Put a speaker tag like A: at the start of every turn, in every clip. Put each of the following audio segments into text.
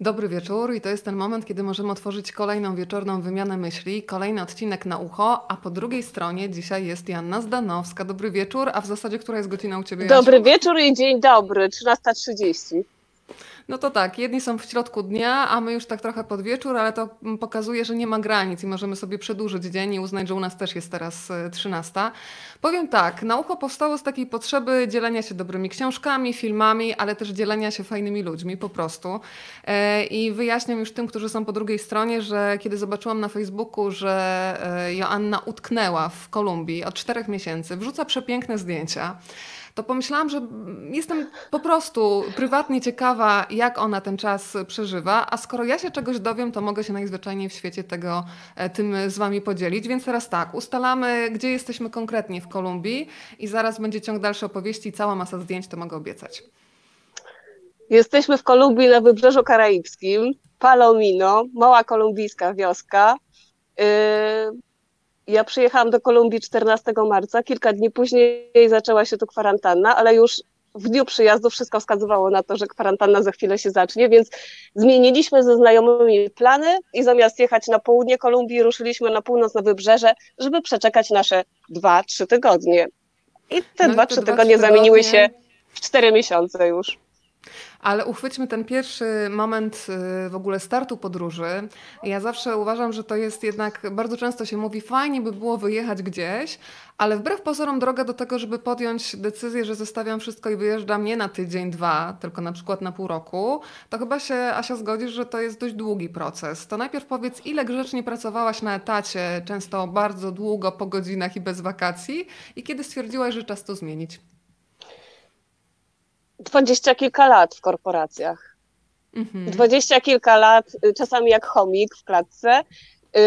A: Dobry wieczór i to jest ten moment, kiedy możemy otworzyć kolejną wieczorną wymianę myśli, kolejny odcinek na ucho, a po drugiej stronie dzisiaj jest Janna Zdanowska. Dobry wieczór, a w zasadzie która jest godzina u Ciebie?
B: Dobry Jasiu? wieczór i dzień dobry, 13.30.
A: No to tak, jedni są w środku dnia, a my już tak trochę pod wieczór, ale to pokazuje, że nie ma granic i możemy sobie przedłużyć dzień i uznać, że u nas też jest teraz 13. E, Powiem tak, nauko powstało z takiej potrzeby dzielenia się dobrymi książkami, filmami, ale też dzielenia się fajnymi ludźmi po prostu. E, I wyjaśniam już tym, którzy są po drugiej stronie, że kiedy zobaczyłam na Facebooku, że e, Joanna utknęła w Kolumbii od czterech miesięcy, wrzuca przepiękne zdjęcia to pomyślałam, że jestem po prostu prywatnie ciekawa, jak ona ten czas przeżywa, a skoro ja się czegoś dowiem, to mogę się najzwyczajniej w świecie tego e, tym z Wami podzielić. Więc teraz tak, ustalamy, gdzie jesteśmy konkretnie w Kolumbii i zaraz będzie ciąg dalszy opowieści i cała masa zdjęć, to mogę obiecać.
B: Jesteśmy w Kolumbii na Wybrzeżu Karaibskim, Palomino, mała kolumbijska wioska. Yy, ja przyjechałam do Kolumbii 14 marca, kilka dni później zaczęła się tu kwarantanna, ale już w dniu przyjazdu wszystko wskazywało na to, że kwarantanna za chwilę się zacznie, więc zmieniliśmy ze znajomymi plany i zamiast jechać na południe Kolumbii, ruszyliśmy na północ, na wybrzeże, żeby przeczekać nasze dwa, trzy tygodnie. I te no dwa, trzy tygodnie zamieniły się w cztery miesiące już.
A: Ale uchwyćmy ten pierwszy moment y, w ogóle startu podróży. Ja zawsze uważam, że to jest jednak, bardzo często się mówi, fajnie by było wyjechać gdzieś, ale wbrew pozorom droga do tego, żeby podjąć decyzję, że zostawiam wszystko i wyjeżdżam nie na tydzień, dwa, tylko na przykład na pół roku, to chyba się, Asia, zgodzisz, że to jest dość długi proces. To najpierw powiedz, ile grzecznie pracowałaś na etacie, często bardzo długo, po godzinach i bez wakacji i kiedy stwierdziłaś, że czas to zmienić?
B: Dwadzieścia kilka lat w korporacjach. Mhm. Dwadzieścia kilka lat, y, czasami jak chomik w klatce. Y,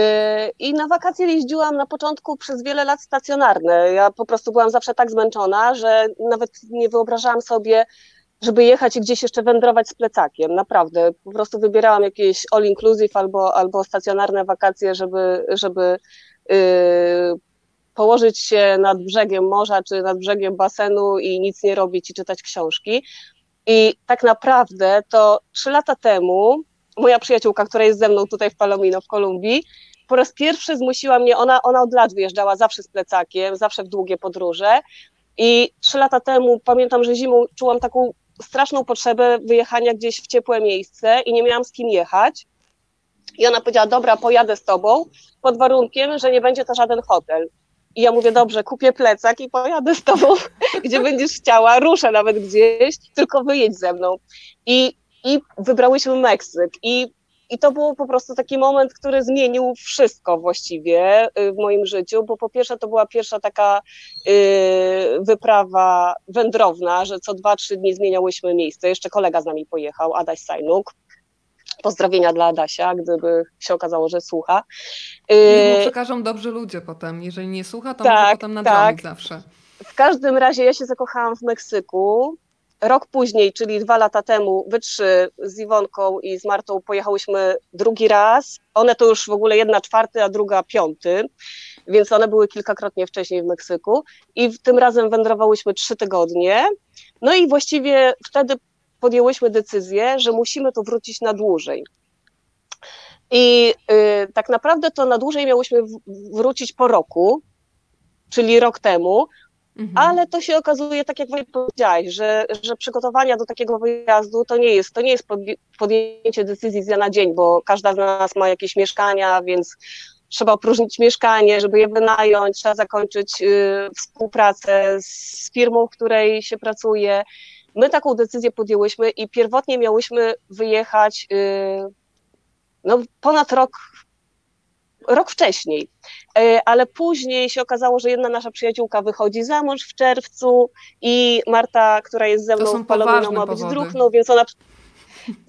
B: I na wakacje jeździłam na początku przez wiele lat stacjonarne. Ja po prostu byłam zawsze tak zmęczona, że nawet nie wyobrażałam sobie, żeby jechać i gdzieś jeszcze wędrować z plecakiem. Naprawdę. Po prostu wybierałam jakieś all inclusive albo, albo stacjonarne wakacje, żeby, żeby yy, położyć się nad brzegiem morza czy nad brzegiem basenu i nic nie robić i czytać książki. I tak naprawdę to trzy lata temu moja przyjaciółka, która jest ze mną tutaj w Palomino w Kolumbii, po raz pierwszy zmusiła mnie, ona, ona od lat wyjeżdżała zawsze z plecakiem, zawsze w długie podróże i trzy lata temu pamiętam, że zimą czułam taką straszną potrzebę wyjechania gdzieś w ciepłe miejsce i nie miałam z kim jechać. I ona powiedziała, dobra, pojadę z tobą, pod warunkiem, że nie będzie to żaden hotel. I ja mówię, dobrze, kupię plecak i pojadę z tobą, gdzie będziesz chciała, ruszę nawet gdzieś, tylko wyjedź ze mną. I, i wybrałyśmy Meksyk. I, I to był po prostu taki moment, który zmienił wszystko właściwie y, w moim życiu, bo po pierwsze to była pierwsza taka yy, wyprawa wędrowna, że co dwa, trzy dni zmieniałyśmy miejsce. Jeszcze kolega z nami pojechał, Adaś Sajnuk. Pozdrowienia dla Adasia, gdyby się okazało, że słucha.
A: Niech mu y, przekażą dobrzy ludzie potem. Jeżeli nie słucha, to tak, może potem nadrobić tak. zawsze.
B: W każdym razie ja się zakochałam w Meksyku. Rok później, czyli dwa lata temu, wy trzy z Iwonką i z Martą pojechałyśmy drugi raz. One to już w ogóle jedna czwarty, a druga piąty, więc one były kilkakrotnie wcześniej w Meksyku. I tym razem wędrowałyśmy trzy tygodnie. No i właściwie wtedy podjęłyśmy decyzję, że musimy tu wrócić na dłużej. I y, tak naprawdę to na dłużej miałyśmy wrócić po roku, czyli rok temu, mhm. ale to się okazuje, tak jak powiedziałaś, że, że przygotowania do takiego wyjazdu to nie jest, to nie jest podjęcie decyzji z dnia na dzień, bo każda z nas ma jakieś mieszkania, więc trzeba opróżnić mieszkanie, żeby je wynająć, trzeba zakończyć y, współpracę z firmą, w której się pracuje. My taką decyzję podjęłyśmy i pierwotnie miałyśmy wyjechać y, no, ponad rok, rok wcześniej. E, ale później się okazało, że jedna nasza przyjaciółka wychodzi za mąż w czerwcu i Marta, która jest ze mną w Palominą, ma być druhną, więc ona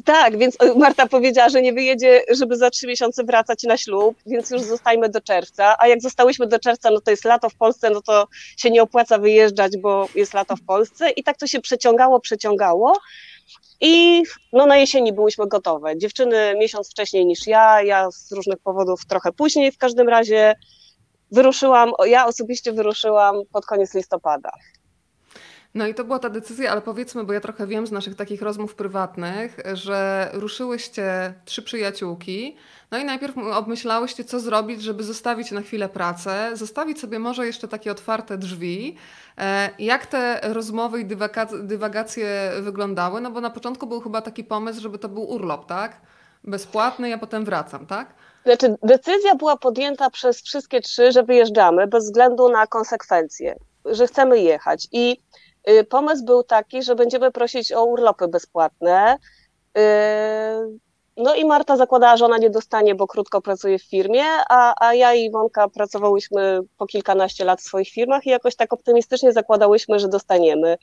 B: tak, więc Marta powiedziała, że nie wyjedzie, żeby za trzy miesiące wracać na ślub, więc już zostajmy do czerwca. A jak zostałyśmy do czerwca, no to jest lato w Polsce, no to się nie opłaca wyjeżdżać, bo jest lato w Polsce. I tak to się przeciągało, przeciągało. I no, na jesieni byłyśmy gotowe. Dziewczyny miesiąc wcześniej niż ja, ja z różnych powodów trochę później. W każdym razie wyruszyłam, ja osobiście wyruszyłam pod koniec listopada.
A: No i to była ta decyzja, ale powiedzmy, bo ja trochę wiem z naszych takich rozmów prywatnych, że ruszyłyście trzy przyjaciółki, no i najpierw obmyślałyście, co zrobić, żeby zostawić na chwilę pracę, zostawić sobie może jeszcze takie otwarte drzwi. E, jak te rozmowy i dywagacje wyglądały? No bo na początku był chyba taki pomysł, żeby to był urlop, tak? Bezpłatny, ja potem wracam, tak?
B: Znaczy, decyzja była podjęta przez wszystkie trzy, że wyjeżdżamy bez względu na konsekwencje, że chcemy jechać. I pomysł był taki, że będziemy prosić o urlopy bezpłatne. Y, no i Marta zakładała, że ona nie dostanie, bo krótko pracuje w firmie, a, a ja i Iwonka pracowałyśmy po kilkanaście lat w swoich firmach i jakoś tak optymistycznie zakładałyśmy, że dostaniemy.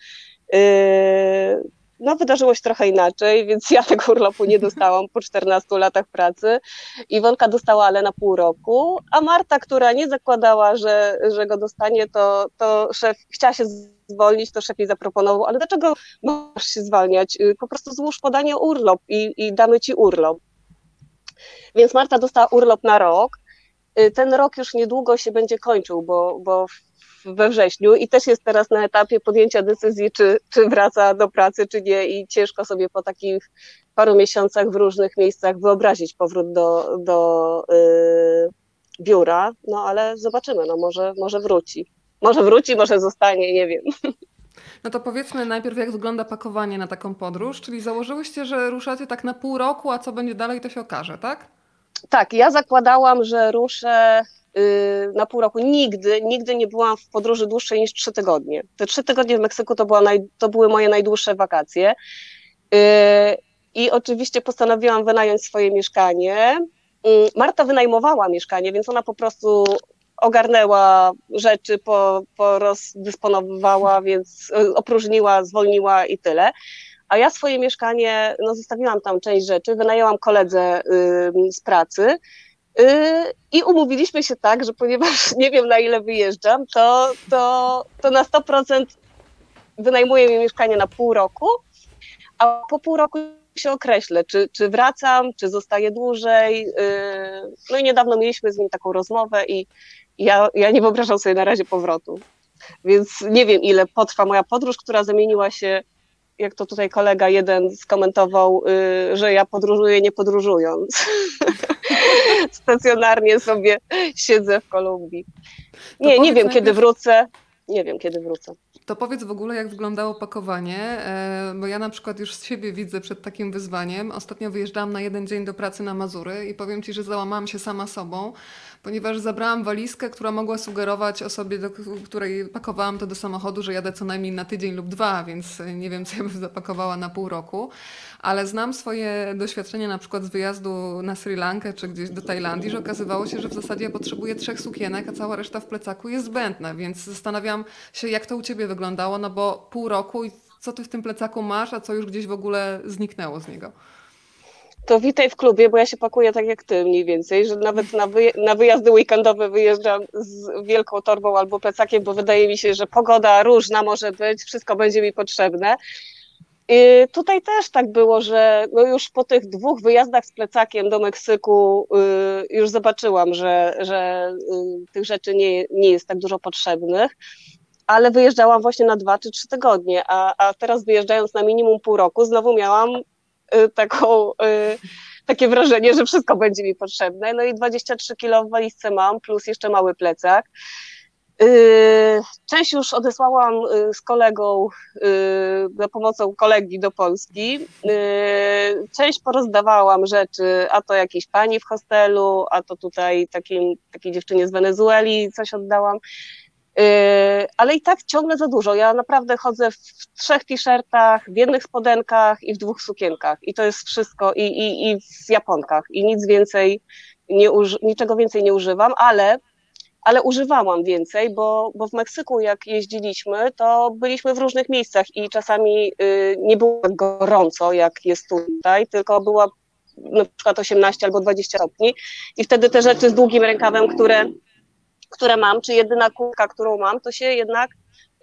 B: No, wydarzyło się trochę inaczej, więc ja tego urlopu nie dostałam po 14 latach pracy. Iwonka dostała, ale na pół roku, a Marta, która nie zakładała, że, że go dostanie, to, to szef chciała się zwolnić, to szef jej zaproponował, ale dlaczego masz się zwalniać? Y, po prostu złóż podanie urlop i, i damy ci urlop. Więc Marta dostała urlop na rok. Y, ten rok już niedługo się będzie kończył, bo, bo we wrześniu i też jest teraz na etapie podjęcia decyzji, czy, czy wraca do pracy, czy nie i ciężko sobie po takich paru miesiącach w różnych miejscach wyobrazić powrót do, do yy, biura, no ale zobaczymy, no może, może wróci. Może wróci, może zostanie, nie wiem.
A: No to powiedzmy najpierw, jak wygląda pakowanie na taką podróż, czyli założyłyście, że ruszacie tak na pół roku, a co będzie dalej, to się okaże, tak?
B: Tak, ja zakładałam, że ruszę na pół roku. Nigdy, nigdy nie byłam w podróży dłuższej niż trzy tygodnie. Te trzy tygodnie w Meksyku to, była naj, to były moje najdłuższe wakacje. Y, I oczywiście postanowiłam wynająć swoje mieszkanie. Y, Marta wynajmowała mieszkanie, więc ona po prostu ogarnęła rzeczy, po, porozdysponowywała, więc opróżniła, zwolniła i tyle. A ja swoje mieszkanie, no zostawiłam tam część rzeczy, wynajęłam koledze z pracy, Y, I umówiliśmy się tak, że ponieważ nie wiem na ile wyjeżdżam, to, to, to na 100% wynajmuję mi mieszkanie na pół roku, a po pół roku się określę, czy, czy wracam, czy zostaję dłużej. Y, no i niedawno mieliśmy z nim taką rozmowę i ja, ja nie wyobrażam sobie na razie powrotu. Więc nie wiem, ile potrwa moja podróż, która zamieniła się, jak to tutaj kolega jeden skomentował, y, że ja podróżuję nie podróżując. stacjonarnie sobie siedzę w Kolumbii. Nie, nie wiem, kiedy wrócę. Nie wiem, kiedy wrócę.
A: To powiedz w ogóle, jak wyglądało pakowanie, e, bo ja na przykład już z siebie widzę przed takim wyzwaniem. Ostatnio wyjeżdżałam na jeden dzień do pracy na Mazury i powiem Ci, że załamałam się sama sobą, ponieważ zabrałam walizkę, która mogła sugerować osobie, do której pakowałam to do samochodu, że jadę co najmniej na tydzień lub dwa, więc nie wiem, co ja bym zapakowała na pół roku. Ale znam swoje doświadczenia na przykład z wyjazdu na Sri Lankę czy gdzieś do Tajlandii, że okazywało się, że w zasadzie ja potrzebuję trzech sukienek, a cała reszta w plecaku jest zbędna, więc zastanawiam się, jak to u Ciebie wyglądało, no bo pół roku i co Ty w tym plecaku masz, a co już gdzieś w ogóle zniknęło z niego
B: to witaj w klubie, bo ja się pakuję tak jak ty mniej więcej, że nawet na, wyj- na wyjazdy weekendowe wyjeżdżam z wielką torbą albo plecakiem, bo wydaje mi się, że pogoda różna może być, wszystko będzie mi potrzebne. I tutaj też tak było, że no już po tych dwóch wyjazdach z plecakiem do Meksyku y, już zobaczyłam, że, że y, tych rzeczy nie, nie jest tak dużo potrzebnych, ale wyjeżdżałam właśnie na dwa czy trzy tygodnie, a, a teraz wyjeżdżając na minimum pół roku, znowu miałam taką, takie wrażenie, że wszystko będzie mi potrzebne. No i 23 kilo w walizce mam, plus jeszcze mały plecak. Yy, część już odesłałam z kolegą, za pomocą kolegi do Polski. Część porozdawałam rzeczy, a to jakiejś pani w hostelu, a to tutaj takim, takiej dziewczynie z Wenezueli coś oddałam. Ale i tak ciągle za dużo. Ja naprawdę chodzę w trzech t-shirtach, w jednych spodenkach i w dwóch sukienkach. I to jest wszystko, i, i, i w japonkach. I nic więcej, nie niczego więcej nie używam, ale ale używałam więcej, bo, bo w Meksyku jak jeździliśmy, to byliśmy w różnych miejscach i czasami y, nie było tak gorąco, jak jest tutaj, tylko była na przykład 18 albo 20 stopni i wtedy te rzeczy z długim rękawem, które, które mam, czy jedyna kurtka, którą mam, to się jednak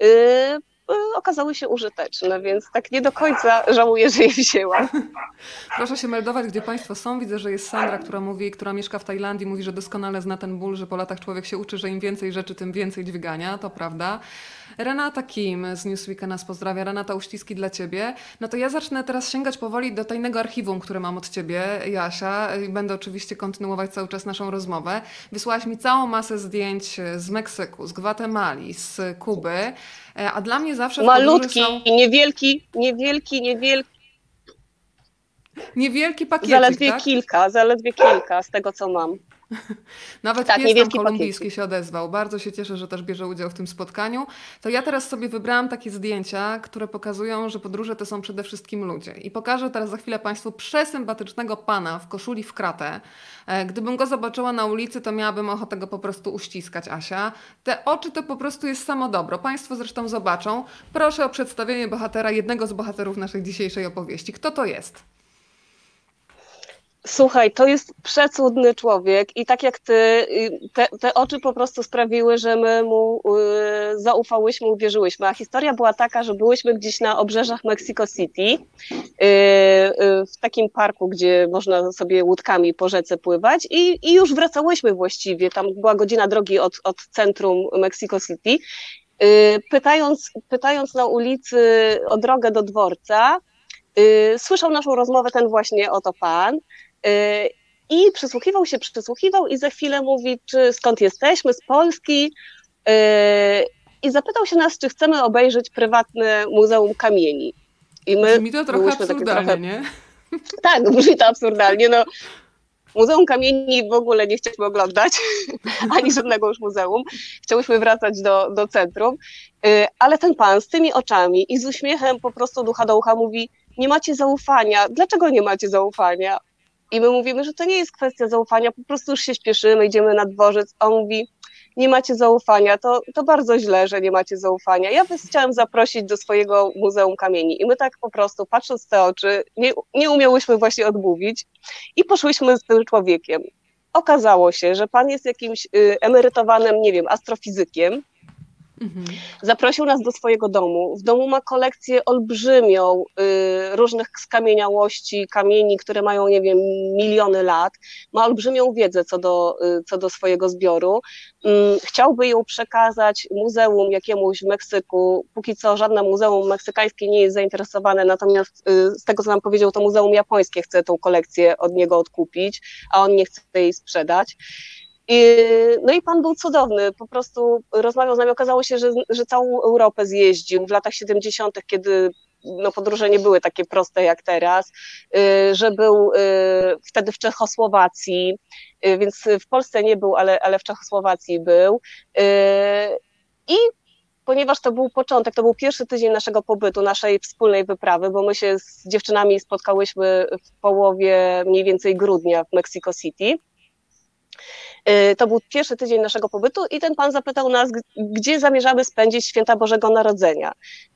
B: y, Y, okazały się użyteczne, więc tak nie do końca żałuję, że je wzięłam.
A: Proszę się meldować, gdzie Państwo są. Widzę, że jest Sandra, która mówi, która mieszka w Tajlandii, mówi, że doskonale zna ten ból, że po latach człowiek się uczy, że im więcej rzeczy, tym więcej dźwigania, to prawda. Renata Kim z Newsweeka nas pozdrawia. Renata, uściski dla Ciebie. No to ja zacznę teraz sięgać powoli do tajnego archiwum, które mam od Ciebie, Jasia. Będę oczywiście kontynuować cały czas naszą rozmowę. Wysłałaś mi całą masę zdjęć z Meksyku, z Gwatemali, z Kuby. E, a dla mnie zawsze
B: Malutki,
A: są...
B: niewielki, niewielki, niewielki.
A: Niewielki pakiet.
B: Zaledwie
A: tak?
B: kilka, zaledwie kilka z tego, co mam.
A: Nawet tak, pies tam kolumbijski się odezwał. Bardzo się cieszę, że też bierze udział w tym spotkaniu. To ja teraz sobie wybrałam takie zdjęcia, które pokazują, że podróże to są przede wszystkim ludzie. I pokażę teraz za chwilę Państwu przesympatycznego pana w koszuli w kratę. E, gdybym go zobaczyła na ulicy, to miałabym ochotę go po prostu uściskać, Asia. Te oczy to po prostu jest samo dobro. Państwo zresztą zobaczą. Proszę o przedstawienie bohatera, jednego z bohaterów naszej dzisiejszej opowieści. Kto to jest?
B: Słuchaj, to jest przecudny człowiek i tak jak ty, y, te, te oczy po prostu sprawiły, że my mu y, zaufałyśmy, uwierzyłyśmy. A historia była taka, że byłyśmy gdzieś na obrzeżach Mexico City, y, y, w takim parku, gdzie można sobie łódkami po rzece pływać i, i już wracałyśmy właściwie. Tam była godzina drogi od, od centrum Mexico City. Y, pytając, pytając na ulicy o drogę do dworca, y, słyszał naszą rozmowę ten właśnie oto pan. I przysłuchiwał się, przysłuchiwał i za chwilę mówi, czy skąd jesteśmy, z Polski. Y, I zapytał się nas, czy chcemy obejrzeć prywatne Muzeum Kamieni.
A: I my brzmi to trochę absurdalnie, trochę... nie?
B: Tak, brzmi to absurdalnie. No, Muzeum Kamieni w ogóle nie chcieliśmy oglądać, ani żadnego już muzeum. Chciałyśmy wracać do, do centrum, y, ale ten pan z tymi oczami i z uśmiechem po prostu ducha do ucha mówi, nie macie zaufania. Dlaczego nie macie zaufania? I my mówimy, że to nie jest kwestia zaufania, po prostu już się śpieszymy, idziemy na dworzec. On mówi, nie macie zaufania, to, to bardzo źle, że nie macie zaufania. Ja was chciałem zaprosić do swojego Muzeum Kamieni. I my tak po prostu, patrząc w te oczy, nie, nie umiałyśmy właśnie odmówić i poszłyśmy z tym człowiekiem. Okazało się, że pan jest jakimś y, emerytowanym, nie wiem, astrofizykiem, Mhm. Zaprosił nas do swojego domu. W domu ma kolekcję olbrzymią y, różnych skamieniałości, kamieni, które mają, nie wiem, miliony lat. Ma olbrzymią wiedzę co do, y, co do swojego zbioru. Y, chciałby ją przekazać muzeum jakiemuś w Meksyku. Póki co żadne muzeum meksykańskie nie jest zainteresowane, natomiast y, z tego, co nam powiedział, to muzeum japońskie chce tą kolekcję od niego odkupić, a on nie chce jej sprzedać. I, no i pan był cudowny, po prostu rozmawiał z nami, okazało się, że, że całą Europę zjeździł w latach 70., kiedy no, podróże nie były takie proste jak teraz, y, że był y, wtedy w Czechosłowacji, y, więc w Polsce nie był, ale, ale w Czechosłowacji był. I ponieważ to był początek, to był pierwszy tydzień naszego pobytu, naszej wspólnej wyprawy, bo my się z dziewczynami spotkałyśmy w połowie mniej więcej grudnia w Mexico City. Y, to był pierwszy tydzień naszego pobytu i ten pan zapytał nas, gdzie zamierzamy spędzić święta Bożego Narodzenia.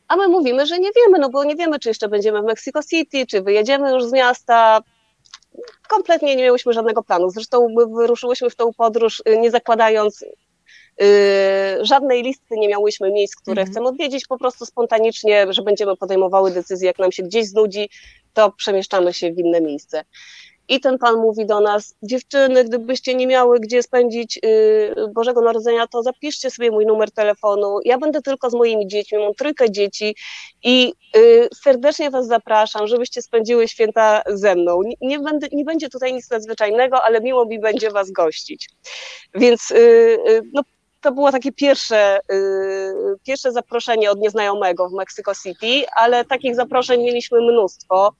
B: A my mówimy, że nie wiemy, no bo nie wiemy, czy jeszcze będziemy w Mexico City, czy wyjedziemy już z miasta. Kompletnie nie miałyśmy żadnego planu. Zresztą my wyruszyłyśmy w tą podróż, y, nie zakładając Yy, żadnej listy nie miałyśmy miejsc, które mhm. chcemy odwiedzić, po prostu spontanicznie, że będziemy podejmowały decyzję, jak nam się gdzieś znudzi, to przemieszczamy się w inne miejsce. I ten pan mówi do nas, dziewczyny, gdybyście nie miały gdzie spędzić y, Bożego Narodzenia, to zapiszcie sobie mój numer telefonu. Ja będę tylko z moimi dziećmi, mam trójkę dzieci i y, serdecznie was zapraszam, żebyście spędziły święta ze mną. Nie, będę, nie będzie tutaj nic nadzwyczajnego, ale miło mi będzie was gościć. Więc y, no, to było takie pierwsze, yy, pierwsze zaproszenie od nieznajomego w Mexico City, ale takich zaproszeń mieliśmy mnóstwo.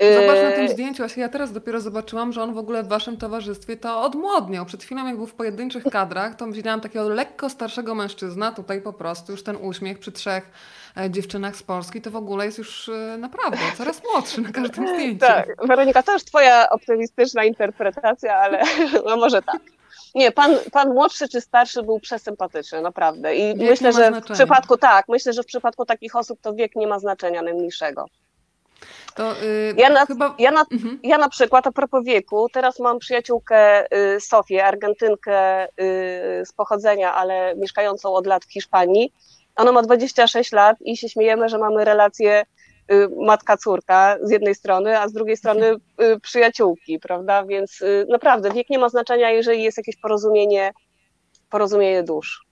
A: Zobacz na tym y, zdjęciu, ja teraz dopiero zobaczyłam, że on w ogóle w waszym towarzystwie to odmłodniał. Przed chwilą jak był w pojedynczych kadrach, to widziałam takiego lekko starszego mężczyzna, tutaj po prostu już ten uśmiech przy trzech e, dziewczynach z Polski, to w ogóle jest już e, naprawdę coraz młodszy na każdym zdjęciu.
B: Tak, Weronika, to już twoja optymistyczna interpretacja, ale no może tak. Nie, pan, pan młodszy czy starszy był przesympatyczny, naprawdę. I wiek myślę, że znaczenia. w przypadku tak, myślę, że w przypadku takich osób to wiek nie ma znaczenia najmniejszego. To, yy, ja, na, chyba... ja, na, mhm. ja na przykład, a propos wieku, teraz mam przyjaciółkę y, Sofię, Argentynkę y, z pochodzenia, ale mieszkającą od lat w Hiszpanii. Ona ma 26 lat i się śmiejemy, że mamy relacje Y, matka-córka z jednej strony, a z drugiej strony y, przyjaciółki, prawda? Więc y, naprawdę wiek nie ma znaczenia, jeżeli jest jakieś porozumienie, porozumienie dusz.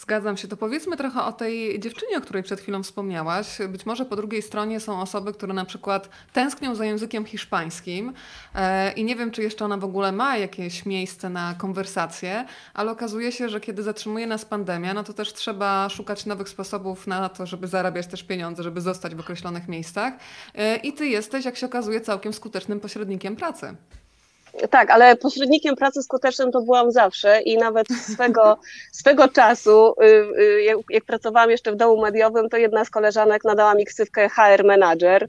A: Zgadzam się. To powiedzmy trochę o tej dziewczynie, o której przed chwilą wspomniałaś. Być może po drugiej stronie są osoby, które na przykład tęsknią za językiem hiszpańskim e, i nie wiem, czy jeszcze ona w ogóle ma jakieś miejsce na konwersację, ale okazuje się, że kiedy zatrzymuje nas pandemia, no to też trzeba szukać nowych sposobów na to, żeby zarabiać też pieniądze, żeby zostać w określonych miejscach. E, I ty jesteś, jak się okazuje, całkiem skutecznym pośrednikiem pracy.
B: Tak, ale pośrednikiem pracy skutecznym to byłam zawsze i nawet swego, swego czasu, y, y, jak, jak, pracowałam jeszcze w domu mediowym, to jedna z koleżanek nadała mi ksywkę HR Manager,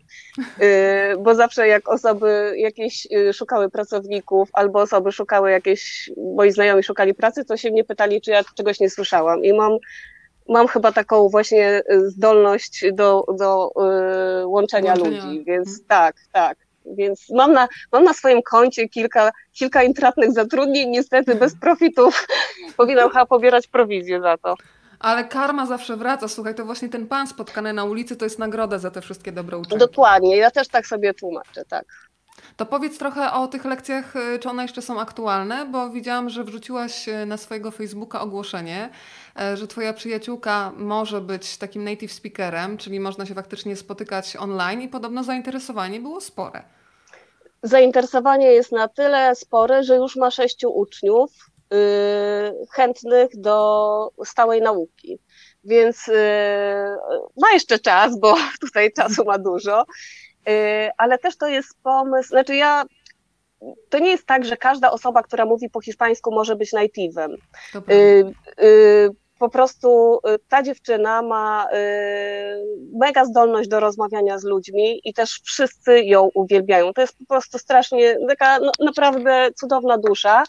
B: y, bo zawsze jak osoby jakieś szukały pracowników albo osoby szukały jakieś, moi znajomi szukali pracy, to się mnie pytali, czy ja czegoś nie słyszałam i mam mam chyba taką właśnie zdolność do, do łączenia, łączenia ludzi, więc hmm. tak, tak. Więc mam na, mam na swoim koncie kilka, kilka intratnych zatrudnień, niestety bez profitów. Powinnam chyba pobierać prowizję za to.
A: Ale karma zawsze wraca. Słuchaj, to właśnie ten pan spotkany na ulicy to jest nagroda za te wszystkie dobre uczynki.
B: Dokładnie, ja też tak sobie tłumaczę, tak.
A: To powiedz trochę o tych lekcjach, y, czy one jeszcze są aktualne, bo widziałam, że wrzuciłaś y, na swojego Facebooka ogłoszenie, y, że twoja przyjaciółka może być takim native speakerem, czyli można się faktycznie spotykać online i podobno zainteresowanie było spore.
B: Zainteresowanie jest na tyle spore, że już ma sześciu uczniów yy, chętnych do stałej nauki. Więc ma jeszcze czas, bo tutaj czasu ma dużo Y, ale też to jest pomysł, znaczy ja, to nie jest tak, że każda osoba, która mówi po hiszpańsku może być native'em. Y, y, po prostu ta dziewczyna ma mega zdolność do rozmawiania z ludźmi i też wszyscy ją uwielbiają. To jest po prostu strasznie, taka no, naprawdę cudowna dusza.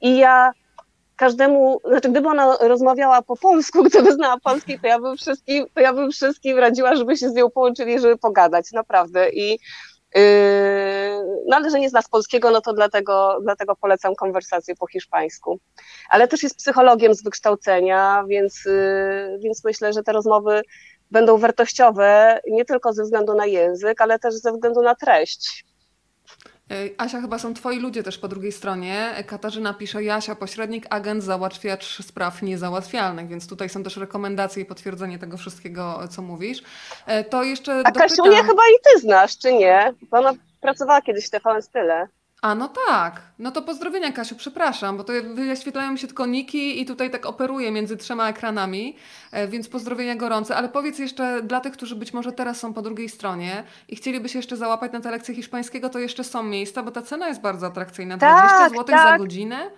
B: I ja każdemu, znaczy gdyby ona rozmawiała po polsku, gdyby znała polski, to ja bym wszystkim, to ja bym wszystkim radziła, żeby się z nią połączyli, żeby pogadać, naprawdę. I Yy, no ale że nie zna z polskiego, no to dlatego, dlatego polecam konwersację po hiszpańsku. Ale też jest psychologiem z wykształcenia, więc, yy, więc myślę, że te rozmowy będą wartościowe nie tylko ze względu na język, ale też ze względu na treść.
A: Asia, chyba są twoi ludzie też po drugiej stronie. Katarzyna pisze, Jasia, pośrednik, agent, załatwiacz spraw niezałatwialnych, więc tutaj są też rekomendacje i potwierdzenie tego wszystkiego, co mówisz. E, to jeszcze
B: A dopytam... Kasiunię chyba i ty znasz, czy nie? Bo ona pracowała kiedyś w TVN Style.
A: A no tak. No to pozdrowienia Kasiu, przepraszam, bo to wyświetlają mi się tylko niki i tutaj tak operuję między trzema ekranami, e, więc pozdrowienia gorące. Ale powiedz jeszcze dla tych, którzy być może teraz są po drugiej stronie i chcieliby się jeszcze załapać na tę lekcję hiszpańskiego, to jeszcze są miejsca, bo ta cena jest bardzo atrakcyjna. Tak, 20 zł tak. za godzinę?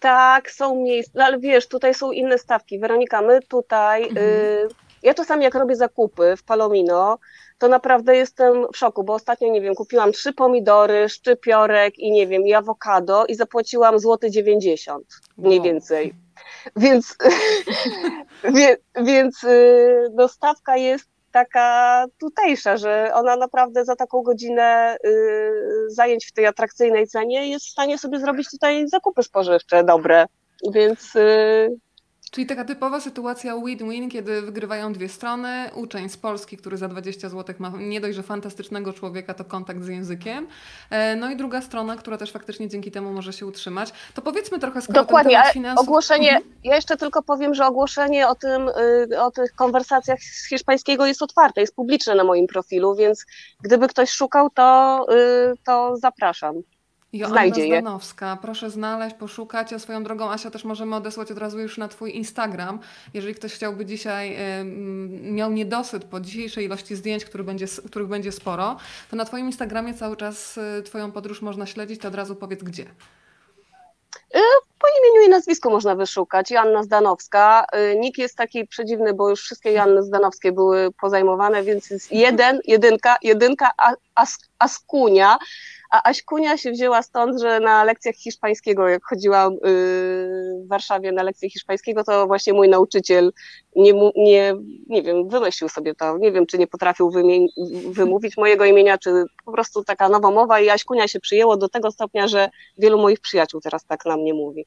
B: Tak, są miejsca, no ale wiesz, tutaj są inne stawki. Weronika, my tutaj, mhm. y, ja czasami jak robię zakupy w Palomino, to naprawdę jestem w szoku, bo ostatnio, nie wiem, kupiłam trzy pomidory, szczypiorek i nie wiem, i awokado i zapłaciłam złoty 90 mniej wow. więcej. Więc, wie, więc y, no, jest taka tutejsza, że ona naprawdę za taką godzinę y, zajęć w tej atrakcyjnej cenie jest w stanie sobie zrobić tutaj zakupy spożywcze dobre. Więc y,
A: Czyli taka typowa sytuacja win-win, kiedy wygrywają dwie strony. Uczeń z Polski, który za 20 zł ma nie dość, że fantastycznego człowieka, to kontakt z językiem. E, no i druga strona, która też faktycznie dzięki temu może się utrzymać. To powiedzmy trochę skoro
B: Dokładnie, ten finansów... ogłoszenie, mhm. ja jeszcze tylko powiem, że ogłoszenie o tym, y, o tych konwersacjach z hiszpańskiego jest otwarte, jest publiczne na moim profilu, więc gdyby ktoś szukał, to, y, to zapraszam.
A: Joanna znajdzie je. Zdanowska. Proszę znaleźć, poszukać. A swoją drogą, Asia, też możemy odesłać od razu już na Twój Instagram. Jeżeli ktoś chciałby dzisiaj, y, miał niedosyt po dzisiejszej ilości zdjęć, który będzie, których będzie sporo, to na Twoim Instagramie cały czas y, Twoją podróż można śledzić, to od razu powiedz gdzie.
B: Po imieniu i nazwisku można wyszukać. Joanna Zdanowska. Y, nick jest taki przedziwny, bo już wszystkie Joanny Zdanowskie były pozajmowane, więc jest jeden, jedynka, jedynka As, Askunia. A Aśkunia się wzięła stąd, że na lekcjach hiszpańskiego, jak chodziłam y, w Warszawie na lekcje hiszpańskiego, to właśnie mój nauczyciel nie, nie, nie wiem, wymyślił sobie to. Nie wiem, czy nie potrafił wymówić mojego imienia, czy po prostu taka nowa mowa i Aśkunia się przyjęło do tego stopnia, że wielu moich przyjaciół teraz tak na mnie mówi.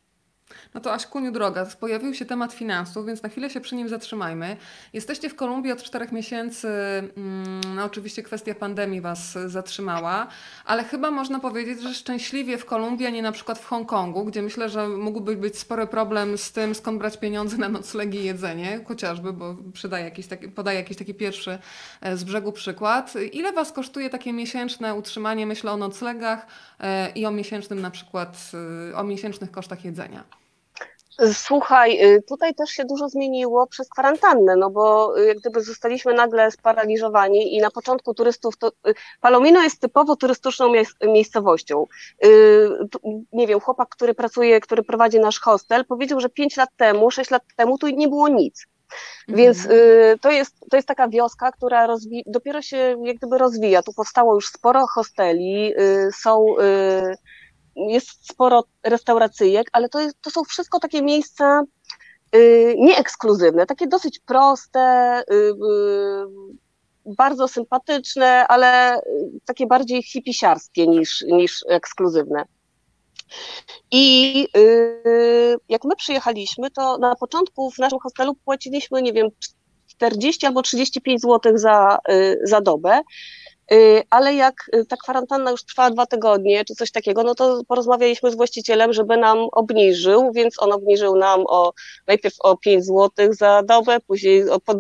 A: No to Aśkuniu droga, pojawił się temat finansów, więc na chwilę się przy nim zatrzymajmy. Jesteście w Kolumbii od czterech miesięcy, mm, no oczywiście kwestia pandemii Was zatrzymała, ale chyba można powiedzieć, że szczęśliwie w Kolumbii, a nie na przykład w Hongkongu, gdzie myślę, że mógłby być spory problem z tym, skąd brać pieniądze na noclegi i jedzenie, chociażby, bo przydaje jakiś taki, podaje jakiś taki pierwszy e, z brzegu przykład. Ile Was kosztuje takie miesięczne utrzymanie, myślę o noclegach e, i o miesięcznym na przykład, e, o miesięcznych kosztach jedzenia?
B: Słuchaj, y, tutaj też się dużo zmieniło przez kwarantannę, no bo y, jak gdyby zostaliśmy nagle sparaliżowani i na początku turystów, to y, Palomino jest typowo turystyczną miejscowością. Nie wiem, chłopak, który pracuje, który prowadzi nasz hostel, powiedział, że 5 lat temu, 6 lat temu tu nie było nic. Mhm. Więc to, jest, to jest taka wioska, która rozwi- dopiero się jak gdyby rozwija. Tu powstało już sporo hosteli, są jest sporo restauracyjek, ale to, jest, to są wszystko takie miejsca y, nieekskluzywne, takie dosyć proste, y, y, bardzo sympatyczne, ale takie bardziej hipisiarskie niż, niż ekskluzywne. I jak my przyjechaliśmy, to na początku w naszym hostelu płaciliśmy, nie wiem, 40 albo 35 zł za, za dobę. Y, ale jak y, ta kwarantanna już trwała dwa tygodnie, czy coś takiego, no to porozmawialiśmy z właścicielem, żeby nam obniżył, więc on obniżył nam o najpierw o 5 zł za dobę, później o, po,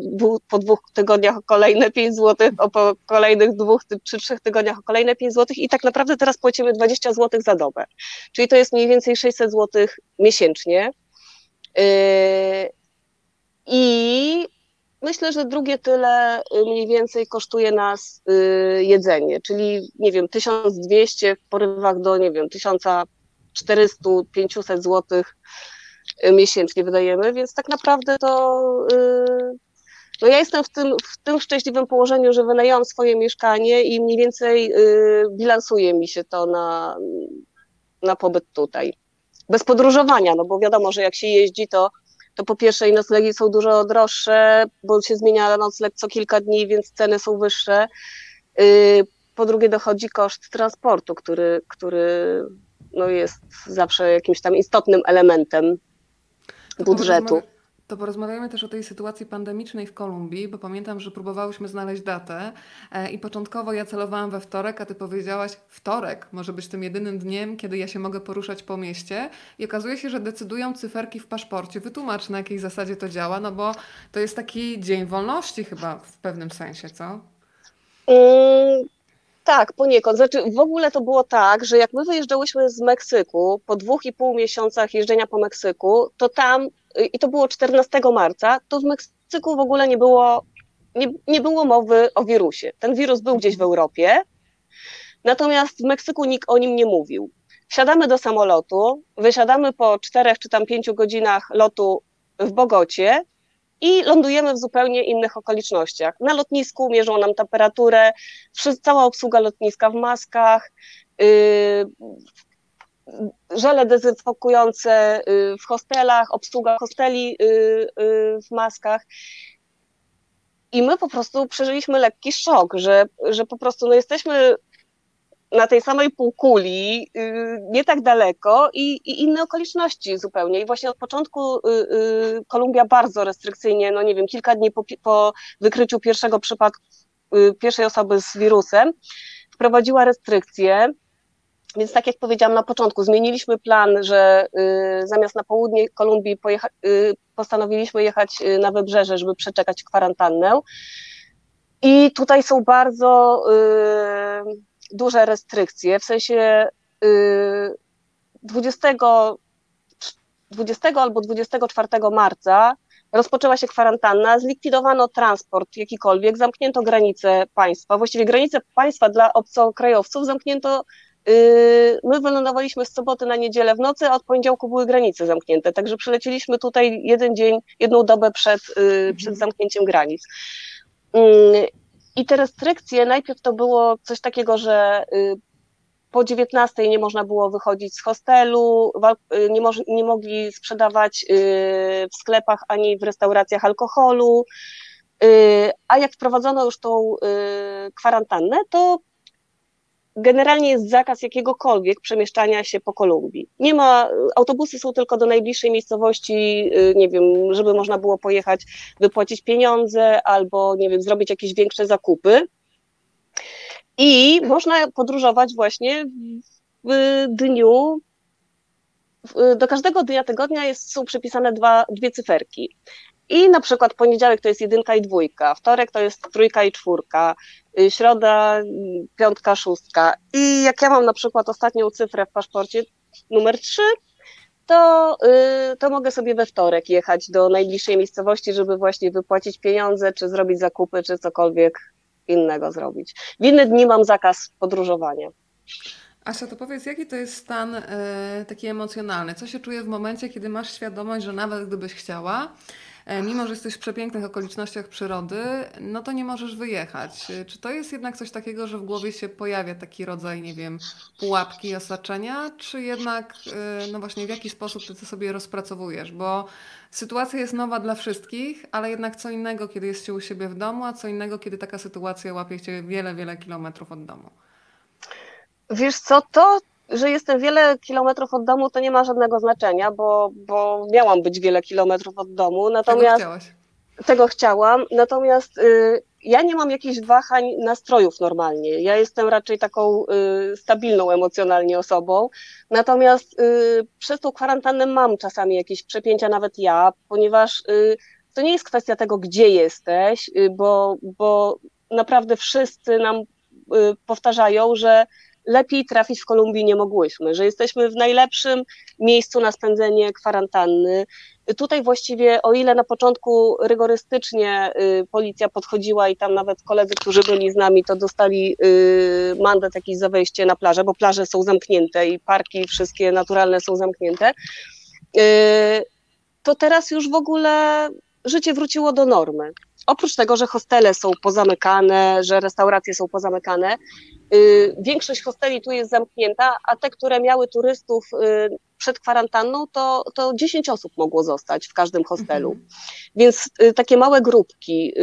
B: po dwóch tygodniach o kolejne 5 zł, o po kolejnych dwóch czy trzech tygodniach o kolejne 5 zł i tak naprawdę teraz płacimy 20 zł za dobę. Czyli to jest mniej więcej 600 zł miesięcznie. Yy, I Myślę, że drugie tyle y, mniej więcej kosztuje nas y, jedzenie, czyli nie wiem, 1200 w porywach do, nie wiem, 1400-500 zł y, miesięcznie wydajemy, więc tak naprawdę to no ja jestem w tym, w tym szczęśliwym położeniu, że wynajęłam swoje mieszkanie i mniej więcej bilansuje mi się to na, na pobyt tutaj. Bez podróżowania, no bo wiadomo, że jak się jeździ, to to po pierwsze i noclegi są dużo droższe, bo się zmienia nocleg co kilka dni, więc ceny są wyższe. Y, po drugie dochodzi koszt transportu, który, który no jest zawsze jakimś tam istotnym elementem budżetu.
A: To porozmawiamy też o tej sytuacji pandemicznej w Kolumbii, bo pamiętam, że próbowałyśmy znaleźć datę e, i początkowo ja celowałam we wtorek, a ty powiedziałaś, wtorek może być tym jedynym dniem, kiedy ja się mogę poruszać po mieście i okazuje się, że decydują cyferki w paszporcie. Wytłumacz na jakiej zasadzie to działa, no bo to jest taki dzień wolności chyba w pewnym sensie, co?
B: Mm, tak, poniekąd. Znaczy, w ogóle to było tak, że jak my wyjeżdżałyśmy z Meksyku, po dwóch i pół miesiącach jeżdżenia po Meksyku, to tam i to było 14 marca, to w Meksyku w ogóle nie było, nie, nie było mowy o wirusie. Ten wirus był gdzieś w Europie, natomiast w Meksyku nikt o nim nie mówił. Wsiadamy do samolotu, wysiadamy po czterech czy tam pięciu godzinach lotu w Bogocie i lądujemy w zupełnie innych okolicznościach. Na lotnisku mierzą nam temperaturę, cała obsługa lotniska w maskach, yy, żele dezynfekujące y, w hostelach, obsługa hosteli y, y, w maskach. I my po prostu przeżyliśmy lekki szok, że, że po prostu no jesteśmy na tej samej półkuli, nie tak daleko i, i, inne okoliczności zupełnie. I właśnie od początku Kolumbia bardzo restrykcyjnie, no nie wiem, kilka dni po, po wykryciu pierwszego przypadku, pierwszej osoby z wirusem, wprowadziła restrykcje więc tak jak powiedziałam na początku, zmieniliśmy plan, że y, zamiast na południe Kolumbii pojecha- y, postanowiliśmy jechać y, na wybrzeże, żeby przeczekać kwarantannę. I tutaj są bardzo y, duże restrykcje, w sensie 20, y, 20 albo 24 marca rozpoczęła się kwarantanna, zlikwidowano transport jakikolwiek, zamknięto granice państwa, właściwie granice państwa dla obcokrajowców zamknięto my wylądowaliśmy z soboty na niedzielę w nocy, a od poniedziałku były granice zamknięte, także przyleciliśmy tutaj jeden dzień, jedną dobę przed, yy, przed mhm. zamknięciem granic. Yy, I te restrykcje, najpierw to było coś takiego, że po 19 nie można było wychodzić z hostelu, nie, nie mogli sprzedawać w sklepach ani w restauracjach alkoholu. A jak wprowadzono już tą kwarantannę, to generalnie jest zakaz jakiegokolwiek przemieszczania się po Kolumbii. Nie ma, autobusy są tylko do najbliższej miejscowości, y, nie wiem, żeby można było pojechać, wypłacić pieniądze albo, nie wiem, zrobić jakieś większe zakupy. I można podróżować właśnie w dniu, do każdego dnia tygodnia jest, są przypisane dwa, dwie cyferki. I na przykład poniedziałek to jest jedynka i dwójka, wtorek to jest trójka i czwórka, y, środa, piątka, szóstka. I jak ja mam na przykład ostatnią cyfrę w paszporcie, numer trzy, to, yy, to mogę sobie we wtorek jechać do najbliższej miejscowości, żeby właśnie wypłacić pieniądze, czy zrobić zakupy, czy cokolwiek innego zrobić. W inne dni mam zakaz podróżowania.
A: Asia, to powiedz, jaki to jest stan taki emocjonalny? Co się czuje w momencie, kiedy masz świadomość, że nawet gdybyś chciała, mimo że jesteś w przepięknych okolicznościach przyrody, no to nie możesz wyjechać. E, czy to jest jednak coś takiego, że w głowie się pojawia taki rodzaj, nie wiem, pułapki, osaczenia, czy jednak, e, no właśnie, w jaki sposób ty to sobie rozpracowujesz? Bo sytuacja jest nowa dla wszystkich, ale jednak co innego, kiedy jest się u siebie w domu, a co innego, kiedy taka sytuacja łapie cię wiele, wiele kilometrów od domu.
B: Wiesz co, to, że jestem wiele kilometrów od domu, to nie ma żadnego znaczenia, bo, bo miałam być wiele kilometrów od domu. Natomiast
A: tego,
B: tego chciałam. Natomiast y, ja nie mam jakichś wahań nastrojów normalnie. Ja jestem raczej taką y, stabilną emocjonalnie osobą. Natomiast y, przez tą kwarantannę mam czasami jakieś przepięcia, nawet ja, ponieważ y, to nie jest kwestia tego, gdzie jesteś, y, bo, bo naprawdę wszyscy nam y, powtarzają, że lepiej trafić w Kolumbii nie mogłyśmy, że jesteśmy w najlepszym miejscu na spędzenie kwarantanny. Tutaj właściwie, o ile na początku rygorystycznie y, policja podchodziła i tam nawet koledzy, którzy byli z nami, to dostali y, mandat jakiś za wejście na plażę, bo plaże są zamknięte i parki wszystkie naturalne są zamknięte, y, to teraz już w ogóle życie wróciło do normy. Oprócz tego, że hostele są pozamykane, że restauracje są pozamykane, Y, większość hosteli tu jest zamknięta, a te, które miały turystów y, przed kwarantanną, to, to 10 osób mogło zostać w każdym hostelu. Mhm. Więc y, takie małe grupki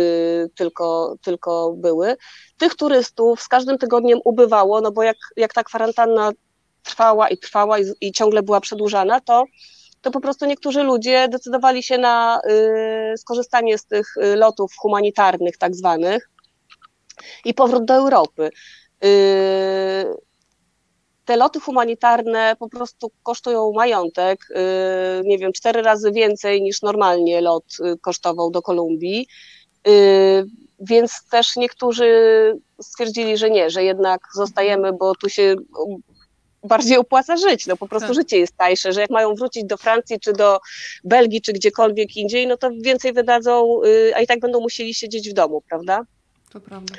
B: tylko, tylko były. Tych turystów z każdym tygodniem ubywało, no bo jak, jak ta kwarantanna trwała i trwała i, i ciągle była przedłużana, to to po prostu niektórzy ludzie decydowali się na y, skorzystanie z tych lotów humanitarnych, tak zwanych, i powrót do Europy. Yy, te loty humanitarne po prostu kosztują majątek, nie wiem, cztery razy więcej niż normalnie lot kosztował do Kolumbii. Więc też niektórzy stwierdzili, że nie, że jednak zostajemy, bo tu się bardziej opłaca żyć. No po prostu tak. życie jest tańsze, że jak mają wrócić do Francji, czy do Belgii, czy gdziekolwiek indziej, no to więcej wydadzą, a i tak będą musieli siedzieć w domu, prawda?
A: To prawda.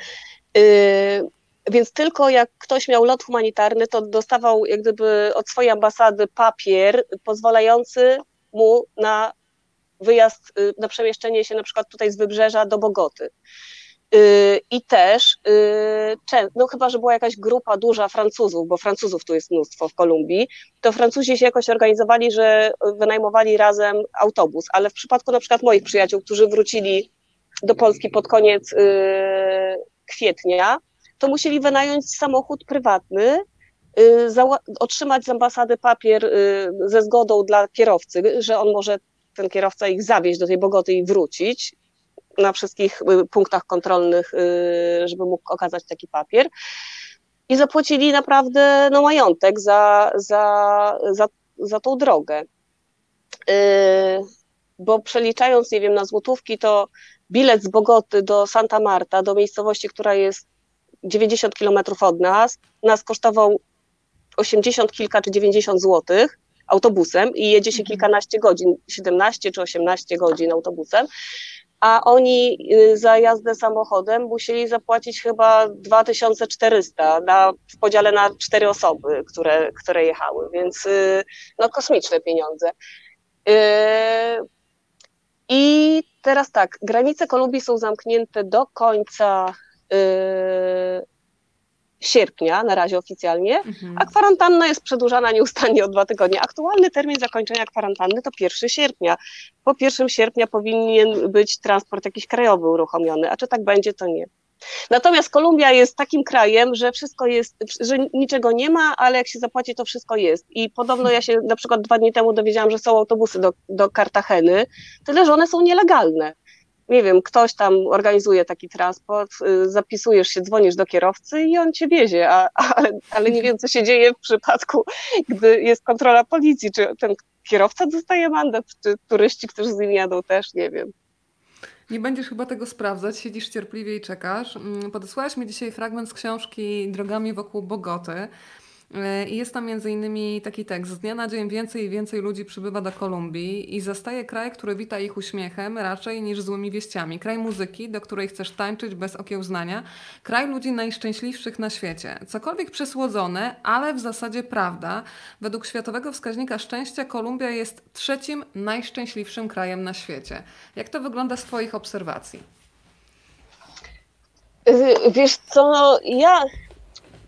B: Więc tylko jak ktoś miał lot humanitarny, to dostawał jak gdyby od swojej ambasady papier pozwalający mu na wyjazd, y, na przemieszczenie się na przykład tutaj z wybrzeża do Bogoty. Y, I też, y, no chyba, że była jakaś grupa duża Francuzów, bo Francuzów tu jest mnóstwo w Kolumbii, to Francuzi się jakoś organizowali, że wynajmowali razem autobus, ale w przypadku na przykład moich przyjaciół, którzy wrócili do Polski pod koniec kwietnia, to musieli wynająć samochód prywatny, y, otrzymać z ambasady papier y, ze zgodą dla kierowcy, że on może ten kierowca ich zawieźć do tej Bogoty i wrócić na wszystkich y, punktach kontrolnych, żeby mógł okazać taki papier. I zapłacili naprawdę no, majątek za, za, za, za tą drogę. Bo przeliczając, nie wiem, na złotówki, to bilet z Bogoty do Santa Marta, do miejscowości, która jest 90 kilometrów od nas, nas kosztował 80 kilka czy 90 złotych autobusem i jedzie się mhm. kilkanaście godzin, 17 czy 18 godzin autobusem, a oni y, za jazdę samochodem musieli zapłacić chyba 2400 na, w podziale na cztery osoby, które, które jechały, więc y, no kosmiczne pieniądze. Y, I teraz tak, granice Kolumbii są zamknięte do końca sierpnia, na razie oficjalnie, mhm. a kwarantanna jest przedłużana nieustannie o dwa tygodnie. Aktualny termin zakończenia kwarantanny to 1 sierpnia. Po 1 sierpnia powinien być transport jakiś krajowy uruchomiony, a czy tak będzie, to nie. Natomiast Kolumbia jest takim krajem, że wszystko jest, że niczego nie ma, ale jak się zapłaci, to wszystko jest. I podobno ja się na przykład dwa dni temu dowiedziałam, że są autobusy do, do Kartageny, tyle że one są nielegalne. Nie wiem, ktoś tam organizuje taki transport, y, zapisujesz się, dzwonisz do kierowcy i on cię wiezie, a, ale, ale nie wiem, co się dzieje w przypadku, gdy jest kontrola policji, czy ten kierowca dostaje mandat, czy turyści, którzy z nim jadą też, nie wiem.
A: Nie będziesz chyba tego sprawdzać, siedzisz cierpliwie i czekasz. Mm, podesłałaś mi dzisiaj fragment z książki Drogami wokół Bogoty. E, I jest tam między innymi taki tekst. Z dnia na dzień więcej i więcej ludzi przybywa do Kolumbii i zastaje kraj, który wita ich uśmiechem raczej niż złymi wieściami. Kraj muzyki, do której chcesz tańczyć bez okiełznania. Kraj ludzi najszczęśliwszych na świecie. Cokolwiek przesłodzone, ale w zasadzie prawda. Według Światowego Wskaźnika Szczęścia Kolumbia jest trzecim najszczęśliwszym krajem na świecie. Jak to wygląda z Twoich obserwacji?
B: Wiesz co, ja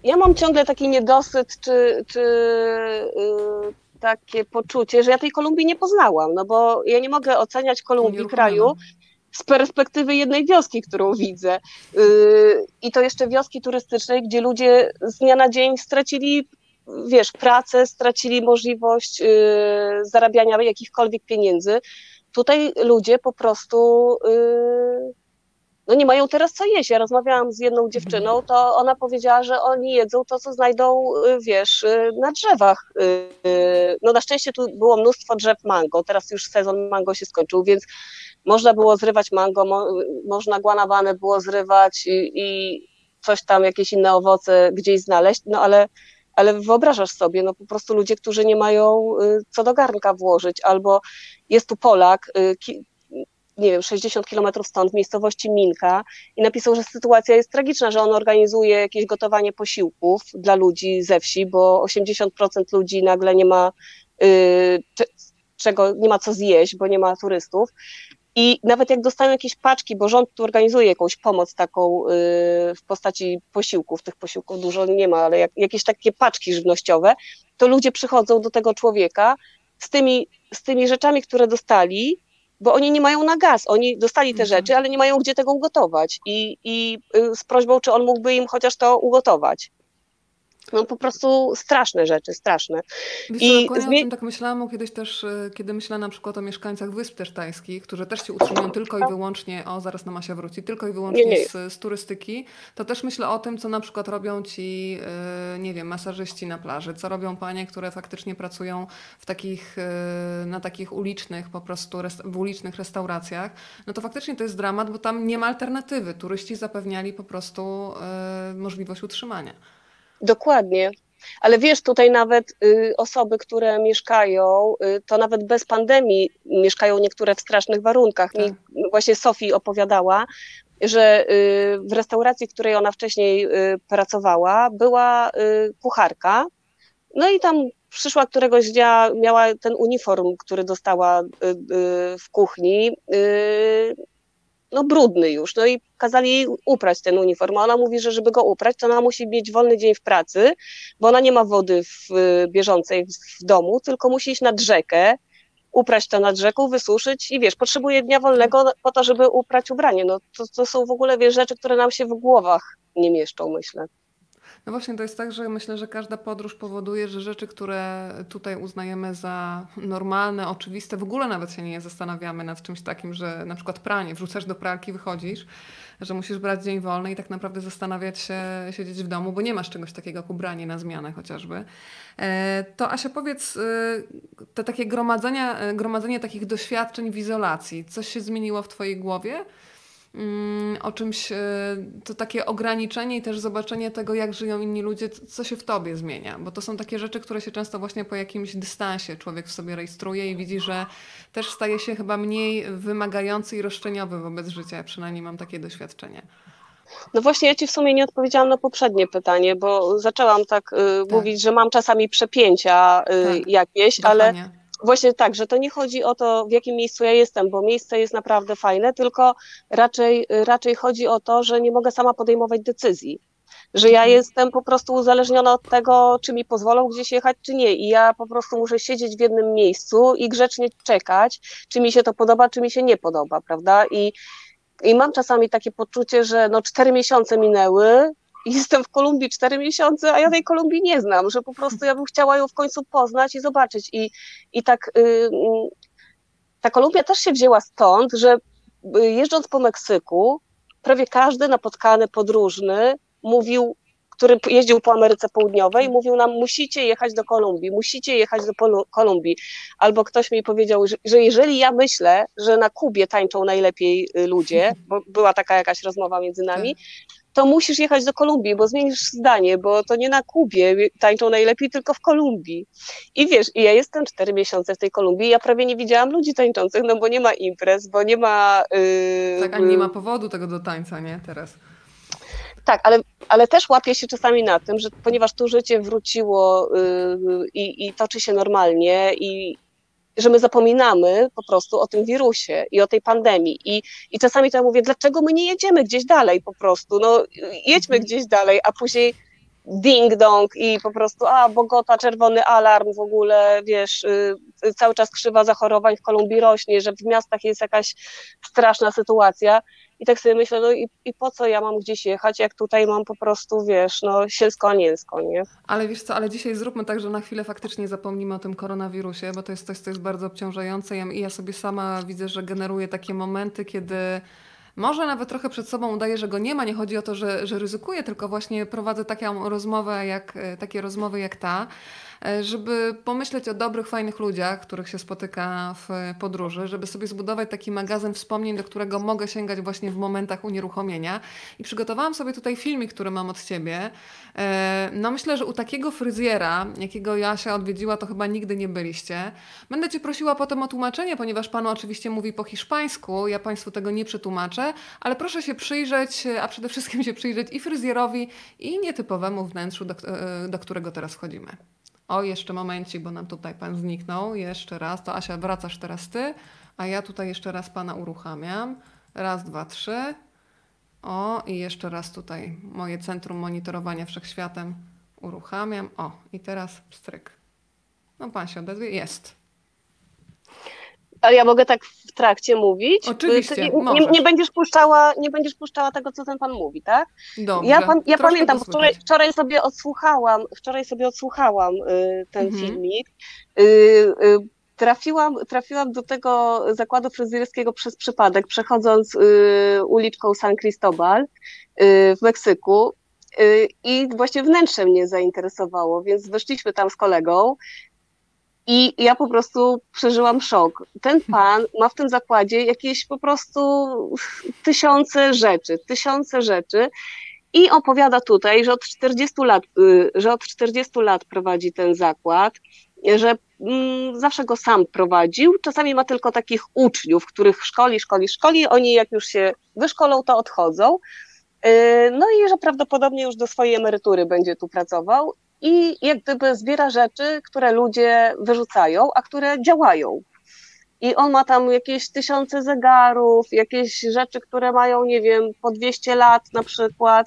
B: ja mam ciągle taki niedosyt, czy, czy yy, takie poczucie, że ja tej Kolumbii nie poznałam, no bo ja nie mogę oceniać Kolumbii kraju z perspektywy jednej wioski, którą widzę. Yy, I to jeszcze wioski turystycznej, gdzie ludzie z dnia na dzień stracili, wiesz, pracę, stracili możliwość yy, zarabiania jakichkolwiek pieniędzy. Tutaj ludzie po prostu yy, no nie mają teraz co jeść. Ja rozmawiałam z jedną dziewczyną, to ona powiedziała, że oni jedzą to, co znajdą, y, wiesz, y, na drzewach. Y, no na szczęście tu było mnóstwo drzew mango, teraz już sezon mango się skończył, więc można było zrywać mango, mo, można guanabanę było zrywać i, i coś tam, jakieś inne owoce gdzieś znaleźć, no ale ale wyobrażasz sobie, no po prostu ludzie, którzy nie mają co do garnka włożyć, albo jest tu Polak, nie wiem, 60 kilometrów stąd, w miejscowości Minka i napisał, że sytuacja jest tragiczna, że on organizuje jakieś gotowanie posiłków dla ludzi ze wsi, bo 80% ludzi nagle nie ma y, czego, nie ma co zjeść, bo nie ma turystów. I nawet jak dostają jakieś paczki, bo rząd tu organizuje jakąś pomoc taką y, w postaci posiłków, tych posiłków dużo nie ma, ale jak, jakieś takie paczki żywnościowe, to ludzie przychodzą do tego człowieka z tymi, z tymi rzeczami, które dostali, bo oni nie mają na gaz. Oni dostali te mhm. rzeczy, ale nie mają gdzie tego ugotować. I, i y, z prośbą, czy on mógłby im chociaż to ugotować. No po prostu straszne rzeczy, straszne.
A: Wiesz, I zmi- o tym tak myślałam, kiedyś też, e, kiedy myślałam na przykład o mieszkańcach Wysp też Tajskich, którzy też się utrzymują tylko i wyłącznie, o zaraz na Masia wróci, tylko i wyłącznie nie, nie. Z, z, turystyki, to też myślę o tym, co na przykład robią ci, e, nie wiem, masażyści na plaży, co robią panie, które faktycznie pracują w takich, e, na takich ulicznych po prostu, w ulicznych restauracjach, no to faktycznie to jest dramat, bo tam nie ma alternatywy. Turyści zapewniali po prostu możliwość utrzymania.
B: Dokładnie. Ale wiesz, tutaj nawet y, osoby, które mieszkają, y, to nawet bez pandemii mieszkają niektóre w strasznych warunkach. Tak. Mi właśnie Sofii opowiadała, że y, w restauracji, w której ona wcześniej y, pracowała, była y, kucharka. No i tam przyszła któregoś dnia, miała ten uniform, który dostała y, w kuchni no brudny już, no i kazali jej uprać ten uniform, a ona mówi, że żeby go uprać, to ona musi mieć wolny dzień w pracy, bo ona nie ma wody w, bieżącej w domu, tylko musi iść nad rzekę, uprać to nad rzeką, wysuszyć i wiesz, potrzebuje dnia wolnego po to, żeby uprać ubranie. No to, to są w ogóle wiesz, rzeczy, które nam się w głowach nie mieszczą, myślę.
A: No właśnie, to jest tak, że myślę, że każda podróż powoduje, że rzeczy, które tutaj uznajemy za normalne, oczywiste, w ogóle nawet się nie zastanawiamy nad czymś takim, że na przykład pranie, wrzucasz do pralki, wychodzisz, że musisz brać dzień wolny i tak naprawdę zastanawiać się, siedzieć w domu, bo nie masz czegoś takiego jak ubranie na zmianę chociażby. E, to Asia, powiedz, e, te takie gromadzenie, gromadzenie takich doświadczeń w izolacji, coś się zmieniło w Twojej głowie? Mm, o czymś, e, to takie ograniczenie i też zobaczenie tego, jak żyją inni ludzie, co się w tobie zmienia. Bo to są takie rzeczy, które się często właśnie po jakimś dystansie człowiek w sobie rejestruje i widzi, że też staje się chyba mniej wymagający i roszczeniowy wobec życia. Przynajmniej mam takie doświadczenie.
B: No właśnie, ja Ci w sumie nie odpowiedziałam na poprzednie pytanie, bo zaczęłam tak, y, tak. mówić, że mam czasami przepięcia y, tak. jakieś, ale Właśnie tak, że to nie chodzi o to, w jakim miejscu ja jestem, bo miejsce jest naprawdę fajne, tylko raczej, raczej chodzi o to, że nie mogę sama podejmować decyzji. Że ja mhm. jestem po prostu uzależniona od tego, czy mi pozwolą gdzieś jechać, czy nie. I ja po prostu muszę siedzieć w jednym miejscu i grzecznie czekać, czy mi się to podoba, czy mi się nie podoba, prawda? I I mam czasami takie poczucie, że no cztery miesiące minęły, jestem w Kolumbii cztery miesiące, a ja tej Kolumbii nie znam, że po prostu ja bym chciała ją w końcu poznać i zobaczyć. I, i tak y, ta Kolumbia też się wzięła stąd, że y, jeżdżąc po Meksyku, prawie każdy napotkany podróżny mówił, który jeździł po Ameryce Południowej, mówił nam, musicie jechać do Kolumbii, musicie jechać do Kolumbii. Albo ktoś mi powiedział, że, że jeżeli ja myślę, że na Kubie tańczą najlepiej y, ludzie, bo była taka jakaś rozmowa między nami, tak to musisz jechać do Kolumbii, bo zmienisz zdanie, bo to nie na Kubie tańczą najlepiej, tylko w Kolumbii. I wiesz, ja jestem cztery miesiące w tej Kolumbii, ja prawie nie widziałam ludzi tańczących, no bo nie ma imprez, bo nie ma...
A: Yy, tak, ani nie ma powodu tego do tańca, nie? Teraz.
B: Tak, ale, ale też łapię się czasami na tym, że ponieważ tu życie wróciło yy, i toczy się normalnie i, że my zapominamy po prostu o tym wirusie i o tej pandemii. I, i czasami to ja mówię, dlaczego my nie jedziemy gdzieś dalej po prostu? No jedźmy mhm. gdzieś dalej, a później ding dong i po prostu, a Bogota, czerwony alarm w ogóle, wiesz, y, cały czas krzywa zachorowań w Kolumbii rośnie, że w miastach jest jakaś straszna sytuacja. I tak sobie myślę, no i, i po co ja mam gdzieś jechać, jak tutaj mam po prostu, wiesz, no sielsko-anielsko, nie?
A: Ale wiesz co, ale dzisiaj zróbmy tak, że na chwilę faktycznie zapomnimy o tym koronawirusie, bo to jest coś, co jest bardzo obciążające i ja sobie sama widzę, że generuję takie momenty, kiedy może nawet trochę przed sobą udaję, że go nie ma. Nie chodzi o to, że, że ryzykuję, tylko właśnie prowadzę taką rozmowę jak, takie rozmowy jak ta. E, żeby pomyśleć o dobrych, fajnych ludziach, których się spotyka w podróży, żeby sobie zbudować taki magazyn wspomnień, do którego mogę sięgać właśnie w momentach unieruchomienia. I przygotowałam sobie tutaj filmik, który mam od Ciebie. E, no myślę, że u takiego fryzjera, jakiego Jasia odwiedziła, to chyba nigdy nie byliście. Będę Cię prosiła potem o tłumaczenie, ponieważ Pan oczywiście mówi po hiszpańsku, ja Państwu tego nie przetłumaczę, ale proszę się przyjrzeć, a przede wszystkim się przyjrzeć i fryzjerowi, i nietypowemu wnętrzu, do, e, do którego teraz wchodzimy. O, jeszcze momencik, bo nam tutaj pan zniknął. Jeszcze raz. To Asia, wracasz teraz ty, a ja tutaj jeszcze raz pana uruchamiam. Raz, dwa, trzy. O, i jeszcze raz tutaj moje centrum monitorowania wszechświatem uruchamiam. O, i teraz stryk. No pan się odezwie. Jest.
B: Ale ja mogę tak w trakcie mówić?
A: Oczywiście,
B: nie, nie, nie, będziesz puszczała, nie będziesz puszczała tego, co ten pan mówi, tak?
A: Dobrze.
B: Ja, pan, ja pamiętam, wczoraj, wczoraj, sobie odsłuchałam, wczoraj sobie odsłuchałam y, ten mhm. filmik. Y, y, trafiłam, trafiłam do tego zakładu fryzjerskiego przez przypadek, przechodząc y, uliczką San Cristobal y, w Meksyku. Y, I właśnie wnętrze mnie zainteresowało, więc weszliśmy tam z kolegą i ja po prostu przeżyłam szok. Ten pan ma w tym zakładzie jakieś po prostu tysiące rzeczy, tysiące rzeczy. I opowiada tutaj, że od 40 lat, y, że od 40 lat prowadzi ten zakład, że mm, zawsze go sam prowadził. Czasami ma tylko takich uczniów, których szkoli, szkoli, szkoli. Oni jak już się wyszkolą, to odchodzą. Y, no i że prawdopodobnie już do swojej emerytury będzie tu pracował i jak gdyby zbiera rzeczy, które ludzie wyrzucają, a które działają. I on ma tam jakieś tysiące zegarów, jakieś rzeczy, które mają, nie wiem, po 200 lat na przykład.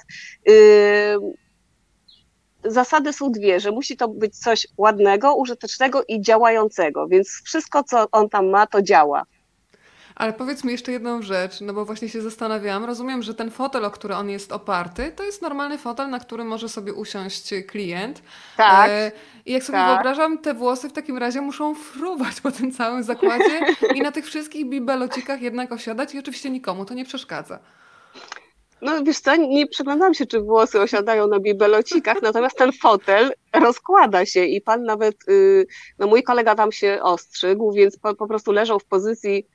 B: Zasady są dwie, że musi to być coś ładnego, użytecznego i działającego, więc wszystko, co on tam ma, to działa.
A: Ale powiedz mi jeszcze jedną rzecz, no bo właśnie się zastanawiałam. Rozumiem, że ten fotel, o który on jest oparty, to jest normalny fotel, na którym może sobie usiąść klient.
B: Tak. E,
A: I jak sobie tak. wyobrażam, te włosy w takim razie muszą fruwać po tym całym zakładzie i na tych wszystkich bibelocikach jednak osiadać i oczywiście nikomu to nie przeszkadza.
B: No wiesz co, nie przyglądam się, czy włosy osiadają na bibelocikach, natomiast ten fotel rozkłada się i pan nawet, y, no mój kolega tam się ostrzygł, więc po, po prostu leżał w pozycji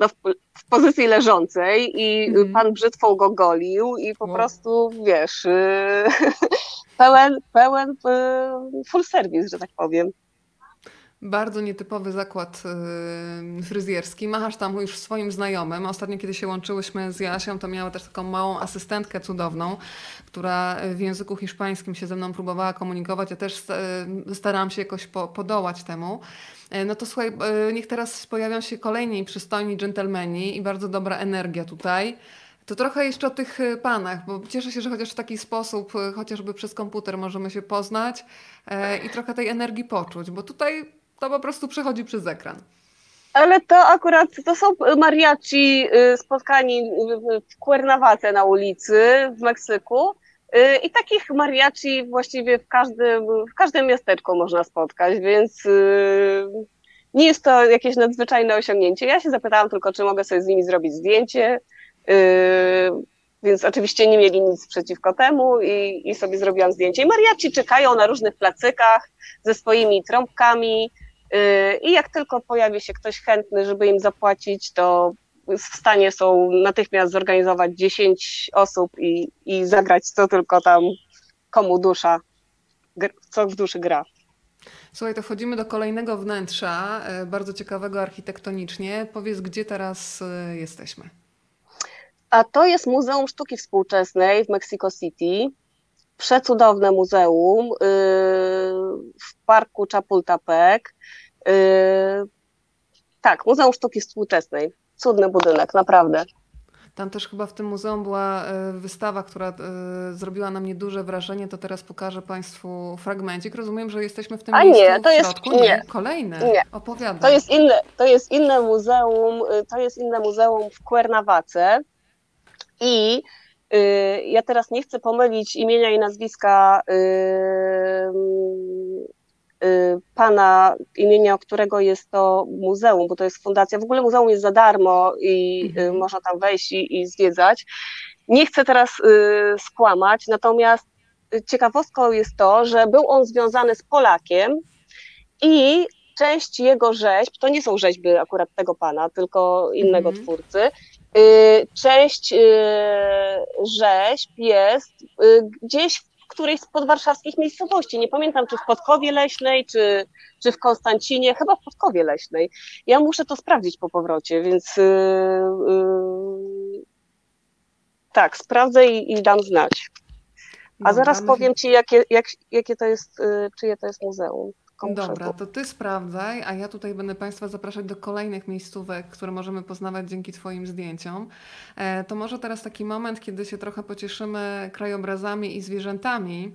B: no, w, w, pozycji leżącej i mm. pan brzytwą go golił i po prostu, wiesz, y, pełen, pełen y, full service, że tak powiem.
A: Bardzo nietypowy zakład yy, fryzjerski. Machasz tam już swoim znajomym. Ostatnio, kiedy się łączyłyśmy z Jasią, to miała też taką małą asystentkę cudowną, która w języku hiszpańskim się ze mną próbowała komunikować. Ja też yy, starałam się jakoś po, podołać temu. Yy, no to słuchaj, yy, niech teraz pojawią się kolejni przystojni dżentelmeni i bardzo dobra energia tutaj. To trochę jeszcze o tych panach, bo cieszę się, że chociaż w taki sposób, chociażby przez komputer możemy się poznać i trochę tej energii poczuć, bo tutaj to po prostu przechodzi przez ekran.
B: Ale to akurat, to są mariaci y, spotkani w Cuernavace na ulicy w Meksyku y, i takich mariaci właściwie w każdym, w każdym miasteczku można spotkać, więc y, nie jest to jakieś nadzwyczajne osiągnięcie. Ja się zapytałam tylko, czy mogę sobie z nimi zrobić zdjęcie, więc oczywiście nie mieli nic przeciwko temu i, i sobie zrobiłam zdjęcie. I mariaci czekają na różnych placykach ze swoimi trąbkami, I jak tylko pojawi się ktoś chętny, żeby im zapłacić, to w stanie są natychmiast zorganizować 10 osób i, i zagrać co tylko tam komu dusza, co w duszy gra.
A: Słuchaj, to wchodzimy do kolejnego wnętrza, e, bardzo ciekawego architektonicznie. Powiedz, gdzie teraz e, jesteśmy?
B: A to jest Muzeum Sztuki Współczesnej w Mexico City. Przecudowne muzeum y, w parku Chapultepec. Yy, tak, Muzeum Sztuki Współczesnej. Cudny budynek, naprawdę.
A: Tam też chyba w tym muzeum była e, wystawa, która zrobiła na mnie duże wrażenie. To teraz pokażę Państwu fragmencik. Rozumiem, że jesteśmy w tym A miejscu nie, to jest, środku. Nie, nie. kolejne. Nie. Opowiadam.
B: To jest, inne, to jest inne muzeum, y, to jest inne muzeum w Cuernavace i y, ja teraz nie chcę pomylić imienia i nazwiska y, Y, pana, imienia którego jest to muzeum, bo to jest fundacja. W ogóle muzeum jest za darmo i y, mhm. można tam wejść i, i zwiedzać. Nie chcę teraz y, skłamać, natomiast ciekawostką jest to, że był on związany z Polakiem i część jego rzeźb, to nie są rzeźby akurat tego pana, tylko innego mhm. twórcy, część rzeźb jest gdzieś w którejś z podwarszawskich miejscowości. Nie pamiętam, czy w Podkowie Leśnej, czy, czy w Konstancinie, chyba w Podkowie Leśnej. Ja muszę to sprawdzić po powrocie, więc tak, sprawdzę i, i dam znać. A zaraz powiem Ci, jakie, jak, jakie to jest, czyje to jest muzeum.
A: Dobra, to ty sprawdzaj, a ja tutaj będę Państwa zapraszać do kolejnych miejscówek, które możemy poznawać dzięki Twoim zdjęciom. E, to może teraz taki moment, kiedy się trochę pocieszymy krajobrazami i zwierzętami.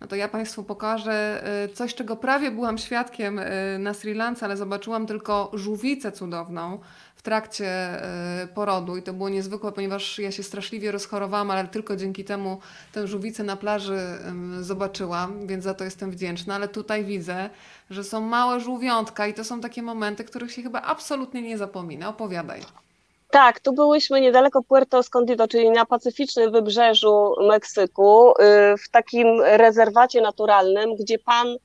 A: No to ja Państwu pokażę e, coś, czego prawie byłam świadkiem e, na Sri Lance, ale zobaczyłam tylko żółwicę cudowną trakcie e, porodu i to było niezwykłe, ponieważ ja się straszliwie rozchorowałam, ale tylko dzięki temu tę żółwicę na plaży zobaczyłam, więc za to jestem wdzięczna, ale tutaj widzę, że są małe żółwiątka i to są takie momenty, których się chyba absolutnie nie zapomina. Opowiadaj.
B: Tak, tu byłyśmy niedaleko Puerto Escondido, czyli na pacyficznym wybrzeżu Meksyku, y, w takim rezerwacie naturalnym, gdzie pan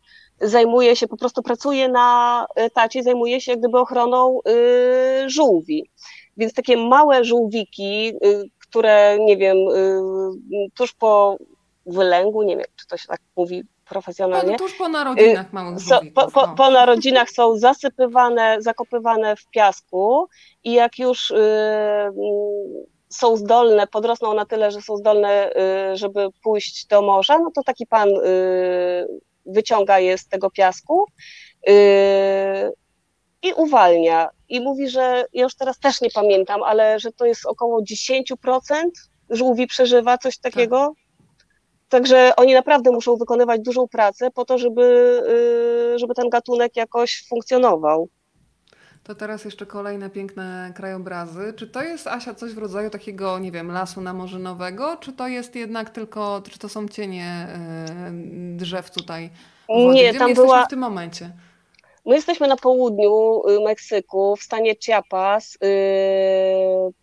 B: zajmuje się, po prostu pracuje na tacie, zajmuje się jak gdyby ochroną y, żółwi. Więc takie małe żółwiki, y, które, nie wiem, y, tuż po wylęgu, nie wiem, czy to się tak mówi profesjonalnie.
A: tuż po narodzinach małych żółwików.
B: Po, po, po, narodzinach są zasypywane, zakopywane w piasku i jak już są zdolne, podrosną na tyle, że są zdolne, żeby pójść do morza, no to taki pan wyciąga je z tego piasku yy, i uwalnia. I mówi, że ja już teraz też nie pamiętam, ale że to jest około 10% żółwi przeżywa coś takiego. Tak. Także oni naprawdę muszą wykonywać dużą pracę po to, żeby, yy, żeby ten gatunek jakoś funkcjonował.
A: To teraz jeszcze kolejne piękne krajobrazy. Czy to jest, Asia, coś w rodzaju takiego, nie wiem, lasu namorzynowego, czy to jest jednak tylko, czy to są cienie yy, drzew tutaj? Wody? Nie, Gdzie tam była... w tym momencie?
B: My jesteśmy na południu y, Meksyku, w stanie Chiapas, yy,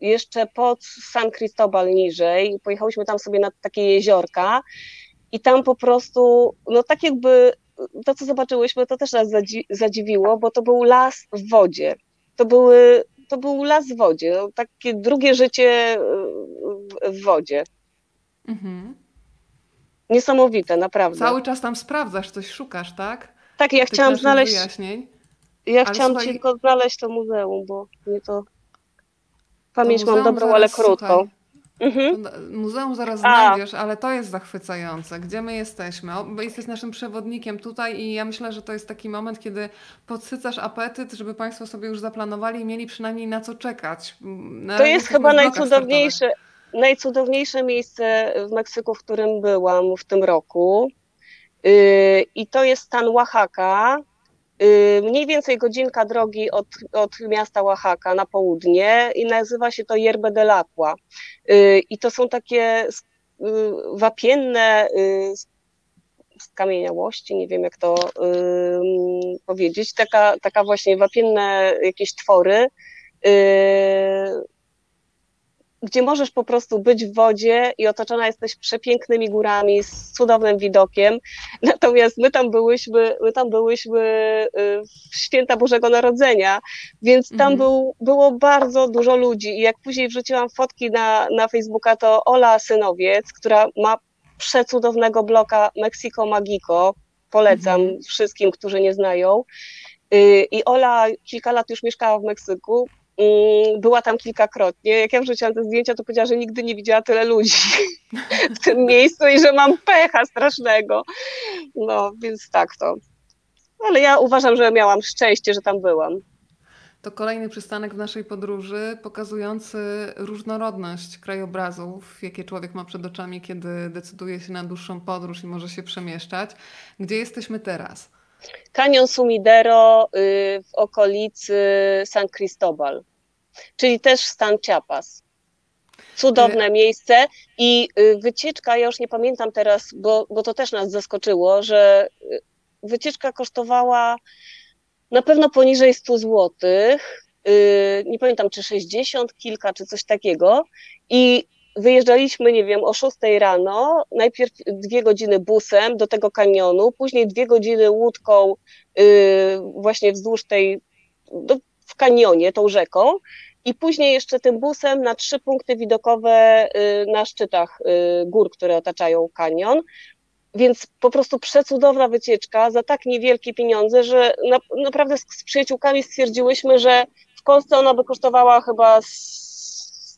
B: jeszcze pod San Cristobal niżej. Pojechałyśmy tam sobie na takie jeziorka i tam po prostu, no tak jakby to, co zobaczyłyśmy, to też nas zadziwiło, bo to był las w wodzie. To, były, to był las w wodzie, no, takie drugie życie w wodzie. Mhm. Niesamowite, naprawdę.
A: Cały czas tam sprawdzasz, coś szukasz, tak?
B: Tak, ja Tych chciałam znaleźć. Wyjaśnień. Ja Ale chciałam słuchaj... tylko znaleźć to muzeum, bo nie to. Pamięć to mam dobrą, ale krótką. Słuchaj,
A: Mhm. Muzeum zaraz znajdziesz, ale to jest zachwycające. Gdzie my jesteśmy? Bo jesteś naszym przewodnikiem tutaj i ja myślę, że to jest taki moment, kiedy podsycasz apetyt, żeby Państwo sobie już zaplanowali i mieli przynajmniej na co czekać.
B: Na to jest chyba najcudowniejsze, najcudowniejsze miejsce w Meksyku, w którym byłam w tym roku. Yy, I to jest stan Oaxaca. Y, mniej więcej godzinka drogi od, od miasta Oaxaca na południe i nazywa się to Yerbe del Aqua. Y, I to są takie wapienne skamieniałości, nie wiem jak to powiedzieć, taka, taka właśnie wapienne jakieś twory, gdzie możesz po prostu być w wodzie i otoczona jesteś przepięknymi górami z cudownym widokiem. Natomiast my tam byłyśmy, my tam byłyśmy y, w święta Bożego Narodzenia, więc tam mhm. był, było bardzo dużo ludzi i jak później wrzuciłam fotki na, na Facebooka, to Ola Synowiec, która ma przecudownego bloka Mexico Magico, polecam mhm. wszystkim, którzy nie znają. Y, I Ola kilka lat już mieszkała w Meksyku, była tam kilkakrotnie. Jak ja wrzuciłam te zdjęcia, to powiedziała, że nigdy nie widziała tyle ludzi w tym miejscu i że mam pecha strasznego. No, więc tak to. Ale ja uważam, że miałam szczęście, że tam byłam.
A: To kolejny przystanek w naszej podróży, pokazujący różnorodność krajobrazów, jakie człowiek ma przed oczami, kiedy decyduje się na dłuższą podróż i może się przemieszczać. Gdzie jesteśmy teraz?
B: Kanion Sumidero y, w okolicy San Cristobal, czyli też stan Chiapas. Cudowne y- miejsce i y, wycieczka, ja już nie pamiętam teraz, bo, bo to też nas zaskoczyło, że wycieczka kosztowała na pewno poniżej 100 złotych, nie pamiętam czy 60 kilka, czy coś takiego. I wyjeżdżaliśmy, nie wiem, o 6 rano, najpierw dwie godziny busem do tego kanionu, później dwie godziny łódką yy, właśnie wzdłuż tej, do, w kanionie, tą rzeką i później jeszcze tym busem na trzy punkty widokowe yy, na szczytach yy, gór, które otaczają kanion. Więc po prostu przecudowna wycieczka za tak niewielkie pieniądze, że na, naprawdę z, z przyjaciółkami stwierdziłyśmy, że w Polsce ona by kosztowała chyba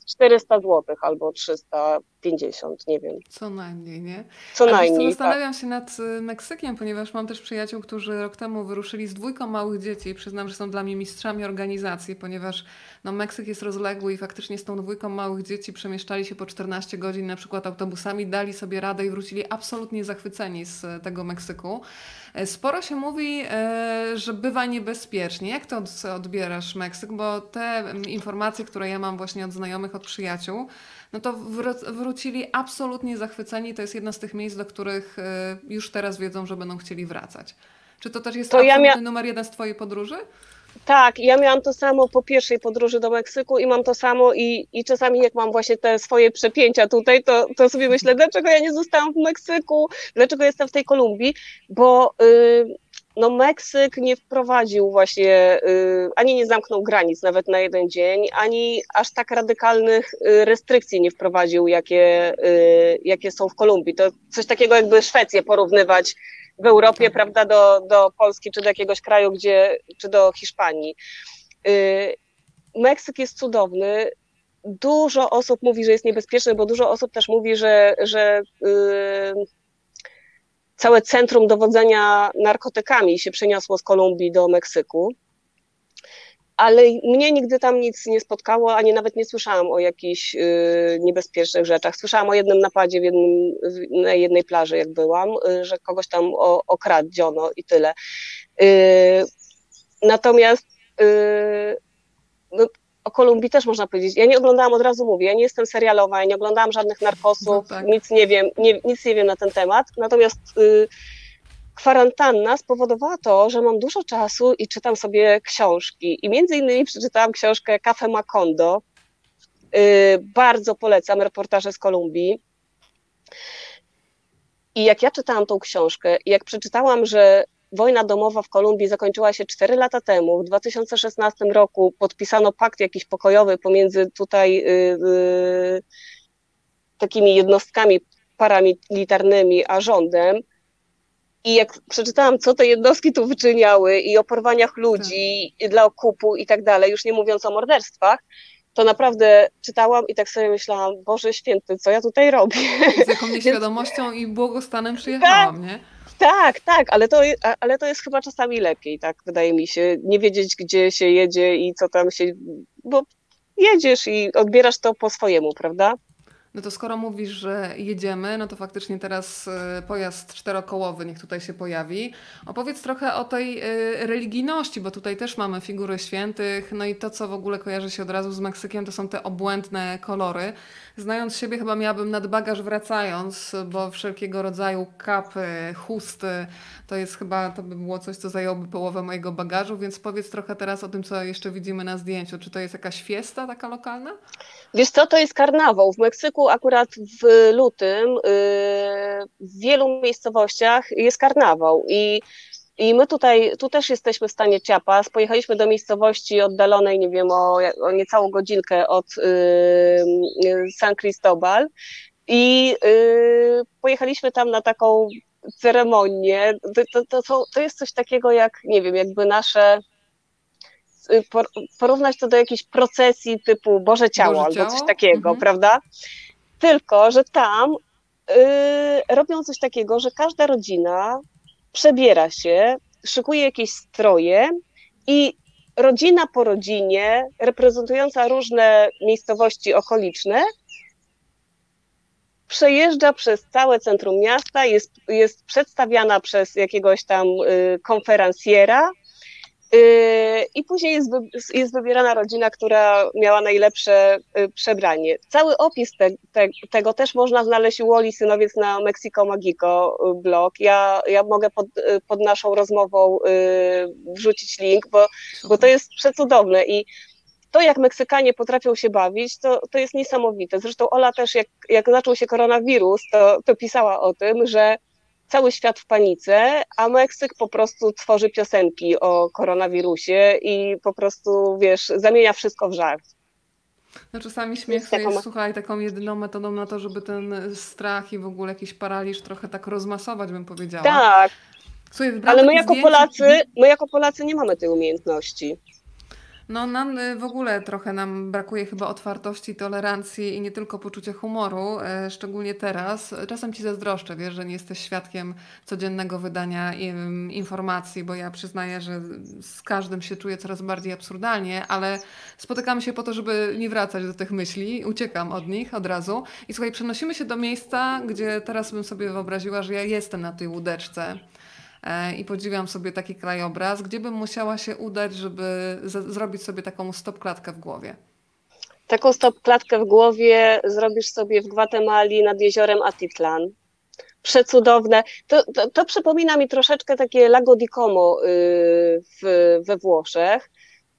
B: 400 zł albo 350, nie wiem.
A: Co najmniej, nie?
B: Co najmniej.
A: Co, zastanawiam tak. się nad y, Meksykiem, ponieważ mam też przyjaciół, którzy rok temu wyruszyli z dwójką małych dzieci. Przyznam, że są dla mnie mistrzami organizacji, ponieważ no, Meksyk jest rozległy i faktycznie z tą dwójką małych dzieci przemieszczali się po 14 godzin na przykład autobusami, dali sobie radę i wrócili absolutnie zachwyceni z tego Meksyku. Sporo się mówi, e, że bywa niebezpiecznie. Jak to odbierasz Meksyk? Bo te informacje, które ja mam właśnie od znajomych, od przyjaciół, no to wrócili absolutnie zachwyceni. To jest jedno z tych miejsc, do których e, już teraz wiedzą, że będą chcieli wracać. Czy to też jest to ja mia- numer jeden z Twojej podróży?
B: Tak, ja miałam to samo po pierwszej podróży do Meksyku i mam to samo i, i czasami jak mam właśnie te swoje przepięcia tutaj, to, to sobie myślę, dlaczego ja nie zostałam w Meksyku, dlaczego jestem w tej Kolumbii, bo y, no Meksyk nie wprowadził właśnie, y, ani nie zamknął granic nawet na jeden dzień, ani aż tak radykalnych y, restrykcji nie wprowadził, jakie, y, jakie są w Kolumbii. To coś takiego jakby Szwecję porównywać w Europie, tak. prawda, do, do Polski czy do jakiegoś kraju, gdzie, czy do Hiszpanii. Y, Meksyk jest cudowny. Dużo osób mówi, że jest niebezpieczny, bo dużo osób też mówi, że, że yy, całe centrum dowodzenia narkotykami się przeniosło z Kolumbii do Meksyku ale mnie nigdy tam nic nie spotkało, ani nawet nie słyszałam o jakichś y, niebezpiecznych rzeczach. Słyszałam o jednym napadzie w jednym, na jednej plaży, jak byłam, y, że kogoś tam o, okradziono i tyle. Y, natomiast y, no, o Kolumbii też można powiedzieć. Ja nie oglądałam, od razu mówię, ja nie jestem serialowa, ja nie oglądałam żadnych narkosów, no tak. nic nie wiem, nie, nic nie wiem na ten temat. Natomiast y, kwarantanna spowodowała to, że mam dużo czasu i czytam sobie książki. I między innymi przeczytałam książkę Cafe Macondo. Yy, bardzo polecam reportaże z Kolumbii. I jak ja czytałam tą książkę, i jak przeczytałam, że wojna domowa w Kolumbii zakończyła się 4 lata temu, w 2016 roku podpisano pakt jakiś pokojowy pomiędzy tutaj yy, takimi jednostkami paramilitarnymi a rządem, i jak przeczytałam, co te jednostki tu wyczyniały i o porwaniach ludzi tak. dla okupu i tak dalej, już nie mówiąc o morderstwach, to naprawdę czytałam i tak sobie myślałam, Boże święty, co ja tutaj robię?
A: Z jaką nieświadomością i błogostanem przyjechałam, tak, nie?
B: Tak, tak, ale to, ale to jest chyba czasami lepiej, tak wydaje mi się, nie wiedzieć, gdzie się jedzie i co tam się, bo jedziesz i odbierasz to po swojemu, prawda?
A: No to skoro mówisz, że jedziemy, no to faktycznie teraz y, pojazd czterokołowy niech tutaj się pojawi. Opowiedz trochę o tej y, religijności, bo tutaj też mamy figury świętych, no i to, co w ogóle kojarzy się od razu z Meksykiem, to są te obłędne kolory. Znając siebie, chyba miałabym nadbagaż wracając, bo wszelkiego rodzaju kapy, chusty, to jest chyba, to by było coś, co zajęłoby połowę mojego bagażu, więc powiedz trochę teraz o tym, co jeszcze widzimy na zdjęciu. Czy to jest jakaś fiesta taka lokalna?
B: Wiesz co, to jest karnawał. W Meksyku akurat w lutym yy, w wielu miejscowościach jest karnawał i i my tutaj, tu też jesteśmy w stanie Chiapas. Pojechaliśmy do miejscowości oddalonej, nie wiem, o, o niecałą godzinkę od yy, San Cristobal i yy, pojechaliśmy tam na taką ceremonię. To, to, to, to jest coś takiego jak, nie wiem, jakby nasze Y, porównać to do jakiejś procesji typu Boże Ciało Boże albo ciało? coś takiego, mhm. prawda? Tylko, że tam robią coś takiego, że każda rodzina przebiera się, szykuje jakieś stroje i rodzina po rodzinie, reprezentująca różne miejscowości okoliczne, przejeżdża przez całe centrum miasta, jest, jest przedstawiana przez jakiegoś tam y, konferencjera, I później jest, jest wybierana rodzina, która miała najlepsze y, przebranie. Cały opis te, te, tego też można znaleźć u Woli Synowiec na Mexico Magico y, blog. Ja, ja mogę pod, y, pod naszą rozmową wrzucić link, bo, bo to jest przecudowne i to, jak Meksykanie potrafią się bawić, to, to jest niesamowite. Zresztą Ola też, jak, jak zaczął się koronawirus, to, to pisała o tym, że cały świat w panice, a Meksyk po prostu tworzy piosenki o koronawirusie i po prostu, wiesz, zamienia wszystko w żart.
A: No czasami śmiech jest, taką... słuchaj, taką jedyną metodą na to, żeby ten strach i w ogóle jakiś paraliż trochę tak rozmasować, bym powiedziała.
B: Tak, Słuchaj, ale my jako Polacy, my jako Polacy nie mamy tej umiejętności.
A: No nam y, w ogóle trochę nam brakuje chyba otwartości, tolerancji i nie tylko poczucia humoru, e, szczególnie teraz. Czasem ci zazdroszczę, wiesz, że nie jesteś świadkiem codziennego wydania informacji, bo ja przyznaję, że z każdym się czuję coraz bardziej absurdalnie, ale spotykamy się po to, żeby nie wracać do tych myśli, uciekam od nich od razu. I słuchaj, przenosimy się do miejsca, gdzie teraz bym sobie wyobraziła, że ja jestem na tej łódeczce i podziwiam sobie taki krajobraz, gdzie bym musiała się udać, żeby zrobić sobie taką stopklatkę w głowie.
B: Taką stopklatkę w głowie zrobisz sobie w Gwatemali nad jeziorem Atitlan. Przecudowne. To, to, to przypomina mi troszeczkę takie Lago di Como y, w, we Włoszech,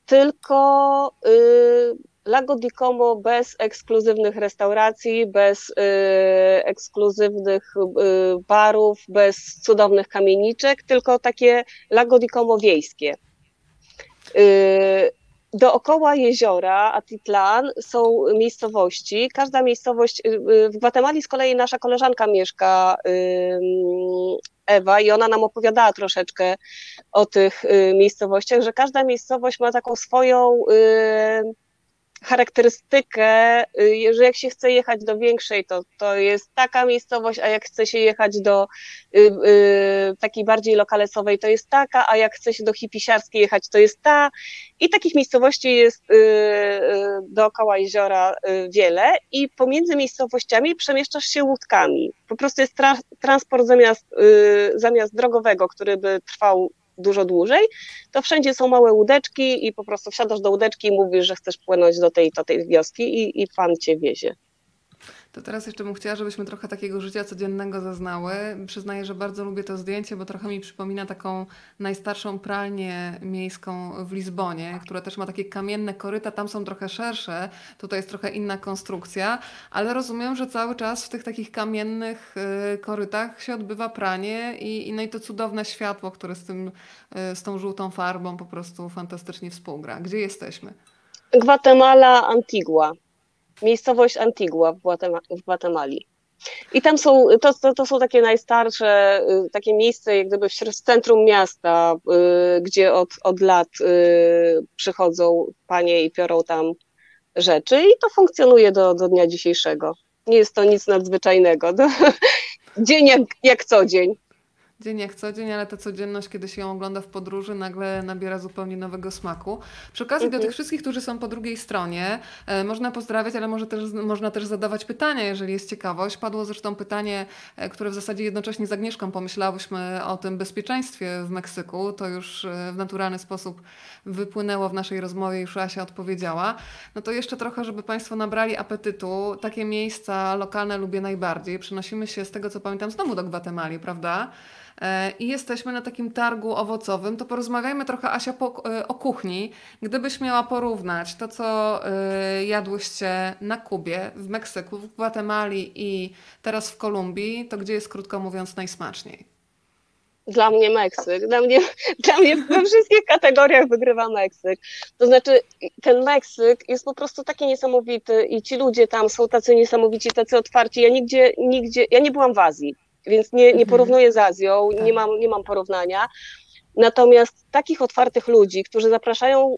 B: tylko y, Lago di Como bez ekskluzywnych restauracji, bez y, ekskluzywnych y, barów, bez cudownych kamieniczek, tylko takie Lago di Como wiejskie. Y, dookoła jeziora Atitlan są miejscowości. Każda miejscowość, y, y, w Gwatemali z kolei nasza koleżanka mieszka, Ewa, i ona nam opowiadała troszeczkę o tych miejscowościach, że każda miejscowość ma taką swoją charakterystykę, y, że jak się chce jechać do większej, to, to jest taka miejscowość, a jak chce się jechać do y, y, takiej bardziej lokalesowej, to jest taka, a jak chce się do hipisiarskiej jechać, to jest ta. I takich miejscowości jest y, y dookoła jeziora y, wiele i pomiędzy miejscowościami przemieszczasz się łódkami. Po prostu jest tra transport zamiast, zamiast drogowego, który by trwał dużo dłużej, to wszędzie są małe łódeczki i po prostu wsiadasz do łódeczki i mówisz, że chcesz płynąć do tej, do tej wioski i, i pan cię wiezie.
A: To teraz jeszcze bym chciała, żebyśmy trochę takiego życia codziennego zaznały. Przyznaję, że bardzo lubię to zdjęcie, bo trochę mi przypomina taką najstarszą pralnię miejską w Lizbonie, która też ma takie kamienne koryta, tam są trochę szersze, tutaj jest trochę inna konstrukcja, ale rozumiem, że cały czas w tych takich kamiennych y, korytach się odbywa pranie i, i, no i to cudowne światło, które z, tym, y, z tą żółtą farbą po prostu fantastycznie współgra. Gdzie jesteśmy?
B: Gwatemala Antigua miejscowość Antigua w, Gwatemali. I tam są, to, to, to, są takie najstarsze, y, takie miejsce, jak gdyby w centrum miasta, y, gdzie od, od lat y, przychodzą panie i piorą tam rzeczy i to funkcjonuje do, do dnia dzisiejszego. Nie jest to nic nadzwyczajnego. dzień jak, jak co dzień.
A: Dzień jak co dzień, ale ta codzienność, kiedy się ją ogląda w podróży, nagle nabiera zupełnie nowego smaku. Przy okazji mhm. do tych wszystkich, którzy są po drugiej stronie, e, można pozdrawiać, ale może też, można też zadawać pytania, jeżeli jest ciekawość. Padło zresztą pytanie, e, które w zasadzie jednocześnie z Agnieszką pomyślałyśmy o tym bezpieczeństwie w Meksyku. To już e, w naturalny sposób wypłynęło w naszej rozmowie, już Asia odpowiedziała. No to jeszcze trochę, żeby Państwo nabrali apetytu. Takie miejsca lokalne lubię najbardziej. Przenosimy się z tego, co pamiętam, znowu do Gwatemali, prawda? E, i jesteśmy na takim targu owocowym, to porozmawiajmy trochę, Asia, po, e, o kuchni. Gdybyś miała porównać to, co e, jadłyście na Kubie, w Meksyku, w Gwatemali i teraz w Kolumbii, to gdzie jest, krótko mówiąc, najsmaczniej?
B: Dla mnie Meksyk. Dla mnie, dla mnie we wszystkich kategoriach wygrywa Meksyk. To znaczy, ten Meksyk jest po prostu taki niesamowity i ci ludzie tam są tacy niesamowici, tacy otwarci. Ja nigdzie, nigdzie, ja nie byłam w Azji więc nie, nie mhm. porównuję z Azją, tak. nie, mam, nie mam porównania. Natomiast takich otwartych ludzi, którzy zapraszają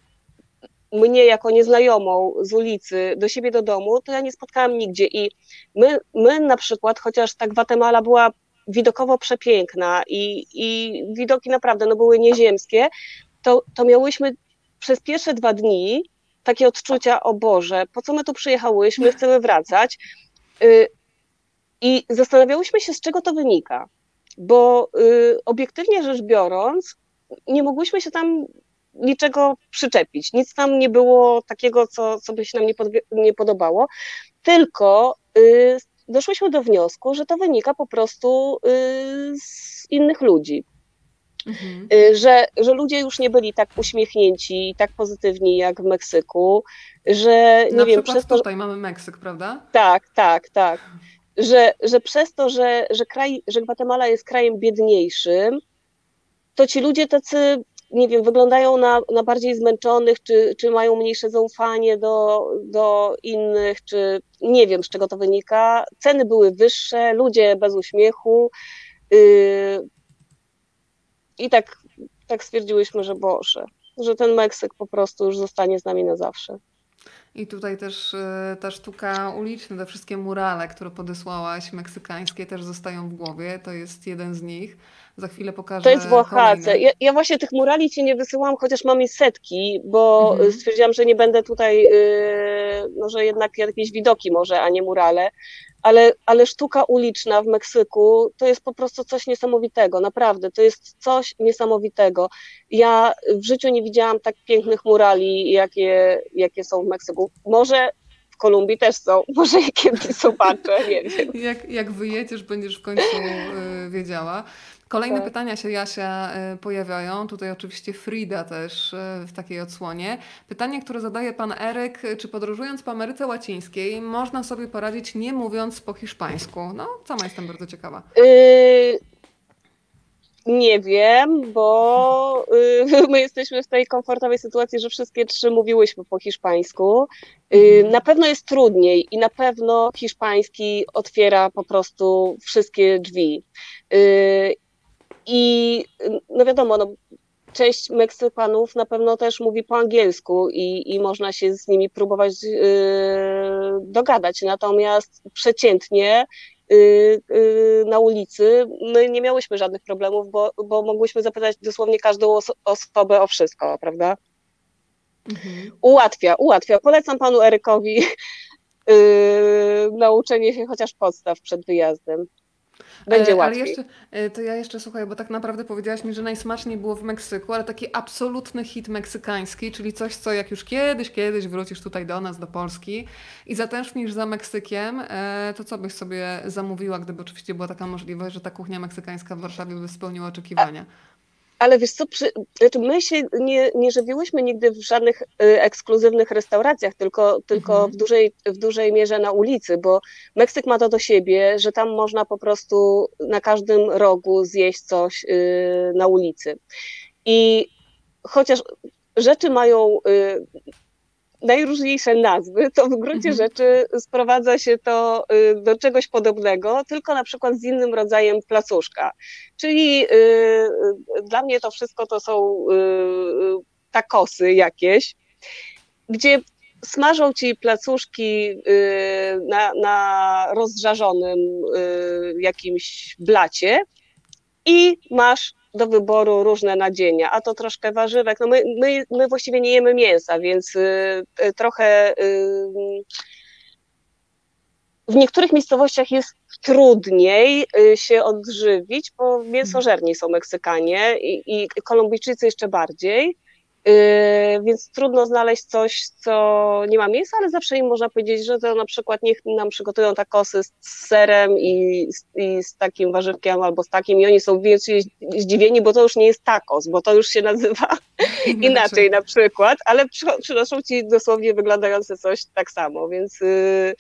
B: mnie jako nieznajomą z ulicy do siebie do domu, to ja nie spotkałam nigdzie. I my, my na przykład, chociaż ta Gwatemala była widokowo przepiękna i, i widoki naprawdę no, były nieziemskie, to, to miałyśmy przez pierwsze dwa dni takie odczucia, o Boże, po co my tu przyjechałyśmy, chcemy wracać. I zastanawiałyśmy się, z czego to wynika, bo y, obiektywnie rzecz biorąc, nie mogłyśmy się tam niczego przyczepić. Nic tam nie było takiego, co, co by się nam nie, pod, nie podobało, tylko y, doszłyśmy do wniosku, że to wynika po prostu y, z innych ludzi. Mhm. Y, że, że ludzie już nie byli tak uśmiechnięci, tak pozytywni jak w Meksyku, że nie
A: Na
B: wiem,
A: przez to. Tutaj mamy Meksyk, prawda?
B: Tak, tak, tak że, że przez to, że, że, kraj, że Gwatemala jest krajem biedniejszym, to ci ludzie tacy, nie wiem, wyglądają na, na bardziej zmęczonych, czy, czy mają mniejsze zaufanie do, do innych, czy nie wiem, z czego to wynika. Ceny były wyższe, ludzie bez uśmiechu. Yy, I tak, tak stwierdziłyśmy, że Boże, że ten Meksyk po prostu już zostanie z nami na zawsze.
A: I tutaj też e, ta sztuka uliczna, te wszystkie murale, które podesłałaś, meksykańskie, też zostają w głowie. To jest jeden z nich. Za chwilę pokażę.
B: To jest w. Ja, ja, właśnie tych murali ci nie wysyłam, chociaż mam je setki, bo mhm. stwierdziłam, że nie będę tutaj, yy, no, że jednak jakieś widoki może, a nie murale ale, ale sztuka uliczna w Meksyku to jest po prostu coś niesamowitego, naprawdę, to jest coś niesamowitego. Ja w życiu nie widziałam tak pięknych murali, jakie, jakie są w Meksyku. Może w Kolumbii też są, może kiedyś zobaczę, nie wiem.
A: Jak, jak wyjedziesz, będziesz w końcu y, wiedziała. Kolejne tak. pytania się, Jasia, e, pojawiają. Tutaj oczywiście Frida też e, w takiej odsłonie. Pytanie, które zadaje pan Eryk, czy podróżując po Ameryce Łacińskiej można sobie poradzić nie mówiąc po hiszpańsku? No, sama jestem bardzo ciekawa. Yy,
B: nie wiem, bo my jesteśmy w tej komfortowej sytuacji, że wszystkie trzy mówiłyśmy po hiszpańsku. Yy, na pewno jest trudniej i na pewno hiszpański otwiera po prostu wszystkie drzwi. I no wiadomo, no, część Meksykanów na pewno też mówi po angielsku i, i można się z nimi próbować yy, dogadać. Natomiast przeciętnie yy, yy, na ulicy my nie miałyśmy żadnych problemów, bo, bo mogłyśmy zapytać dosłownie każdą oso osobę o wszystko, prawda? Mhm. Ułatwia, ułatwia. Polecam panu Erykowi yy, nauczenie się chociaż podstaw przed wyjazdem. Będzie łatwiej.
A: Ale jeszcze, e, to ja jeszcze słuchaj, bo tak naprawdę powiedziałaś mi, że najsmaczniej było w Meksyku, ale taki absolutny hit meksykański, czyli coś, co jak już kiedyś, kiedyś wrócisz tutaj do nas, do Polski i zatęsknisz za Meksykiem, e, to co byś sobie zamówiła, gdyby oczywiście była taka możliwość, że ta kuchnia meksykańska w Warszawie by spełniła oczekiwania?
B: Ale wiesz co, przy, znaczy my się nie, nie żywiłyśmy nigdy w żadnych y, ekskluzywnych restauracjach, tylko, tylko mhm. w, dużej, w dużej mierze na ulicy, bo Meksyk ma to do siebie, że tam można po prostu na każdym rogu zjeść coś y, na ulicy. I chociaż rzeczy mają y, najróżniejsze nazwy, to w gruncie mhm. rzeczy sprowadza się to y, do czegoś podobnego, tylko na przykład z innym rodzajem placuszka. Czyli y, y, dla mnie to wszystko to są takosy jakieś, gdzie smażą ci placuszki na, na rozżarzonym jakimś blacie i masz do wyboru różne nadzienia, a to troszkę warzywek. No my, my, my właściwie nie jemy mięsa, więc y, y, trochę y, w niektórych miejscowościach jest trudniej y, się odżywić, bo mięsożerni są Meksykanie i, i Kolumbijczycy jeszcze bardziej. Yy, więc trudno znaleźć coś, co nie ma miejsca, ale zawsze im można powiedzieć, że to na przykład niech nam przygotują takosy z serem i, i z takim warzywkiem albo z takim i oni są wiecie, zdziwieni, bo to już nie jest tacos, bo to już się nazywa inaczej. na przykład, ale przynoszą ci dosłownie wyglądające coś tak samo, więc yy,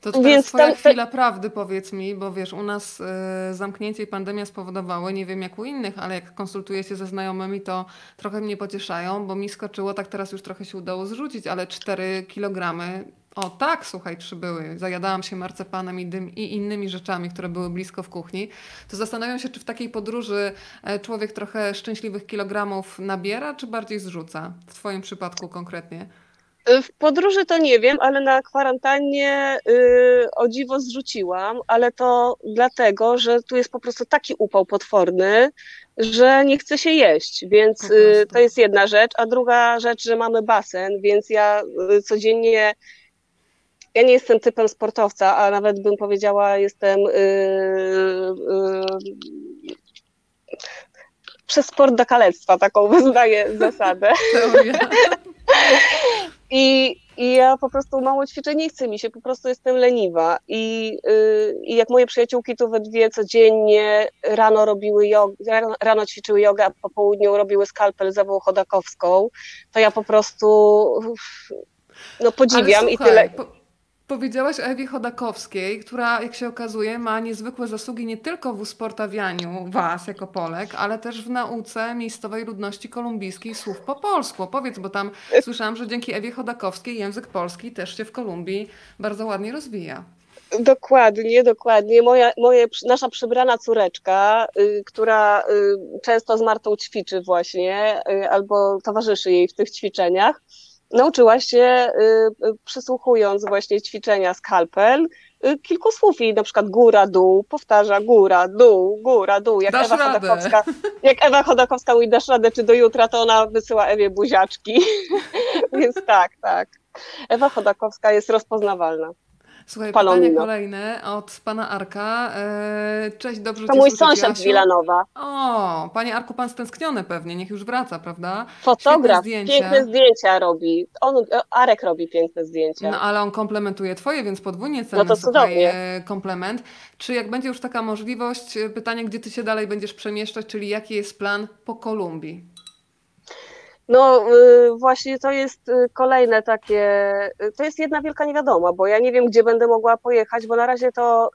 A: to teraz Więc twoja tam, chwila prawdy, powiedz mi, bo wiesz, u nas y, zamknięcie i pandemia spowodowały, nie wiem jak u innych, ale jak konsultuję się ze znajomymi, to trochę mnie pocieszają, bo mi skoczyło, tak teraz już trochę się udało zrzucić, ale 4 kilogramy o tak, słuchaj, przybyły. Zajadałam się marcepanem i, dym, i innymi rzeczami, które były blisko w kuchni. To zastanawiam się, czy w takiej podróży e, człowiek trochę szczęśliwych kilogramów nabiera, czy bardziej zrzuca? W Twoim przypadku konkretnie.
B: W podróży to nie wiem, ale na kwarantannie yy, o dziwo zrzuciłam, ale to dlatego, że tu jest po prostu taki upał potworny, że nie chce się jeść, więc yy, to jest jedna rzecz, a druga rzecz, że mamy basen, więc ja yy, codziennie ja nie jestem typem sportowca, a nawet bym powiedziała, jestem yy, yy, przez sport do kalectwa, taką wyznaję zasadę. I, I ja po prostu mało ćwiczę, nie chce mi się, po prostu jestem leniwa. I, yy, i jak moje przyjaciółki tu we dwie codziennie rano robiły jogę, rano, rano ćwiczyły jogę, a po południu robiły skalpel za Chodakowską, to ja po prostu no podziwiam słuchaj, i tyle. Po
A: Powiedziałaś o Ewie Chodakowskiej, która, jak się okazuje, ma niezwykłe zasługi nie tylko w usportawianiu Was jako Polek, ale też w nauce miejscowej ludności kolumbijskiej słów po polsku. Powiedz, bo tam słyszałam, że dzięki Ewie Chodakowskiej język polski też się w Kolumbii bardzo ładnie rozwija.
B: Dokładnie, dokładnie. Moja, moje, nasza przybrana córeczka, y, która y, często z Martą ćwiczy właśnie, y, albo towarzyszy jej w tych ćwiczeniach, nauczyła się, y, y, przysłuchując właśnie ćwiczenia skalpel, y, kilku słów i na przykład góra, dół, powtarza góra, dół, góra, dół. Jak Ewa, Chodakowska, jak Ewa Chodakowska mówi dasz radę czy do jutra, to ona wysyła Ewie buziaczki. Więc tak, tak. Ewa Chodakowska jest rozpoznawalna.
A: Słuchaj, pytanie kolejne od pana Arka. E, cześć, dobrze
B: To mój sąsiad z Wilanowa.
A: O, panie Arku, pan stęskniony pewnie, niech już wraca, prawda?
B: Fotograf, zdjęcia. piękne zdjęcia robi. On, Arek robi piękne zdjęcia.
A: No ale on komplementuje twoje, więc podwójnie cenny no to słuchaj, komplement. Czy jak będzie już taka możliwość, e, pytanie, gdzie ty się dalej będziesz przemieszczać, czyli jaki jest plan po Kolumbii?
B: No y, właśnie to jest y, kolejne takie, y, to jest jedna wielka niewiadoma, bo ja nie wiem, gdzie będę mogła pojechać, bo na razie to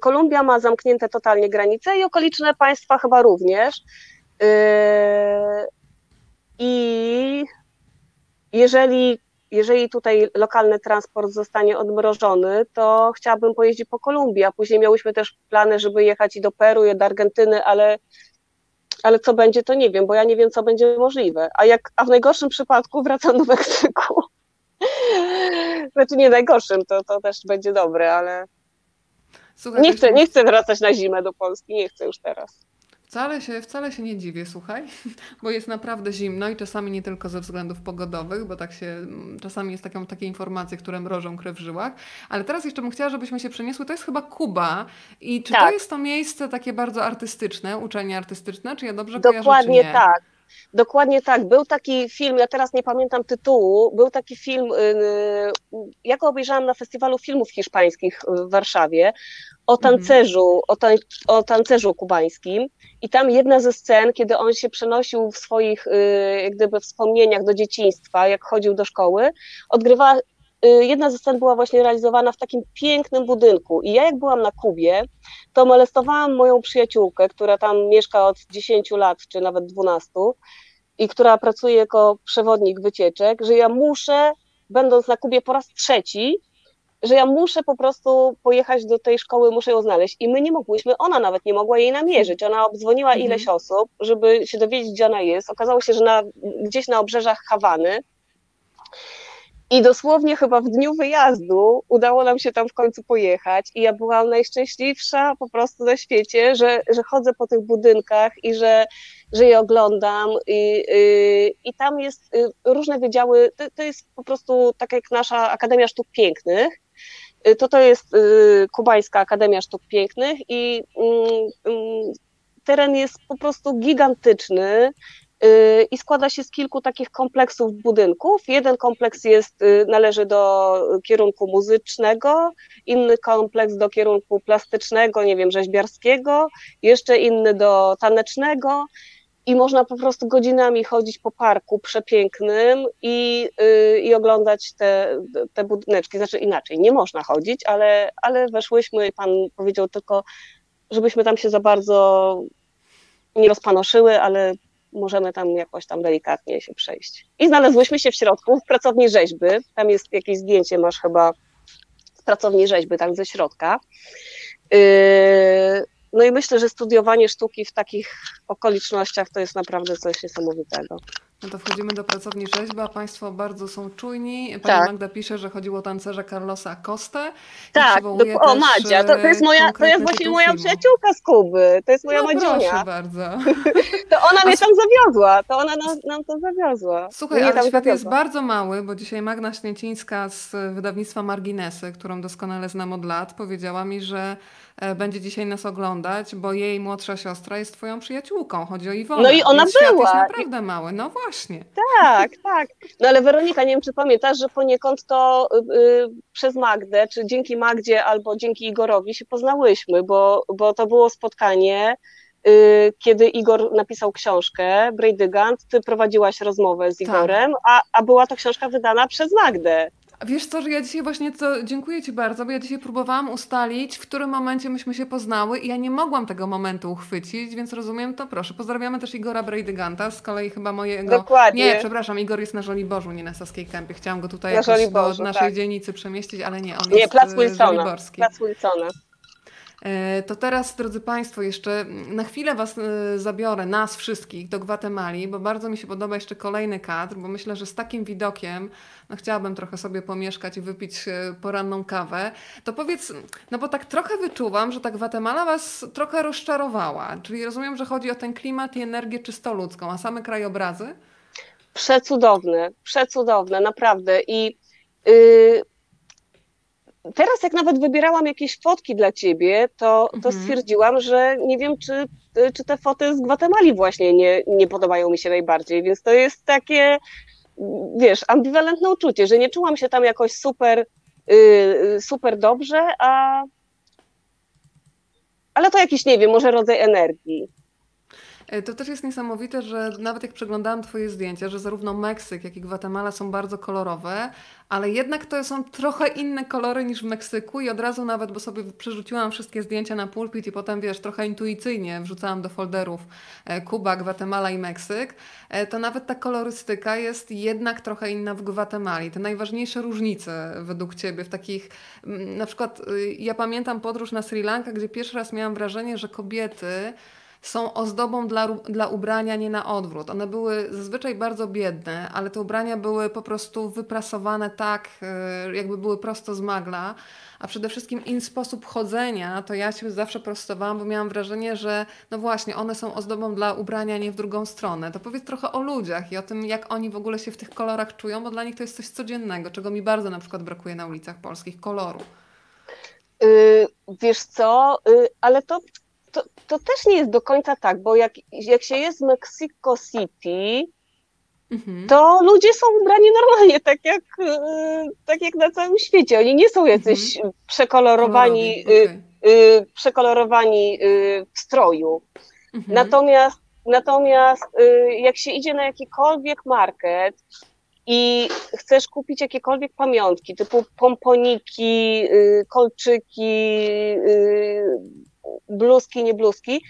B: Kolumbia ma zamknięte totalnie granice i okoliczne państwa chyba również. I jeżeli, jeżeli tutaj lokalny transport zostanie odmrożony, to chciałabym pojeździć po Kolumbii, a później miałyśmy też plany, żeby jechać i do Peru, i do Argentyny, ale ale co będzie, to nie wiem, bo ja nie wiem, co będzie możliwe. A, jak, a w najgorszym przypadku wracam do Meksyku. Znaczy nie najgorszym, to, to też będzie dobre, ale Słuchaj, nie, chcę, nie chcę wracać na zimę do Polski, nie chcę już teraz.
A: Wcale się, wcale się nie dziwię, słuchaj, bo jest naprawdę zimno i czasami nie tylko ze względów pogodowych, bo tak się, mm, czasami jest taką, takie informacje, które mrożą krew w żyłach. Ale teraz jeszcze bym chciała, żebyśmy się przeniosły, to jest chyba Kuba. I czy tak. to jest to miejsce takie bardzo artystyczne, uczenie artystyczne, czy ja dobrze
B: Dokładnie
A: kojarzę,
B: czy nie? tak. Dokładnie tak. Był taki film, ja teraz nie pamiętam tytułu, był taki film, yy, ja go obejrzałam na festiwalu filmów hiszpańskich w Warszawie, o mhm. tancerzu, o, tan o tancerzu kubańskim. I tam jedna ze scen, kiedy on się przenosił w swoich yy, jak gdyby wspomnieniach do dzieciństwa, jak chodził do szkoły, odgrywała Y, jedna ze scen była właśnie realizowana w takim pięknym budynku. I ja, jak byłam na Kubie, to molestowałam moją przyjaciółkę, która tam mieszka od 10 lat, czy nawet 12, i która pracuje jako przewodnik wycieczek, że ja muszę, będąc na Kubie po raz trzeci, że ja muszę po prostu pojechać do tej szkoły, muszę ją znaleźć. I my nie mogłyśmy, ona nawet nie mogła jej namierzyć. Ona obdzwoniła mhm. ileś osób, żeby się dowiedzieć, gdzie ona jest. Okazało się, że na, gdzieś na obrzeżach Hawany. I dosłownie chyba w dniu wyjazdu udało nam się tam w końcu pojechać i ja byłam najszczęśliwsza po prostu na świecie, że, że chodzę po tych budynkach i że, że je oglądam i, y, i tam jest y, różne wydziały, to, to jest po prostu tak jak nasza Akademia Sztuk Pięknych, y, to to jest Kubańska Akademia Sztuk Pięknych i mm, mm, teren jest po prostu gigantyczny, i składa się z kilku takich kompleksów budynków. Jeden kompleks jest, y, należy do kierunku muzycznego, inny kompleks do kierunku plastycznego, nie wiem, rzeźbiarskiego, jeszcze inny do tanecznego i można po prostu godzinami chodzić po parku przepięknym i, yy, i oglądać te, te budyneczki. Znaczy inaczej, nie można chodzić, ale, ale weszłyśmy i pan powiedział tylko, żebyśmy tam się za bardzo nie rozpanoszyły, ale możemy tam jakoś tam delikatnie się przejść. I znalazłyśmy się w środku w pracowni rzeźby. Tam jest jakieś zdjęcie, masz chyba z pracowni rzeźby, tak ze środka. Yy, no i myślę, że studiowanie sztuki w takich okolicznościach to jest naprawdę coś niesamowitego.
A: No to wchodzimy do pracowni rzeźby, a Państwo bardzo są czujni. Pani
B: Tak.
A: Magda pisze, że chodziło o tancerza Carlosa Costę.
B: Tak, dok- o Madzia, to, to jest
A: e,
B: moja, to jest właśnie moja
A: filmu.
B: przyjaciółka z Kuby, to jest moja
A: No
B: Madziunia.
A: bardzo.
B: To ona mnie tam zawiozła, to ona nam, nam to zawiozła.
A: Słuchaj, ale świat jest
B: zawiozła.
A: bardzo mały, bo dzisiaj Magna Śniecińska z wydawnictwa Marginesy, którą doskonale znam od lat, powiedziała mi, że będzie dzisiaj nas oglądać, bo jej młodsza siostra jest twoją przyjaciółką. Chodzi o Iwonę.
B: No i ona
A: Więc
B: była.
A: jest naprawdę mały. No właśnie.
B: Tak, tak. No ale Weronika, nie wiem, czy pamiętasz, że poniekąd to y, y, przez Magdę, czy dzięki Magdzie albo dzięki Igorowi się poznałyśmy, bo, bo to było spotkanie, y, kiedy Igor napisał książkę, Brejdygant, ty prowadziłaś rozmowę z
A: Tak.
B: Igorem, a, a była to książka wydana przez Magdę.
A: A Wiesz co, że ja dzisiaj właśnie to dziękuję Ci bardzo, bo ja dzisiaj próbowałam ustalić, w którym momencie myśmy się poznały i ja nie mogłam tego momentu uchwycić, więc rozumiem to proszę. Pozdrawiamy też Igora Brejdyganta, z kolei chyba mojego...
B: Dokładnie.
A: Nie, przepraszam, Igor jest na Żoliborzu, nie na Saskiej Kępie. Chciałam go tutaj
B: Na
A: jakoś
B: Żoliborzu,
A: do naszej
B: tak.
A: dzielnicy przemieścić, ale nie, on
B: Nie,
A: jest
B: Plac
A: e,
B: Wilsona.
A: żoliborski.
B: Plac Wilsona.
A: E, To teraz, drodzy Państwo, jeszcze na chwilę Was e, zabiorę, nas wszystkich, do Gwatemali, bo bardzo mi się podoba jeszcze kolejny kadr, bo myślę, że z takim widokiem no, chciałabym trochę sobie pomieszkać i wypić e, poranną kawę. To powiedz, no bo tak trochę wyczuwam, że ta Gwatemala Was trochę rozczarowała. Czyli rozumiem, że chodzi o ten klimat i energię czysto ludzką, a same krajobrazy?
B: Przecudowne, przecudowne, naprawdę. I y, teraz, jak nawet wybierałam jakieś fotki dla ciebie, to, to
A: Mhm.
B: stwierdziłam, że nie wiem, czy, y, czy te foty z Gwatemali właśnie nie, nie podobają mi się najbardziej. Więc to jest takie, wiesz, ambiwalentne uczucie, że nie czułam się tam jakoś super, y, y, super dobrze, a. Ale to jakiś, nie wiem, może rodzaj energii.
A: E, To też jest niesamowite, że nawet jak przeglądałam Twoje zdjęcia, że zarówno Meksyk, jak i Gwatemala są bardzo kolorowe, ale jednak to są trochę inne kolory niż w Meksyku i od razu nawet, bo sobie przerzuciłam wszystkie zdjęcia na pulpit i potem, wiesz, trochę intuicyjnie wrzucałam do folderów e, Kuba, Gwatemala i Meksyk, e, to nawet ta kolorystyka jest jednak trochę inna w Gwatemali. Te najważniejsze różnice według Ciebie w takich, mm, na przykład y, ja pamiętam podróż na Sri Lankę, gdzie pierwszy raz miałam wrażenie, że kobiety są ozdobą dla, dla ubrania nie na odwrót. One były zazwyczaj bardzo biedne, ale te ubrania były po prostu wyprasowane tak, e, jakby były prosto z magla. A przede wszystkim in sposób chodzenia, to ja się zawsze prostowałam, bo miałam wrażenie, że no właśnie, one są ozdobą dla ubrania, nie w drugą stronę. To powiedz trochę o ludziach i o tym, jak oni w ogóle się w tych kolorach czują, bo dla nich to jest coś codziennego, czego mi bardzo na przykład brakuje na ulicach polskich, koloru.
B: Y, Wiesz co, y, ale to, to, to też nie jest do końca tak, bo jak, jak się jest w Mexico City,
A: Mhm.
B: to ludzie są ubrani normalnie, tak jak, y, tak jak na całym świecie. Oni nie są jacyś przekolorowani,
A: Kolorowi,
B: y,
A: okej.
B: y, przekolorowani y, w stroju.
A: Mhm.
B: Natomiast, natomiast jak się idzie na jakikolwiek market i chcesz kupić jakiekolwiek pamiątki, typu pomponiki, kolczyki, bluzki, nie bluzki,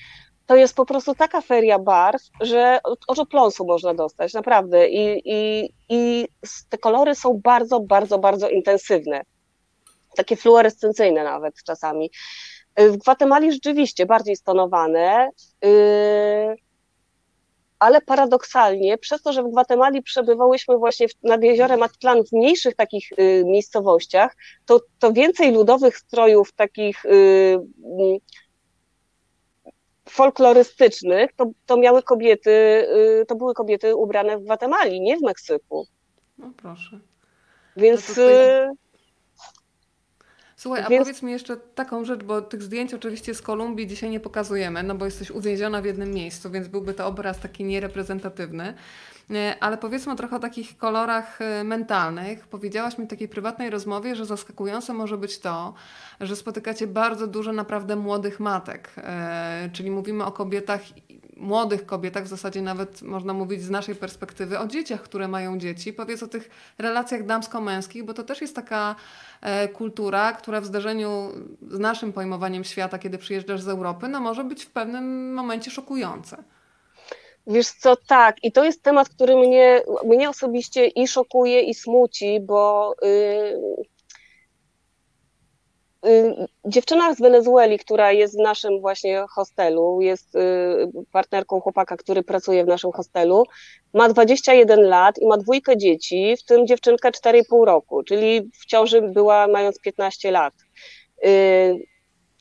B: to jest po prostu taka feria barw, że oczopląsu można dostać, naprawdę. I, i, i te kolory są bardzo, bardzo, bardzo intensywne. Takie fluorescencyjne nawet czasami. W Gwatemali rzeczywiście bardziej stonowane. Yy, ale paradoksalnie, przez to, że w Gwatemali przebywałyśmy właśnie nad jeziorem Atlan w mniejszych takich y, miejscowościach, to, to więcej ludowych strojów takich y, mm, folklorystycznych, to, to miały kobiety, y, to były kobiety ubrane w Gwatemali, nie w Meksyku.
A: No proszę.
B: Więc... Tutaj...
A: Słuchaj, a Więc... powiedz mi jeszcze taką rzecz, bo tych zdjęć oczywiście z Kolumbii dzisiaj nie pokazujemy, no bo jesteś uwięziona w jednym miejscu, więc byłby to obraz taki niereprezentatywny. E, ale powiedzmy trochę o takich kolorach e, mentalnych. Powiedziałaś mi w takiej prywatnej rozmowie, że zaskakujące może być to, że spotykacie bardzo dużo naprawdę młodych matek. E, czyli mówimy o kobietach młodych kobietach, w zasadzie nawet można mówić z naszej perspektywy, o dzieciach, które mają dzieci. Powiedz o tych relacjach damsko-męskich, bo to też jest taka e, kultura, która w zdarzeniu z naszym pojmowaniem świata, kiedy przyjeżdżasz z Europy, no może być w pewnym momencie szokujące.
B: Wiesz co, tak, i to jest temat, który mnie, mnie osobiście i szokuje, i smuci, bo yy, Y, dziewczyna z Wenezueli, która jest w naszym właśnie hostelu, jest y, partnerką chłopaka, który pracuje w naszym hostelu, ma 21 lat i ma dwójkę dzieci, w tym dziewczynkę 4,5 roku, czyli w ciąży była mając 15 lat.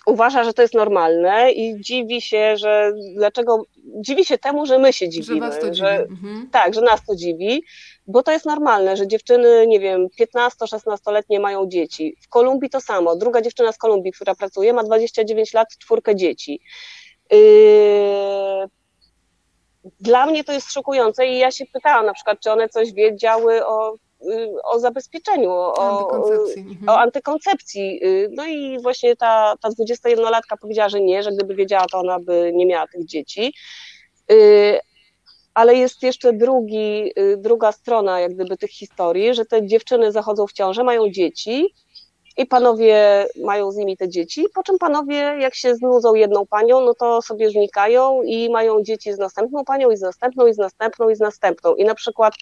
B: Uważa, że to jest normalne i dziwi się, że dlaczego, dziwi się temu, że my się dziwimy.
A: Że was to dziwi. Że, mhm.
B: Tak, że nas to dziwi, bo to jest normalne, że dziewczyny, nie wiem, 15-16-letnie mają dzieci. W Kolumbii to samo. Druga dziewczyna z Kolumbii, która pracuje, ma 29 lat, czwórkę dzieci. Yy... Dla mnie to jest szokujące i ja się pytałam na przykład, czy one coś wiedziały o o zabezpieczeniu, o
A: antykoncepcji.
B: Mhm. o antykoncepcji. No i właśnie ta, ta 21-latka powiedziała, że nie, że gdyby wiedziała, to ona by nie miała tych dzieci. Y, ale jest jeszcze drugi, y, druga strona jak gdyby tych historii, że te dziewczyny zachodzą w ciążę, mają dzieci i panowie mają z nimi te dzieci, po czym panowie jak się znudzą jedną panią, no to sobie znikają i mają dzieci z następną panią i z następną i z następną i z następną i na przykład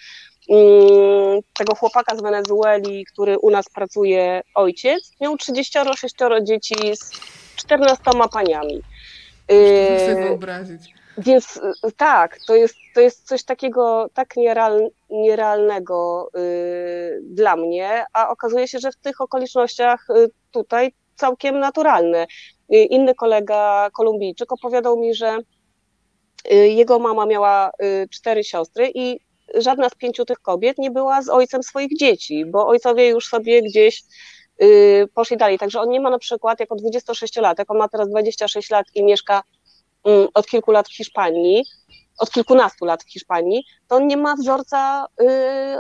B: um, tego chłopaka z Wenezueli, który u nas pracuje ojciec, miał 36 dzieci z 14 paniami.
A: Muszę sobie y, wyobrazić.
B: Więc y, tak, to jest, to jest coś takiego tak niereal, nierealnego y, dla mnie, a okazuje się, że w tych okolicznościach y, tutaj całkiem naturalne. Y, inny kolega Kolumbijczyk opowiadał mi, że y, jego mama miała y, cztery siostry i żadna z pięciu tych kobiet nie była z ojcem swoich dzieci, bo ojcowie już sobie gdzieś poszli dalej. Także on nie ma na przykład, jako 26-latek, on ma teraz 26 lat i mieszka od kilku lat w Hiszpanii, od kilkunastu lat w Hiszpanii, to on nie ma wzorca y,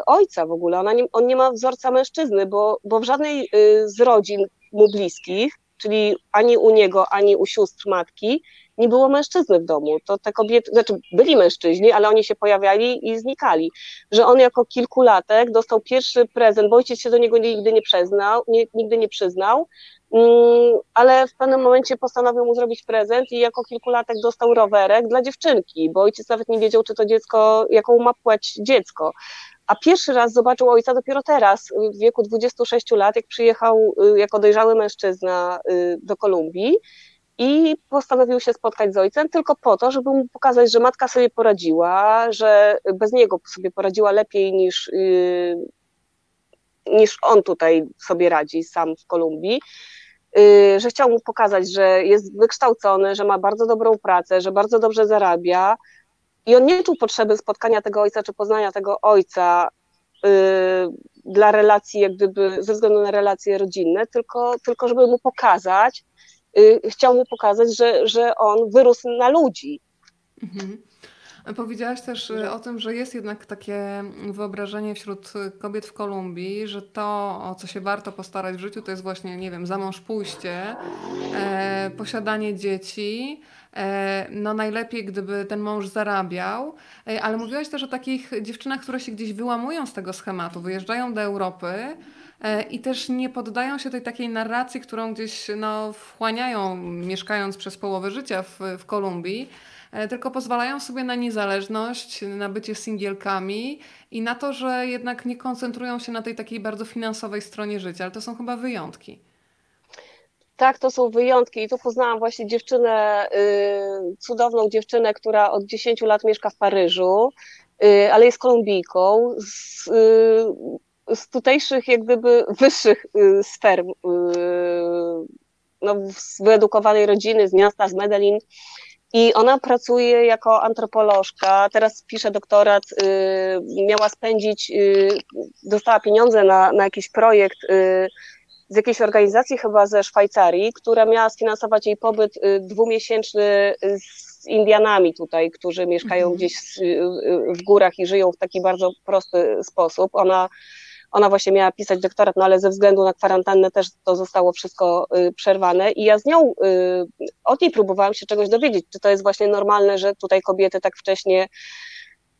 B: ojca w ogóle, Ona nie, on nie ma wzorca mężczyzny, bo, bo w żadnej y, z rodzin mu bliskich, czyli ani u niego, ani u sióstr matki, nie było mężczyzny w domu. To te kobiety, znaczy byli mężczyźni, ale oni się pojawiali i znikali. Że on jako kilkulatek dostał pierwszy prezent, bo ojciec się do niego nigdy nie przyznał, nie, nigdy nie przyznał, Mm, ale w pewnym momencie postanowił mu zrobić prezent i jako kilkulatek dostał rowerek dla dziewczynki, bo ojciec nawet nie wiedział, czy to dziecko, jaką ma płeć dziecko. A pierwszy raz zobaczył ojca dopiero teraz, w wieku 26 lat, jak przyjechał y, jako dojrzały mężczyzna y, do Kolumbii i postanowił się spotkać z ojcem tylko po to, żeby mu pokazać, że matka sobie poradziła, że bez niego sobie poradziła lepiej niż, y, niż on tutaj sobie radzi sam w Kolumbii Y, że chciał mu pokazać, że jest wykształcony, że ma bardzo dobrą pracę, że bardzo dobrze zarabia. I on nie czuł potrzeby spotkania tego ojca czy poznania tego ojca y, dla relacji, jak gdyby ze względu na relacje rodzinne, tylko, tylko żeby mu pokazać, y, chciał mu pokazać, że, że on wyrósł na ludzi.
A: Mhm. Powiedziałaś też y, o tym, że jest jednak takie wyobrażenie wśród kobiet w Kolumbii, że to, o co się warto postarać w życiu, to jest właśnie, nie wiem, za mąż pójście, e, posiadanie dzieci. E, no najlepiej, gdyby ten mąż zarabiał, e, ale mówiłaś też o takich dziewczynach, które się gdzieś wyłamują z tego schematu, wyjeżdżają do Europy e, i też nie poddają się tej takiej narracji, którą gdzieś no, wchłaniają, mieszkając przez połowę życia w, w Kolumbii tylko pozwalają sobie na niezależność, na bycie singielkami i na to, że jednak nie koncentrują się na tej takiej bardzo finansowej stronie życia, ale to są chyba wyjątki.
B: Tak, to są wyjątki i tu poznałam właśnie dziewczynę, y, cudowną dziewczynę, która od 10 lat mieszka w Paryżu, y, ale jest Kolumbijką z, y, z tutejszych jak gdyby wyższych sfer, no, z wyedukowanej rodziny, z miasta, z Medellin. I ona pracuje jako antropolożka, teraz pisze doktorat, y, miała spędzić, y, dostała pieniądze na, na jakiś projekt y, z jakiejś organizacji chyba ze Szwajcarii, która miała sfinansować jej pobyt dwumiesięczny z Indianami tutaj, którzy mieszkają mhm. gdzieś w górach i żyją w taki bardzo prosty sposób. Ona ona właśnie miała pisać doktorat, no ale ze względu na kwarantannę też to zostało wszystko y, przerwane. I ja z nią y, od niej próbowałam się czegoś dowiedzieć, czy to jest właśnie normalne, że tutaj kobiety tak wcześnie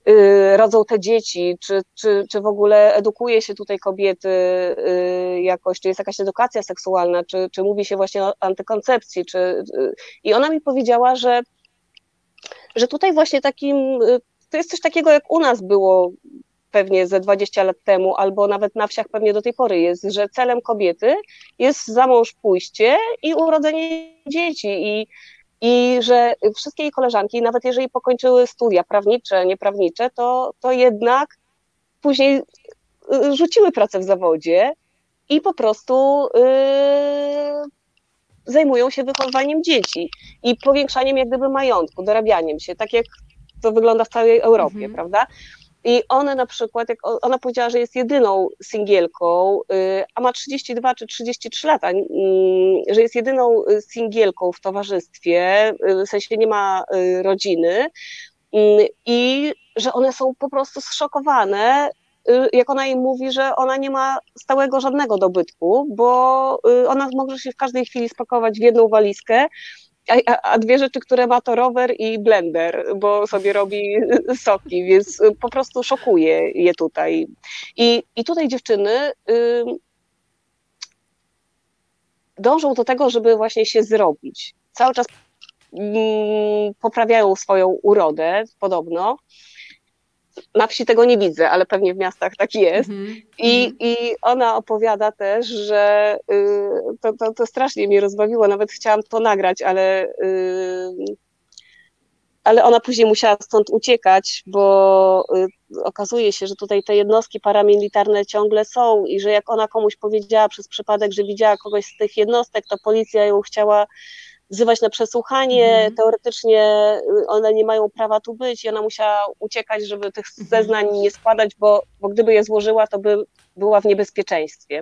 B: y, rodzą te dzieci, czy, czy, czy w ogóle edukuje się tutaj kobiety jakoś, czy jest jakaś edukacja seksualna, czy, czy mówi się właśnie o antykoncepcji, czy, i ona mi powiedziała, że, że tutaj właśnie takim, to jest coś takiego jak u nas było pewnie ze 20 lat temu, albo nawet na wsiach pewnie do tej pory jest, że celem kobiety jest za mąż pójście i urodzenie dzieci i, i że wszystkie jej koleżanki, nawet jeżeli pokończyły studia prawnicze, nieprawnicze, to, to jednak później y, rzuciły pracę w zawodzie i po prostu yy, zajmują się wychowywaniem dzieci i powiększaniem jak gdyby majątku, dorabianiem się, tak jak to wygląda w całej Europie, mhm. prawda? I ona na przykład, jak ona powiedziała, że jest jedyną singielką, y, a ma 32 czy 33 lata, mm, że jest jedyną y, singielką w towarzystwie, y, w sensie nie ma rodziny i że one są po prostu zszokowane, jak ona im mówi, że ona nie ma stałego żadnego dobytku, bo ona może się w każdej chwili spakować w jedną walizkę, a, a, dwie rzeczy, które ma to rower i blender, bo sobie robi soki, więc po prostu szokuje je tutaj. I, i tutaj dziewczyny y, dążą do tego, żeby właśnie się zrobić. Cały czas y, poprawiają swoją urodę, podobno, na wsi tego nie widzę, ale pewnie w miastach tak jest. Mm -hmm. I, mhm. I ona opowiada też, że y, to, to, to, strasznie mnie rozbawiło, nawet chciałam to nagrać, ale, y, ale ona później musiała stąd uciekać, bo y, okazuje się, że tutaj te jednostki paramilitarne ciągle są i że jak ona komuś powiedziała przez przypadek, że widziała kogoś z tych jednostek, to policja ją chciała wzywać na przesłuchanie, mhm. teoretycznie y, one nie mają prawa tu być i ona musiała uciekać, żeby tych mhm. zeznań nie składać, bo, bo gdyby je złożyła, to by była w niebezpieczeństwie.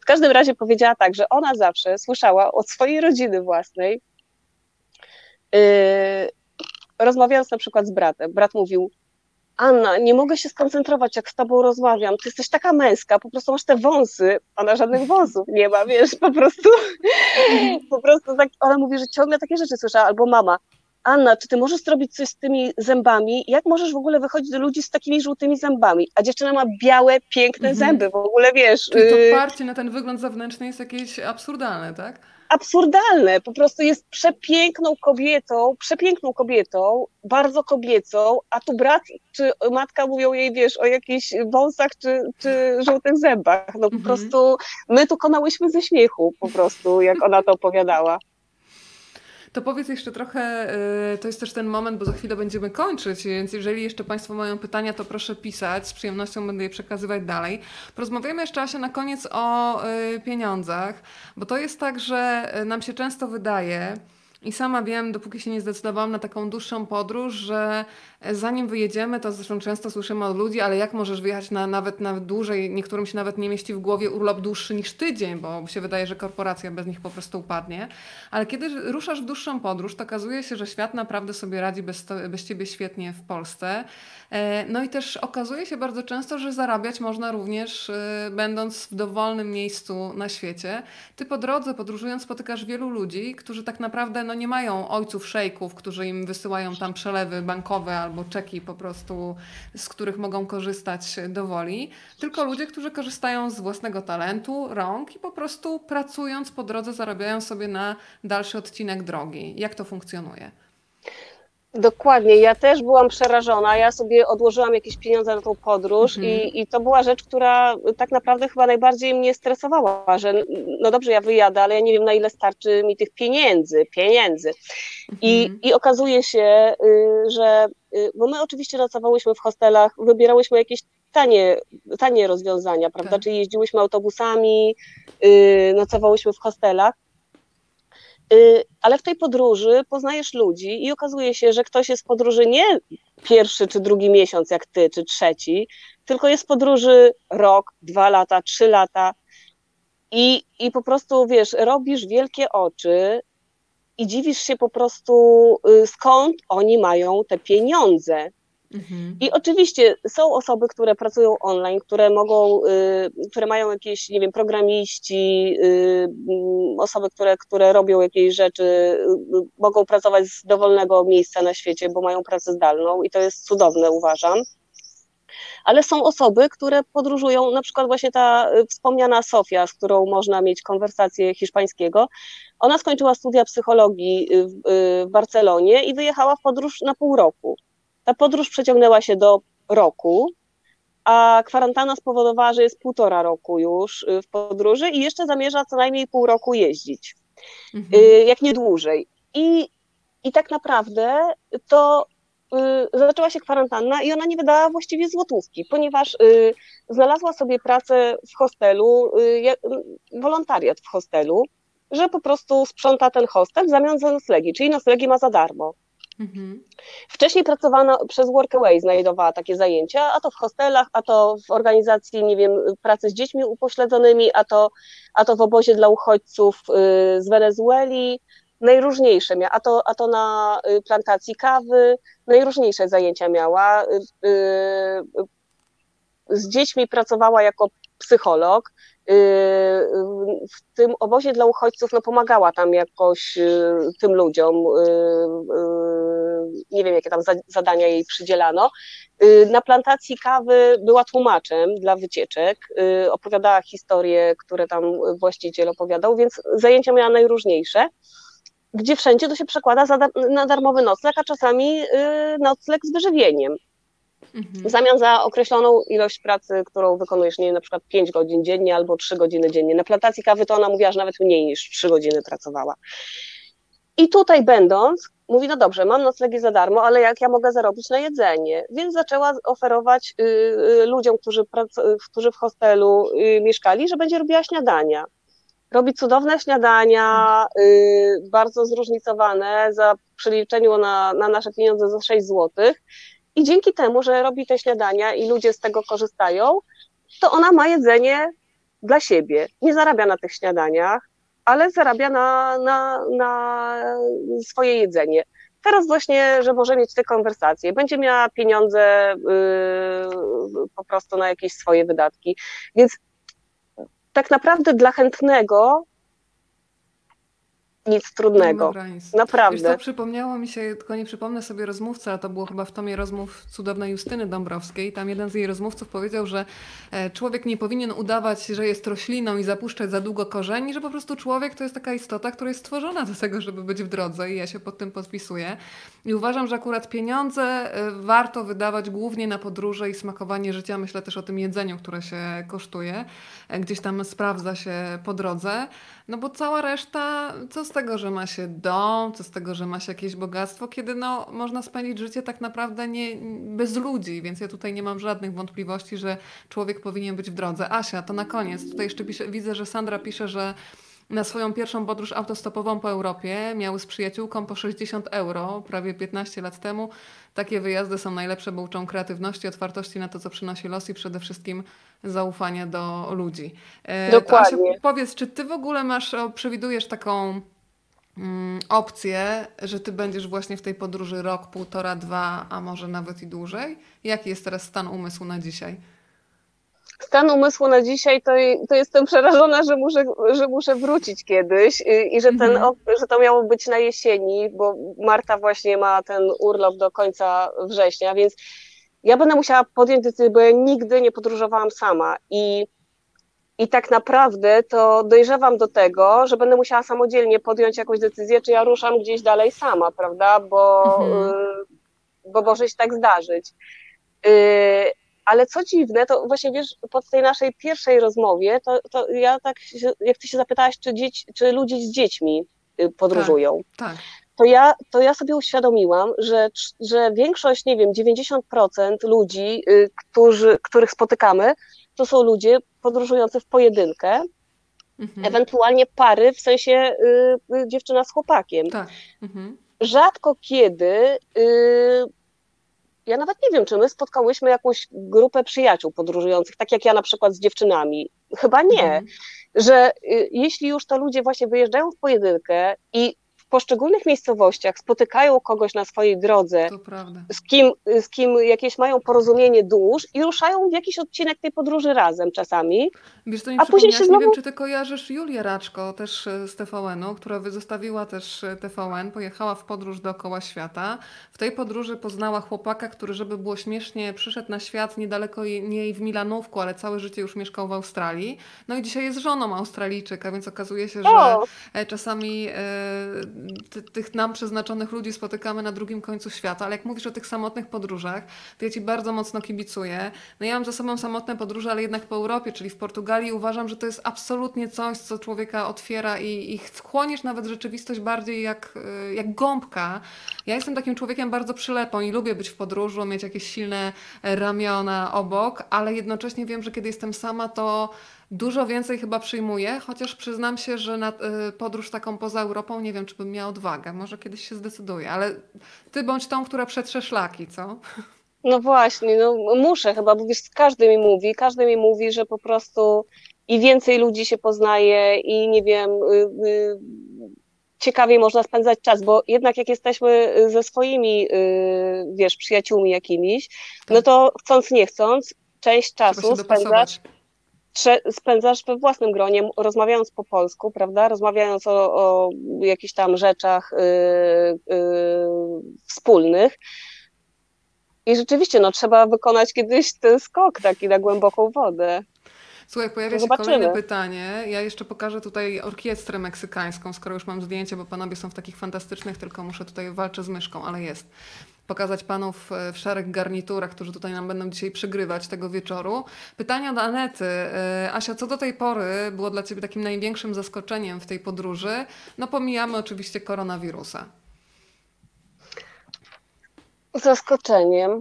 B: W każdym razie powiedziała tak, że ona zawsze słyszała od swojej rodziny własnej, yy, rozmawiając na przykład z bratem, brat mówił, Anna, nie mogę się skoncentrować, jak z tobą rozmawiam. Ty jesteś taka męska, po prostu masz te wąsy. Ona żadnych wąsów nie ma, wiesz, po prostu. po prostu tak, ona mówi, że ciągle takie rzeczy słyszała, albo mama. Anna, czy ty możesz zrobić coś z tymi zębami? Jak możesz w ogóle wychodzić do ludzi z takimi żółtymi zębami? A dziewczyna ma białe, piękne mhm. zęby, w ogóle wiesz.
A: Czyli to y, parcie na ten wygląd zewnętrzny jest jakieś absurdalne, tak?
B: Absurdalne. Po prostu jest przepiękną kobietą, przepiękną kobietą, bardzo kobiecą, a tu brat czy matka mówią jej, wiesz, o jakichś wąsach czy, czy żółtych zębach. No po mhm. prostu my tu konałyśmy ze śmiechu po prostu, jak ona to opowiadała.
A: To powiedz jeszcze trochę, y, to jest też ten moment, bo za chwilę będziemy kończyć, więc jeżeli jeszcze Państwo mają pytania, to proszę pisać, z przyjemnością będę je przekazywać dalej. Porozmawiamy jeszcze Asia na koniec o y, pieniądzach, bo to jest tak, że y, nam się często wydaje, i sama wiem, dopóki się nie zdecydowałam na taką dłuższą podróż, że zanim wyjedziemy, to zresztą często słyszymy od ludzi, ale jak możesz wyjechać na, nawet na dłużej, niektórym się nawet nie mieści w głowie urlop dłuższy niż tydzień, bo się wydaje, że korporacja bez nich po prostu upadnie. Ale kiedy ruszasz w dłuższą podróż, to okazuje się, że świat naprawdę sobie radzi bez, bez ciebie świetnie w Polsce. E, no i też okazuje się bardzo często, że zarabiać można również e, będąc w dowolnym miejscu na świecie. Ty po drodze podróżując spotykasz wielu ludzi, którzy tak naprawdę no, nie mają ojców szejków, którzy im wysyłają tam przelewy bankowe albo czeki po prostu, z których mogą korzystać do woli, tylko ludzie, którzy korzystają z własnego talentu, rąk i po prostu pracując po drodze zarabiają sobie na dalszy odcinek drogi. Jak to funkcjonuje?
B: Dokładnie, ja też byłam przerażona. Ja sobie odłożyłam jakieś pieniądze na tą podróż mhm. i, i to była rzecz, która tak naprawdę chyba najbardziej mnie stresowała, że no dobrze, ja wyjadę, ale ja nie wiem na ile starczy mi tych pieniędzy, pieniędzy. I, mhm. i okazuje się, y, że, bo my oczywiście nocowałyśmy w hostelach, wybierałyśmy jakieś tanie, tanie rozwiązania, prawda? Tak. Czyli jeździłyśmy autobusami, y, nocowałyśmy w hostelach, Y, ale w tej podróży poznajesz ludzi i okazuje się, że ktoś jest w podróży nie pierwszy czy drugi miesiąc jak ty, czy trzeci, tylko jest w podróży rok, dwa lata, trzy lata i, i po prostu, wiesz, robisz wielkie oczy i dziwisz się po prostu, y, skąd oni mają te pieniądze. Mhm. I oczywiście są osoby, które pracują online, które mogą, y, które mają jakieś, nie wiem, programiści, y, mm, osoby, które, które robią jakieś rzeczy, mogą pracować z dowolnego miejsca na świecie, bo mają pracę zdalną i to jest cudowne, uważam. Ale są osoby, które podróżują, na przykład właśnie ta wspomniana Sofia, z którą można mieć konwersację hiszpańskiego. Ona skończyła studia psychologii w, w Barcelonie i wyjechała w podróż na pół roku. Ta podróż przeciągnęła się do roku, a kwarantanna spowodowała, że jest półtora roku już y, w podróży i jeszcze zamierza co najmniej pół roku jeździć, mhm. Y, jak nie dłużej. I, I tak naprawdę to y, zaczęła się kwarantanna i ona nie wydała właściwie złotówki, ponieważ y, znalazła sobie pracę w hostelu, y, wolontariat w hostelu, że po prostu sprząta ten hostel w zamian za noclegi, czyli noclegi ma za darmo. Mhm. Wcześniej pracowano przez Workaway, znajdowała takie zajęcia, a to w hostelach, a to w organizacji, nie wiem, pracy z dziećmi upośledzonymi, a to, a to w obozie dla uchodźców y, z Wenezueli, najróżniejsze a to, a to na y, plantacji kawy, najróżniejsze zajęcia miała. Y, z dziećmi pracowała jako psycholog, w tym obozie dla uchodźców no, pomagała tam jakoś y, tym ludziom. Y, y, nie wiem, jakie tam zadania jej przydzielano. Na plantacji kawy była tłumaczem dla wycieczek, opowiadała historie, które tam właściciel opowiadał, więc zajęcia miała najróżniejsze gdzie wszędzie to się przekłada na darmowy nocleg, a czasami nocleg z wyżywieniem. Mhm. W zamian za określoną ilość pracy, którą wykonujesz, nie na przykład 5 godzin dziennie albo 3 godziny dziennie. Na plantacji kawy to ona mówiła, że nawet mniej niż 3 godziny pracowała. I tutaj będąc, mówi, no dobrze, mam noclegi za darmo, ale jak ja mogę zarobić na jedzenie? Więc zaczęła oferować y, y, ludziom, którzy, którzy w hostelu y, mieszkali, że będzie robiła śniadania. Robi cudowne śniadania, y, bardzo zróżnicowane, za przeliczeniu na, na nasze pieniądze za 6 złotych i dzięki temu, że robi te śniadania i ludzie z tego korzystają, to ona ma jedzenie dla siebie. Nie zarabia na tych śniadaniach, ale zarabia na, na, na swoje jedzenie. Teraz właśnie, że może mieć te konwersacje, będzie miała pieniądze yy, po prostu na jakieś swoje wydatki. Więc tak naprawdę dla chętnego nic trudnego. Naprawdę. Wiesz
A: co, przypomniało mi się, tylko nie przypomnę sobie rozmówcę, a to było chyba w tomie rozmów cudownej Justyny Dąbrowskiej. Tam jeden z jej rozmówców powiedział, że e, człowiek nie powinien udawać, że jest rośliną i zapuszczać za długo korzeni, że po prostu człowiek to jest taka istota, która jest stworzona do tego, żeby być w drodze i ja się pod tym podpisuję. I uważam, że akurat pieniądze e, warto wydawać głównie na podróże i smakowanie życia. Myślę też o tym jedzeniu, które się kosztuje. E, gdzieś tam sprawdza się po drodze. No bo cała reszta, co z tego, że ma się dom, co z tego, że ma się jakieś bogactwo, kiedy no, można spędzić życie tak naprawdę nie, bez ludzi, więc ja tutaj nie mam żadnych wątpliwości, że człowiek powinien być w drodze. Asia, to na koniec. Tutaj jeszcze pisze, widzę, że Sandra pisze, że na swoją pierwszą podróż autostopową po Europie miały z przyjaciółką po 60 euro prawie 15 lat temu. Takie wyjazdy są najlepsze, bo uczą kreatywności, otwartości na to, co przynosi los i przede wszystkim zaufania do ludzi.
B: E, Dokładnie.
A: Asiu, powiedz, czy ty w ogóle masz, przewidujesz taką opcję, że ty będziesz właśnie w tej podróży rok, półtora, dwa, a może nawet i dłużej? Jaki jest teraz stan umysłu na dzisiaj?
B: stan umysłu na dzisiaj, to, to jestem przerażona, że muszę, że muszę wrócić kiedyś i, że, ten, mhm. że to miało być na jesieni, bo Marta właśnie ma ten urlop do końca września, więc ja będę musiała podjąć decyzję, bo ja nigdy nie podróżowałam sama i i tak naprawdę to dojrzewam do tego, że będę musiała samodzielnie podjąć jakąś decyzję, czy ja ruszam gdzieś dalej sama, prawda? Bo, mhm. Y, bo może się tak zdarzyć. Y, ale co dziwne, to właśnie wiesz, po tej naszej pierwszej rozmowie, to, to ja tak, jak ty się zapytałaś, czy, dzieci, czy ludzie z dziećmi y, podróżują.
A: Tak, tak.
B: To ja, to ja sobie uświadomiłam, że, że większość, nie wiem, 90% ludzi, którzy, których spotykamy, to są ludzie podróżujący w pojedynkę, mhm. ewentualnie pary, w sensie y, y, dziewczyna z chłopakiem.
A: Tak. Mhm.
B: Rzadko kiedy, y, ja nawet nie wiem, czy my spotkałyśmy jakąś grupę przyjaciół podróżujących, tak jak ja na przykład z dziewczynami. Chyba nie. Mhm. Że y, jeśli już to ludzie właśnie wyjeżdżają w pojedynkę i w poszczególnych miejscowościach spotykają kogoś na swojej drodze, z kim, z kim jakieś mają porozumienie dusz i ruszają w jakiś odcinek tej podróży razem czasami.
A: Wiesz, to mi a później się znowu... nie wiem, czy ty kojarzysz Julię Raczko, też e, z TVN-u, która zostawiła też e, TVN, pojechała w podróż dookoła świata. W tej podróży poznała chłopaka, który, żeby było śmiesznie, przyszedł na świat niedaleko jej w Milanówku, ale całe życie już mieszkał w Australii. No i dzisiaj jest żoną Australijczyka, więc okazuje się, że o! E, czasami tych nam przeznaczonych ludzi spotykamy na drugim końcu świata, ale jak mówisz o tych samotnych podróżach, to ja Ci bardzo mocno kibicuję. No ja mam za sobą samotne podróże, ale jednak po Europie, czyli w Portugalii uważam, że to jest absolutnie coś, co człowieka otwiera i, i chłoniesz nawet rzeczywistość bardziej jak, y, jak gąbka. Ja jestem takim człowiekiem bardzo przylepą i lubię być w podróży, mieć jakieś silne ramiona obok, ale jednocześnie wiem, że kiedy jestem sama, to Dużo więcej chyba przyjmuję, chociaż przyznam się, że na y, podróż taką poza Europą nie wiem, czy bym miała odwagę. Może kiedyś się zdecyduję, ale ty bądź tą, która przetrze szlaki, co?
B: No właśnie, no muszę chyba, bo wiesz, każdy mi mówi, każdy mi mówi, że po prostu i więcej ludzi się poznaje i nie wiem, y, y, ciekawiej można spędzać czas, bo jednak jak jesteśmy ze swoimi, wiesz, przyjaciółmi jakimiś, no tak. to chcąc nie chcąc, część czasu spędzasz spędzasz we własnym gronie, rozmawiając po polsku, prawda? Rozmawiając o, o jakichś tam rzeczach yy, yy, wspólnych. I rzeczywiście, no, trzeba wykonać kiedyś ten skok taki na głęboką wodę.
A: Słuchaj, pojawia się kolejne pytanie. Ja jeszcze pokażę tutaj orkiestrę meksykańską, skoro już mam zdjęcie, bo panowie są w takich fantastycznych, tylko muszę tutaj walczyć z myszką, ale jest pokazać panów e, w szarych garniturach, którzy tutaj nam będą dzisiaj przygrywać tego wieczoru. Pytania do Anety. E, Asia, co do tej pory było dla Ciebie takim największym zaskoczeniem w tej podróży? No pomijamy oczywiście koronawirusa.
B: Zaskoczeniem.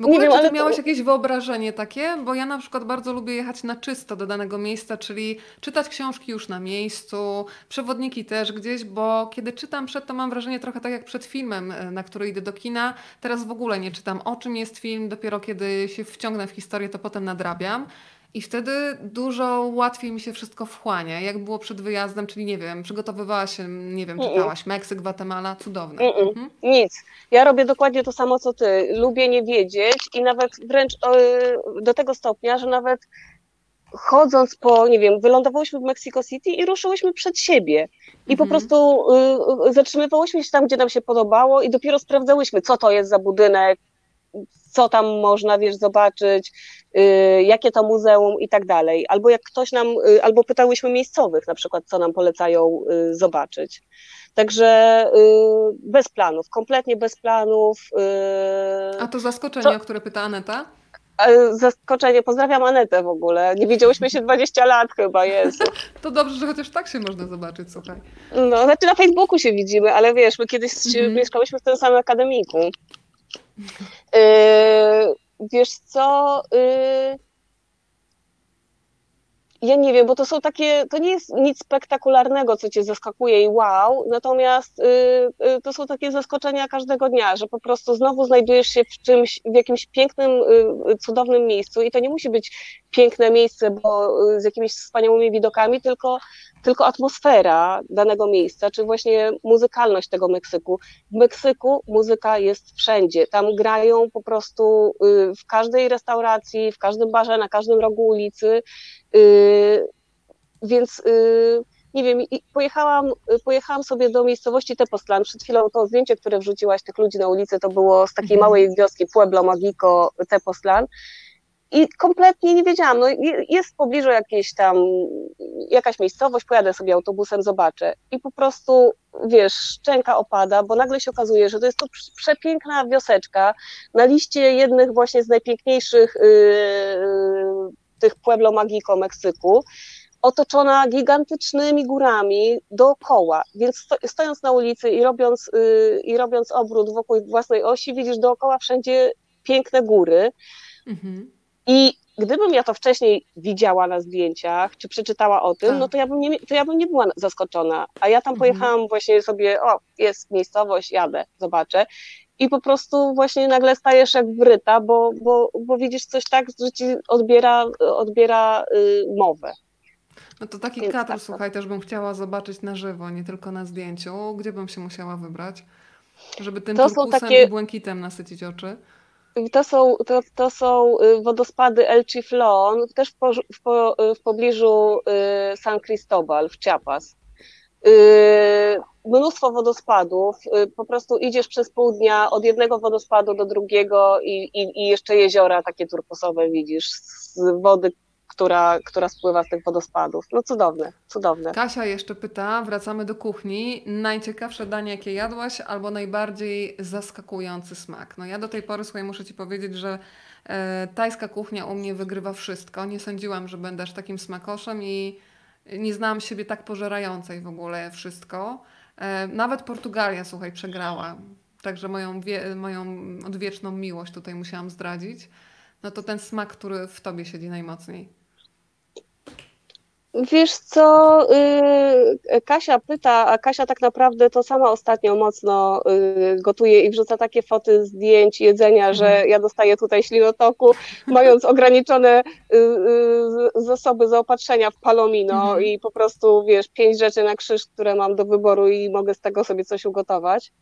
A: W ogóle, nie wiem, czy ty to... jakieś wyobrażenie takie? Bo ja na przykład bardzo lubię jechać na czysto do danego miejsca, czyli czytać książki już na miejscu, przewodniki też gdzieś, bo kiedy czytam przed, to mam wrażenie trochę tak jak przed filmem, e, na który idę do kina. Teraz w ogóle nie czytam o czym jest film, dopiero kiedy się wciągnę w historię, to potem nadrabiam. I wtedy dużo łatwiej mi się wszystko wchłania. Jak było przed wyjazdem, czyli nie wiem, przygotowywała się, nie wiem, czytałaś Meksyk, Gwatemala, cudowne.
B: Mhm. Nic. Ja robię dokładnie to samo co ty. Lubię nie wiedzieć i nawet wręcz do tego stopnia, że nawet chodząc po, nie wiem, wylądowałyśmy w Mexico City i ruszyłyśmy przed siebie. I po mhm. prostu y, zatrzymywałyśmy się tam, gdzie nam się podobało i dopiero sprawdzałyśmy, co to jest za budynek, co tam można, wiesz, zobaczyć, y, jakie to muzeum i tak dalej. Albo jak ktoś nam, y, albo pytałyśmy miejscowych na przykład, co nam polecają y, zobaczyć. Także bez planów, kompletnie bez planów.
A: A to zaskoczenie, o które pyta Aneta?
B: Zaskoczenie, pozdrawiam Anetę w ogóle. Nie widziałyśmy się 20 lat chyba, Jezu.
A: To dobrze, że chociaż tak się można zobaczyć, słuchaj.
B: No, znaczy na Facebooku się widzimy, ale wiesz, my kiedyś mhm. mieszkałyśmy w tym samym akademiku. Yy, wiesz co? Yy, ja nie wiem, bo to są takie, to nie jest nic spektakularnego, co cię zaskakuje i wow, natomiast yy, to są takie zaskoczenia każdego dnia, że po prostu znowu znajdujesz się w czymś, w jakimś pięknym, cudownym miejscu i to nie musi być piękne miejsce, bo z jakimiś wspaniałymi widokami, tylko tylko atmosfera danego miejsca, czy właśnie muzykalność tego Meksyku. W Meksyku muzyka jest wszędzie. Tam grają po prostu y, w każdej restauracji, w każdym barze, na każdym rogu ulicy. Y, więc y, nie wiem, pojechałam, pojechałam sobie do miejscowości Tepoztlan. Przed chwilą to zdjęcie, które wrzuciłaś tych ludzi na ulicę, to było z takiej mhm. małej wioski Pueblo Magico Tepoztlan. I kompletnie nie wiedziałam, no jest w pobliżu jakieś tam, jakaś miejscowość, pojadę sobie autobusem, zobaczę i po prostu, wiesz, szczęka opada, bo nagle się okazuje, że to jest to przepiękna wioseczka na liście jednych właśnie z najpiękniejszych yy, tych Pueblo Magico Meksyku, otoczona gigantycznymi górami dookoła, więc stojąc na ulicy i robiąc, yy, i robiąc obrót wokół własnej osi, widzisz dookoła wszędzie piękne góry. Mhm. I gdybym ja to wcześniej widziała na zdjęciach, czy przeczytała o tym, tak. no to ja, bym nie, to ja bym nie była zaskoczona. A ja tam mhm. pojechałam właśnie sobie, o, jest miejscowość, jadę, zobaczę. I po prostu właśnie nagle stajesz jak wryta, bo, bo, bo widzisz coś tak, że ci odbiera, odbiera y, mowę.
A: No to taki Więc kadr, tak, słuchaj, też bym chciała zobaczyć na żywo, nie tylko na zdjęciu. Gdzie bym się musiała wybrać? Żeby tym turkusem takie... i błękitem nasycić oczy.
B: To są, to, to są y, wodospady El Chiflon, też w, po, w, po, w pobliżu y, San Cristobal w Chiapas. Y, mnóstwo wodospadów, po prostu idziesz przez pół dnia od jednego wodospadu do drugiego i, i, i jeszcze jeziora takie turkusowe widzisz z wody która, która spływa z tych wodospadów. No cudowne, cudowne.
A: Kasia jeszcze pyta, wracamy do kuchni. Najciekawsze danie, jakie jadłaś, albo najbardziej zaskakujący smak? No ja do tej pory, słuchaj, muszę Ci powiedzieć, że e, tajska kuchnia u mnie wygrywa wszystko. Nie sądziłam, że będę aż takim smakoszem i nie znałam siebie tak pożerającej w ogóle wszystko. E, nawet Portugalia, słuchaj, przegrała. Także moją, wie, moją odwieczną miłość tutaj musiałam zdradzić. No to ten smak, który w tobie siedzi najmocniej.
B: Wiesz co, y, Kasia pyta, a Kasia tak naprawdę to sama ostatnio mocno y, gotuje i wrzuca takie foty zdjęć jedzenia, że mhm. ja dostaję tutaj ślinotoku, mając ograniczone y, zasoby zaopatrzenia w palomino mhm. i po prostu, wiesz, pięć rzeczy na krzyż, które mam do wyboru i mogę z tego sobie coś ugotować.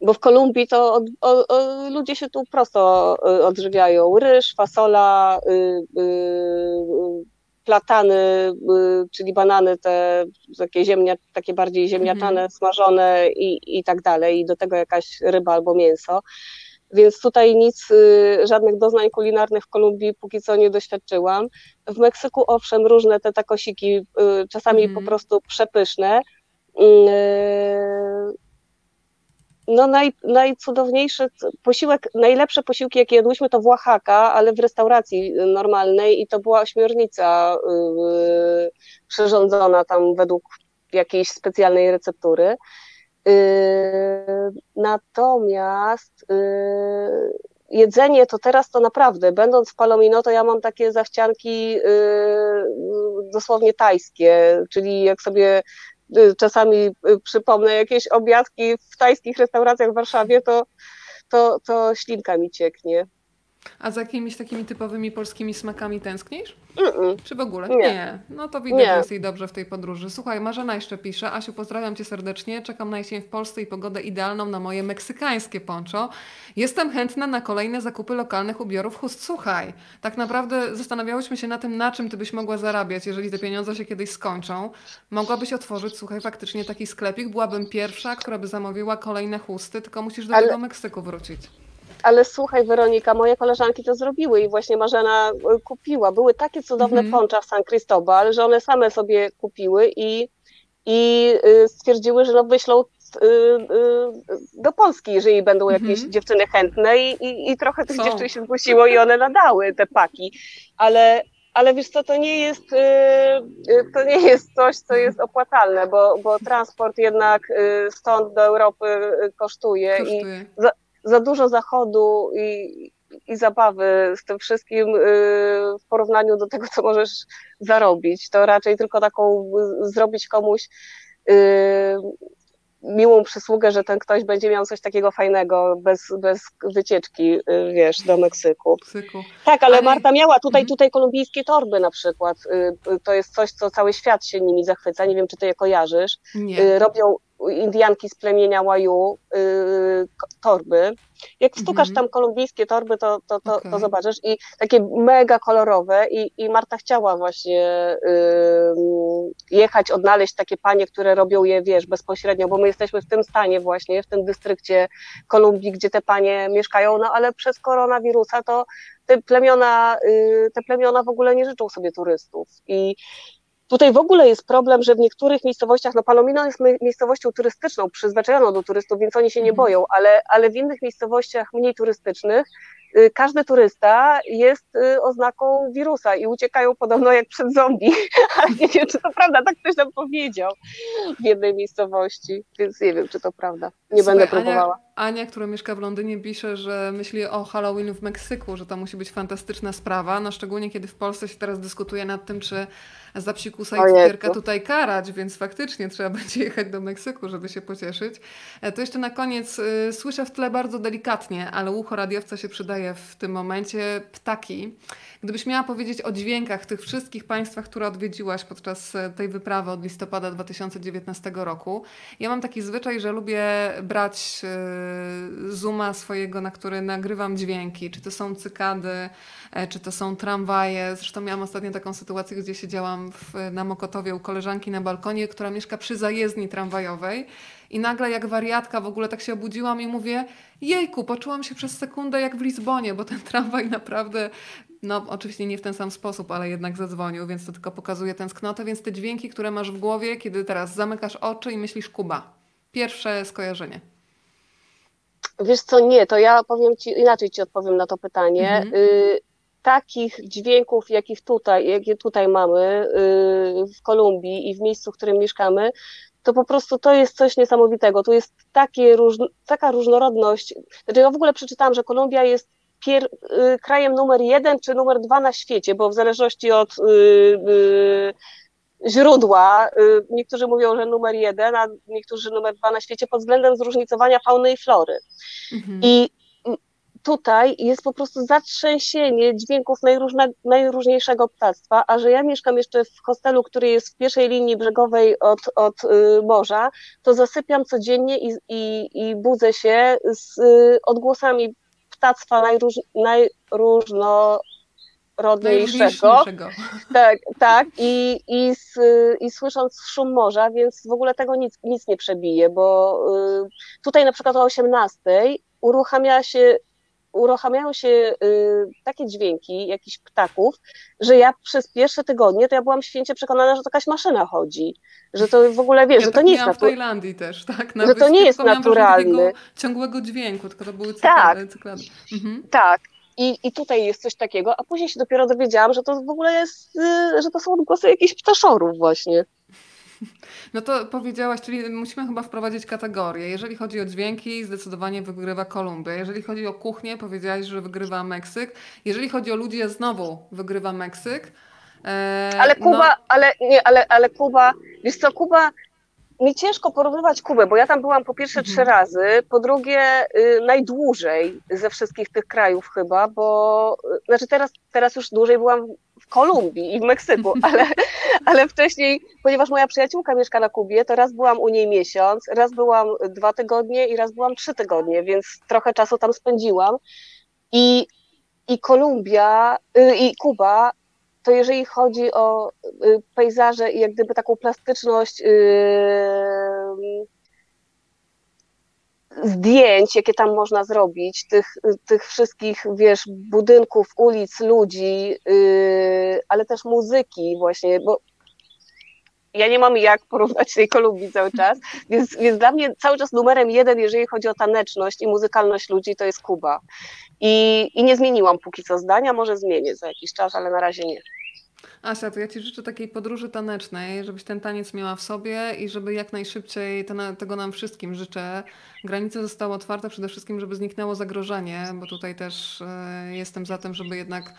B: Bo w Kolumbii to od, o, o, ludzie się tu prosto odżywiają. Ryż, fasola, y, czyli banany te takie, ziemnia, takie bardziej ziemniaczane, mhm. smażone i, i tak dalej, i do tego jakaś ryba albo mięso. Więc tutaj nic, y, żadnych doznań kulinarnych w Kolumbii póki co nie doświadczyłam. W Meksyku owszem, różne te takosiki, y, czasami po mhm. prostu przepyszne no naj, najcudowniejszy posiłek, najlepsze posiłki, jakie jadłyśmy, to w Oaxaca, ale w restauracji normalnej i to była ośmiornica yy, przyrządzona tam według jakiejś specjalnej receptury. Yy, natomiast yy, jedzenie to teraz to naprawdę, będąc w Palomino, to ja mam takie zachcianki yy, dosłownie tajskie, czyli jak sobie Y, czasami y, przypomnę jakieś obiadki w tajskich restauracjach w Warszawie, to, to, to ślinka mi cieknie.
A: A za jakimiś takimi typowymi polskimi smakami tęsknisz? Mm-mm. Czy w ogóle? Nie. nie. No to widać, że jest jej dobrze w tej podróży. Słuchaj, Marzena jeszcze pisze. Asiu, pozdrawiam Cię serdecznie. Czekam na jesień w Polsce i pogodę idealną na moje meksykańskie poncho. Jestem chętna na kolejne zakupy lokalnych ubiorów chust. Słuchaj, tak naprawdę zastanawiałyśmy się na tym, na czym Ty byś mogła zarabiać, jeżeli te pieniądze się kiedyś skończą. Mogłabyś otworzyć, słuchaj, faktycznie taki sklepik. Byłabym pierwsza, która by zamówiła kolejne chusty, tylko musisz do Ale... tego Meksyku wrócić
B: ale słuchaj Weronika, moje koleżanki to zrobiły i właśnie Marzena y, kupiła. Były takie cudowne -hmm. poncza w San Cristobal, że one same sobie kupiły i, i y, stwierdziły, że no wyślą y, do Polski, jeżeli będą jakieś -hmm. dziewczyny chętne i, i, i trochę tych Są. dziewczyn się zgłosiło i one nadały te paki, ale ale wiesz co, to nie jest, to nie jest coś, co jest opłacalne, bo, bo transport jednak stąd do Europy kosztuje, kosztuje. i za, dużo zachodu i, i zabawy z tym wszystkim y, w porównaniu do tego, co możesz zarobić. To raczej tylko taką zrobić komuś y, miłą przysługę, że ten ktoś będzie miał coś takiego fajnego bez, bez wycieczki, y, wiesz, do Meksyku. Meksyku. Tak, ale, ale Marta miała tutaj, mhm. tutaj kolumbijskie torby na przykład. To jest coś, co cały świat się nimi zachwyca. Nie wiem, czy ty je kojarzysz. Nie. Robią, Indianki z plemienia Waju, y, torby. Jak wstukasz mhm. tam kolumbijskie torby, to, to, to, okay. to, zobaczysz. I takie mega kolorowe. I, i Marta chciała właśnie y, jechać, odnaleźć takie panie, które robią je, wiesz, bezpośrednio, bo my jesteśmy w tym stanie właśnie, w tym dystrykcie Kolumbii, gdzie te panie mieszkają, no ale przez koronawirusa to te plemiona, y, te plemiona w ogóle nie życzą sobie turystów. I Tutaj w ogóle jest problem, że w niektórych miejscowościach, no Palomino jest miejscowością turystyczną, przyzwyczajoną do turystów, więc oni się nie mhm. boją, ale, ale w innych miejscowościach mniej turystycznych y, każdy turysta jest y, oznaką wirusa i uciekają podobno jak przed zombie, ale nie wiem, czy to prawda, tak ktoś nam powiedział w jednej miejscowości, więc nie wiem, czy to prawda. Nie Słuchaj, będę próbowała.
A: Ania, Ania, która mieszka w Londynie, pisze, że myśli o Halloween w Meksyku, że to musi być fantastyczna sprawa, no szczególnie kiedy w Polsce się teraz dyskutuje nad tym, czy za psikusa i cukierka tutaj karać, więc faktycznie trzeba będzie jechać do Meksyku, żeby się pocieszyć. E, to jeszcze na koniec y, słyszę w tle bardzo delikatnie, ale ucho radiowca się przydaje w tym momencie ptaki. Gdybyś miała powiedzieć o dźwiękach w tych wszystkich państwach, które odwiedziłaś podczas e, tej wyprawy od listopada 2019 roku, ja mam taki zwyczaj, że lubię brać e, zooma swojego, na który nagrywam dźwięki, czy to są cykady, czy to są tramwaje. Zresztą miałam ostatnio taką sytuację, gdzie siedziałam w, na Mokotowie u koleżanki na balkonie, która mieszka przy zajezdni tramwajowej i nagle jak wariatka w ogóle tak się obudziłam i mówię, jejku, poczułam się przez sekundę jak w Lizbonie, bo ten tramwaj naprawdę no, oczywiście nie w ten sam sposób, ale jednak zadzwonił, więc to tylko pokazuje tęsknotę. Więc te dźwięki, które masz w głowie, kiedy teraz zamykasz oczy i myślisz Kuba. Pierwsze skojarzenie.
B: Wiesz co, nie, to ja powiem Ci, inaczej Ci odpowiem na to pytanie. Mhm. Y takich dźwięków, jakich tutaj, jakie tutaj mamy y w Kolumbii i w miejscu, w którym mieszkamy, to po prostu to jest coś niesamowitego. Tu jest takie taka różnorodność. Znaczy ja w ogóle przeczytałam, że Kolumbia jest pier, y, krajem numer jeden czy numer dwa na świecie, bo w zależności od y, źródła, niektórzy mówią, że numer jeden, a niektórzy numer dwa na świecie pod względem zróżnicowania fauny i flory. Mhm. I tutaj jest po prostu zatrzęsienie dźwięków najróżniejszego ptactwa, a że ja mieszkam jeszcze w hostelu, który jest w pierwszej linii brzegowej od, od y, morza, to zasypiam codziennie i, i, i budzę się z y, odgłosami ptactwa najróż, najróżnorodniejszego. Tak, tak. I, i, z, I słysząc szum morza, więc w ogóle tego nic, nic nie przebije, bo y, tutaj na przykład o 18 uruchamia się uruchamiają się y, takie dźwięki jakichś ptaków, że ja przez pierwsze tygodnie to ja byłam święcie przekonana, że to jakaś maszyna chodzi, że to w ogóle wiesz, ja że to
A: tak
B: nie jest
A: naturalne. w Tajlandii też, tak?
B: Na że to nie jest naturalne.
A: ciągłego dźwięku, tylko to były cyklady. Tak, cyklady.
B: Mhm. tak. I, I tutaj jest coś takiego, a później się dopiero dowiedziałam, że to w ogóle jest, y, że to są odgłosy jakichś ptaszorów właśnie.
A: No to powiedziałaś, czyli musimy chyba wprowadzić kategorie. Jeżeli chodzi o dźwięki, zdecydowanie wygrywa Kolumbia. Jeżeli chodzi o kuchnię, powiedziałaś, że wygrywa Meksyk. Jeżeli chodzi o ludzi, znowu wygrywa Meksyk.
B: Eee, ale Kuba, no... ale nie, ale, ale Kuba, wiesz co, Kuba mi ciężko porównywać Kubę, bo ja tam byłam po pierwsze mhm. trzy razy, po drugie y, najdłużej ze wszystkich tych krajów chyba, bo y, znaczy teraz, teraz już dłużej byłam Kolumbii i w Meksyku, ale, ale wcześniej, ponieważ moja przyjaciółka mieszka na Kubie, to raz byłam u niej miesiąc, raz byłam dwa tygodnie i raz byłam trzy tygodnie, więc trochę czasu tam spędziłam. I, i Kolumbia y, i Kuba to jeżeli chodzi o y, pejzaże i jak gdyby taką plastyczność yy, zdjęć, jakie tam można zrobić, tych, tych wszystkich, wiesz, budynków, ulic, ludzi, yy, ale też muzyki właśnie, bo ja nie mam jak porównać tej Kolumbii cały czas, więc, więc dla mnie cały czas numerem jeden, jeżeli chodzi o taneczność i muzykalność ludzi, to jest Kuba. I, I nie zmieniłam póki co zdania, może zmienię za jakiś czas, ale na razie nie.
A: Asia, to ja Ci życzę takiej podróży tanecznej, żebyś ten taniec miała w sobie i żeby jak najszybciej, tego nam wszystkim życzę, granice zostały otwarte, przede wszystkim, żeby zniknęło zagrożenie, bo tutaj też e, jestem za tym, żeby jednak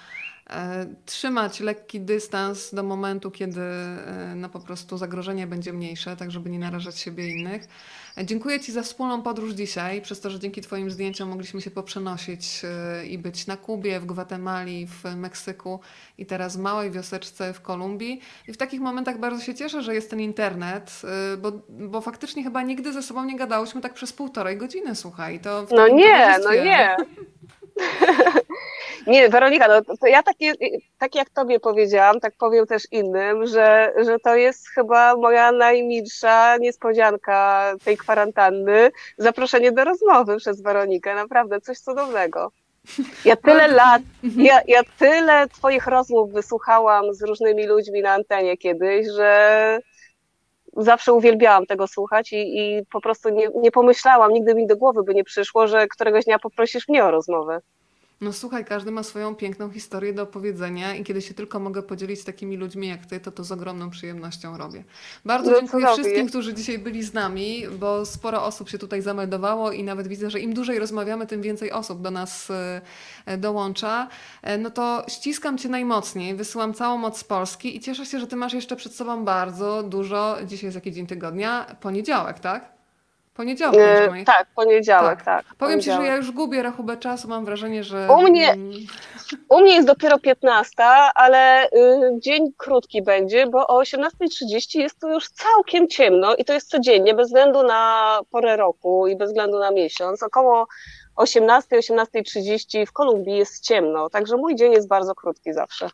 A: trzymać lekki dystans do momentu, kiedy e, no, po prostu zagrożenie będzie mniejsze, tak żeby nie narażać siebie innych. Dziękuję Ci za wspólną podróż dzisiaj, przez to, że dzięki Twoim zdjęciom mogliśmy się poprzenosić i być na Kubie, w Gwatemali, w Meksyku i teraz w małej wioseczce w Kolumbii. I w takich momentach bardzo się cieszę, że jest ten internet, bo, bo faktycznie chyba nigdy ze sobą nie gadałyśmy tak przez półtorej godziny, słuchaj. To
B: no nie, no nie. Nie, Weronika, no to ja takie, tak jak tobie powiedziałam, tak powiem też innym, że, że to jest chyba moja najmilsza niespodzianka tej kwarantanny, zaproszenie do rozmowy przez Weronikę, naprawdę coś cudownego. Ja tyle lat, ja, ja tyle twoich rozmów wysłuchałam z różnymi ludźmi na antenie kiedyś, że zawsze uwielbiałam tego słuchać i, i po prostu nie, nie pomyślałam, nigdy mi do głowy by nie przyszło, że któregoś dnia poprosisz mnie o rozmowę.
A: No słuchaj, każdy ma swoją piękną historię do opowiedzenia i kiedy się tylko mogę podzielić z takimi ludźmi jak ty, to to z ogromną przyjemnością robię. Bardzo no, dziękuję wszystkim, którzy dzisiaj byli z nami, bo sporo osób się tutaj zameldowało i nawet widzę, że im dłużej rozmawiamy, tym więcej osób do nas e, dołącza. E, no to ściskam cię najmocniej, wysyłam całą moc z Polski i cieszę się, że ty masz jeszcze przed sobą bardzo dużo. Dzisiaj jest jaki dzień tygodnia? Poniedziałek, tak? Poniedziałek.
B: Yy, tak, poniedziałek, tak. tak
A: Powiem
B: poniedziałek.
A: Ci, że ja już gubię rachubę czasu, mam wrażenie, że...
B: U mnie, u mnie jest dopiero 15, ale y, dzień krótki będzie, bo o 18.30 jest to już całkiem ciemno i to jest codziennie, bez względu na porę roku i bez względu na miesiąc. Około 18, 18.30 w Kolumbii jest ciemno, także mój dzień jest bardzo krótki zawsze.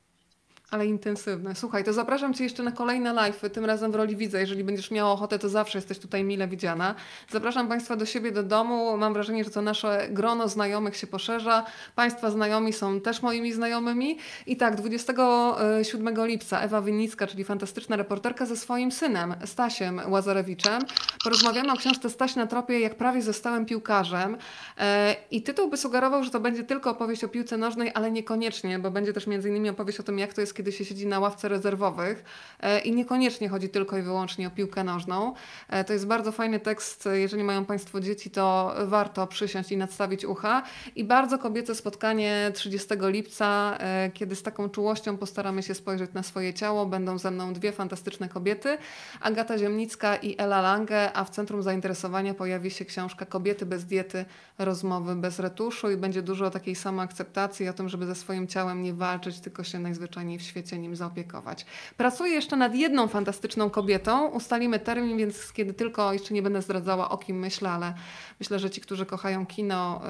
A: Ale intensywne. Słuchaj, to zapraszam Cię jeszcze na kolejne live, tym razem w roli widza. Jeżeli będziesz miała ochotę, to zawsze jesteś tutaj mile widziana. Zapraszam Państwa do siebie, do domu. Mam wrażenie, że to nasze grono znajomych się poszerza. Państwa znajomi są też moimi znajomymi. I tak, 27 lipca Ewa Winnicka, czyli fantastyczna reporterka ze swoim synem, Stasiem Łazarewiczem. Porozmawiamy o książce Staś na tropie, jak prawie zostałem piłkarzem. E, I tytuł by sugerował, że to będzie tylko opowieść o piłce nożnej, ale niekoniecznie, bo będzie też między innymi opowieść o tym, jak to jest, kiedy się siedzi na ławce rezerwowych e, i niekoniecznie chodzi tylko i wyłącznie o piłkę nożną. E, to jest bardzo fajny tekst, jeżeli mają Państwo dzieci, to warto przysiąść i nadstawić ucha. I bardzo kobiece spotkanie 30 lipca, e, kiedy z taką czułością postaramy się spojrzeć na swoje ciało. Będą ze mną dwie fantastyczne kobiety, Agata Ziemnicka i Ela Lange, a w centrum zainteresowania pojawi się książka Kobiety bez diety, rozmowy bez retuszu i będzie dużo takiej samoakceptacji o tym, żeby ze swoim ciałem nie walczyć, tylko się najzwyczajniej w świecie nim zaopiekować. Pracuję jeszcze nad jedną fantastyczną kobietą. Ustalimy termin, więc kiedy tylko jeszcze nie będę zdradzała o kim myślę, ale myślę, że ci, którzy kochają kino,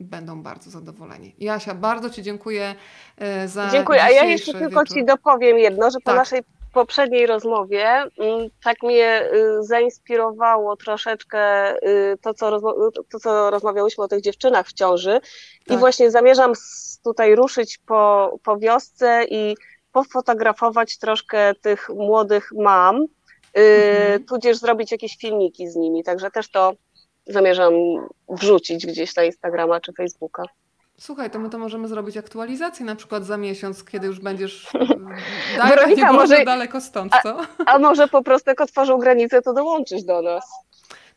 A: y, będą bardzo zadowoleni. Jasia, bardzo Ci dziękuję y, za.
B: Dziękuję, a ja jeszcze tylko Ci dopowiem jedno, że po tak. naszej poprzedniej rozmowie mm, tak mnie y, zainspirowało troszeczkę to co, to, co rozmawiałyśmy o tych dziewczynach w ciąży tak. i właśnie zamierzam tutaj ruszyć po, po wiosce i pofotografować troszkę tych młodych mam, y, mhm. tudzież zrobić jakieś filmiki z nimi. Także też to zamierzam wrzucić gdzieś na Instagrama czy Facebooka.
A: Słuchaj, to my to możemy zrobić aktualizację na przykład za miesiąc, kiedy już będziesz Weronika, może daleko stąd, co?
B: A, a może po prostu jak otworzą granicę, to dołączysz do nas.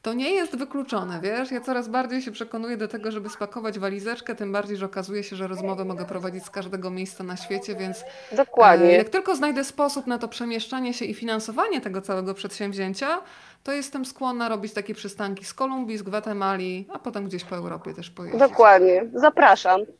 A: To nie jest wykluczone, wiesz? Ja coraz bardziej się przekonuję do tego, żeby spakować walizeczkę, tym bardziej, że okazuje się, że rozmowę mogę prowadzić z każdego miejsca na świecie, więc
B: Dokładnie.
A: E, jak tylko znajdę sposób na to przemieszczanie się i finansowanie tego całego przedsięwzięcia, to jestem skłonna robić takie przystanki z Kolumbii, z Gwatemali, a potem gdzieś po Europie też pojeździć.
B: Dokładnie. Zapraszam.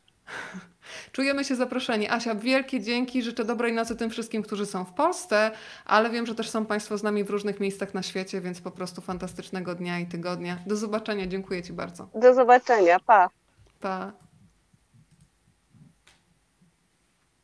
A: Czujemy się zaproszeni. Asia, wielkie dzięki. Życzę dobrej nocy tym wszystkim, którzy są w Polsce, ale wiem, że też są Państwo z nami w różnych miejscach na świecie, więc po prostu fantastycznego dnia i tygodnia. Do zobaczenia. Dziękuję Ci bardzo.
B: Do zobaczenia. Pa.
A: Pa.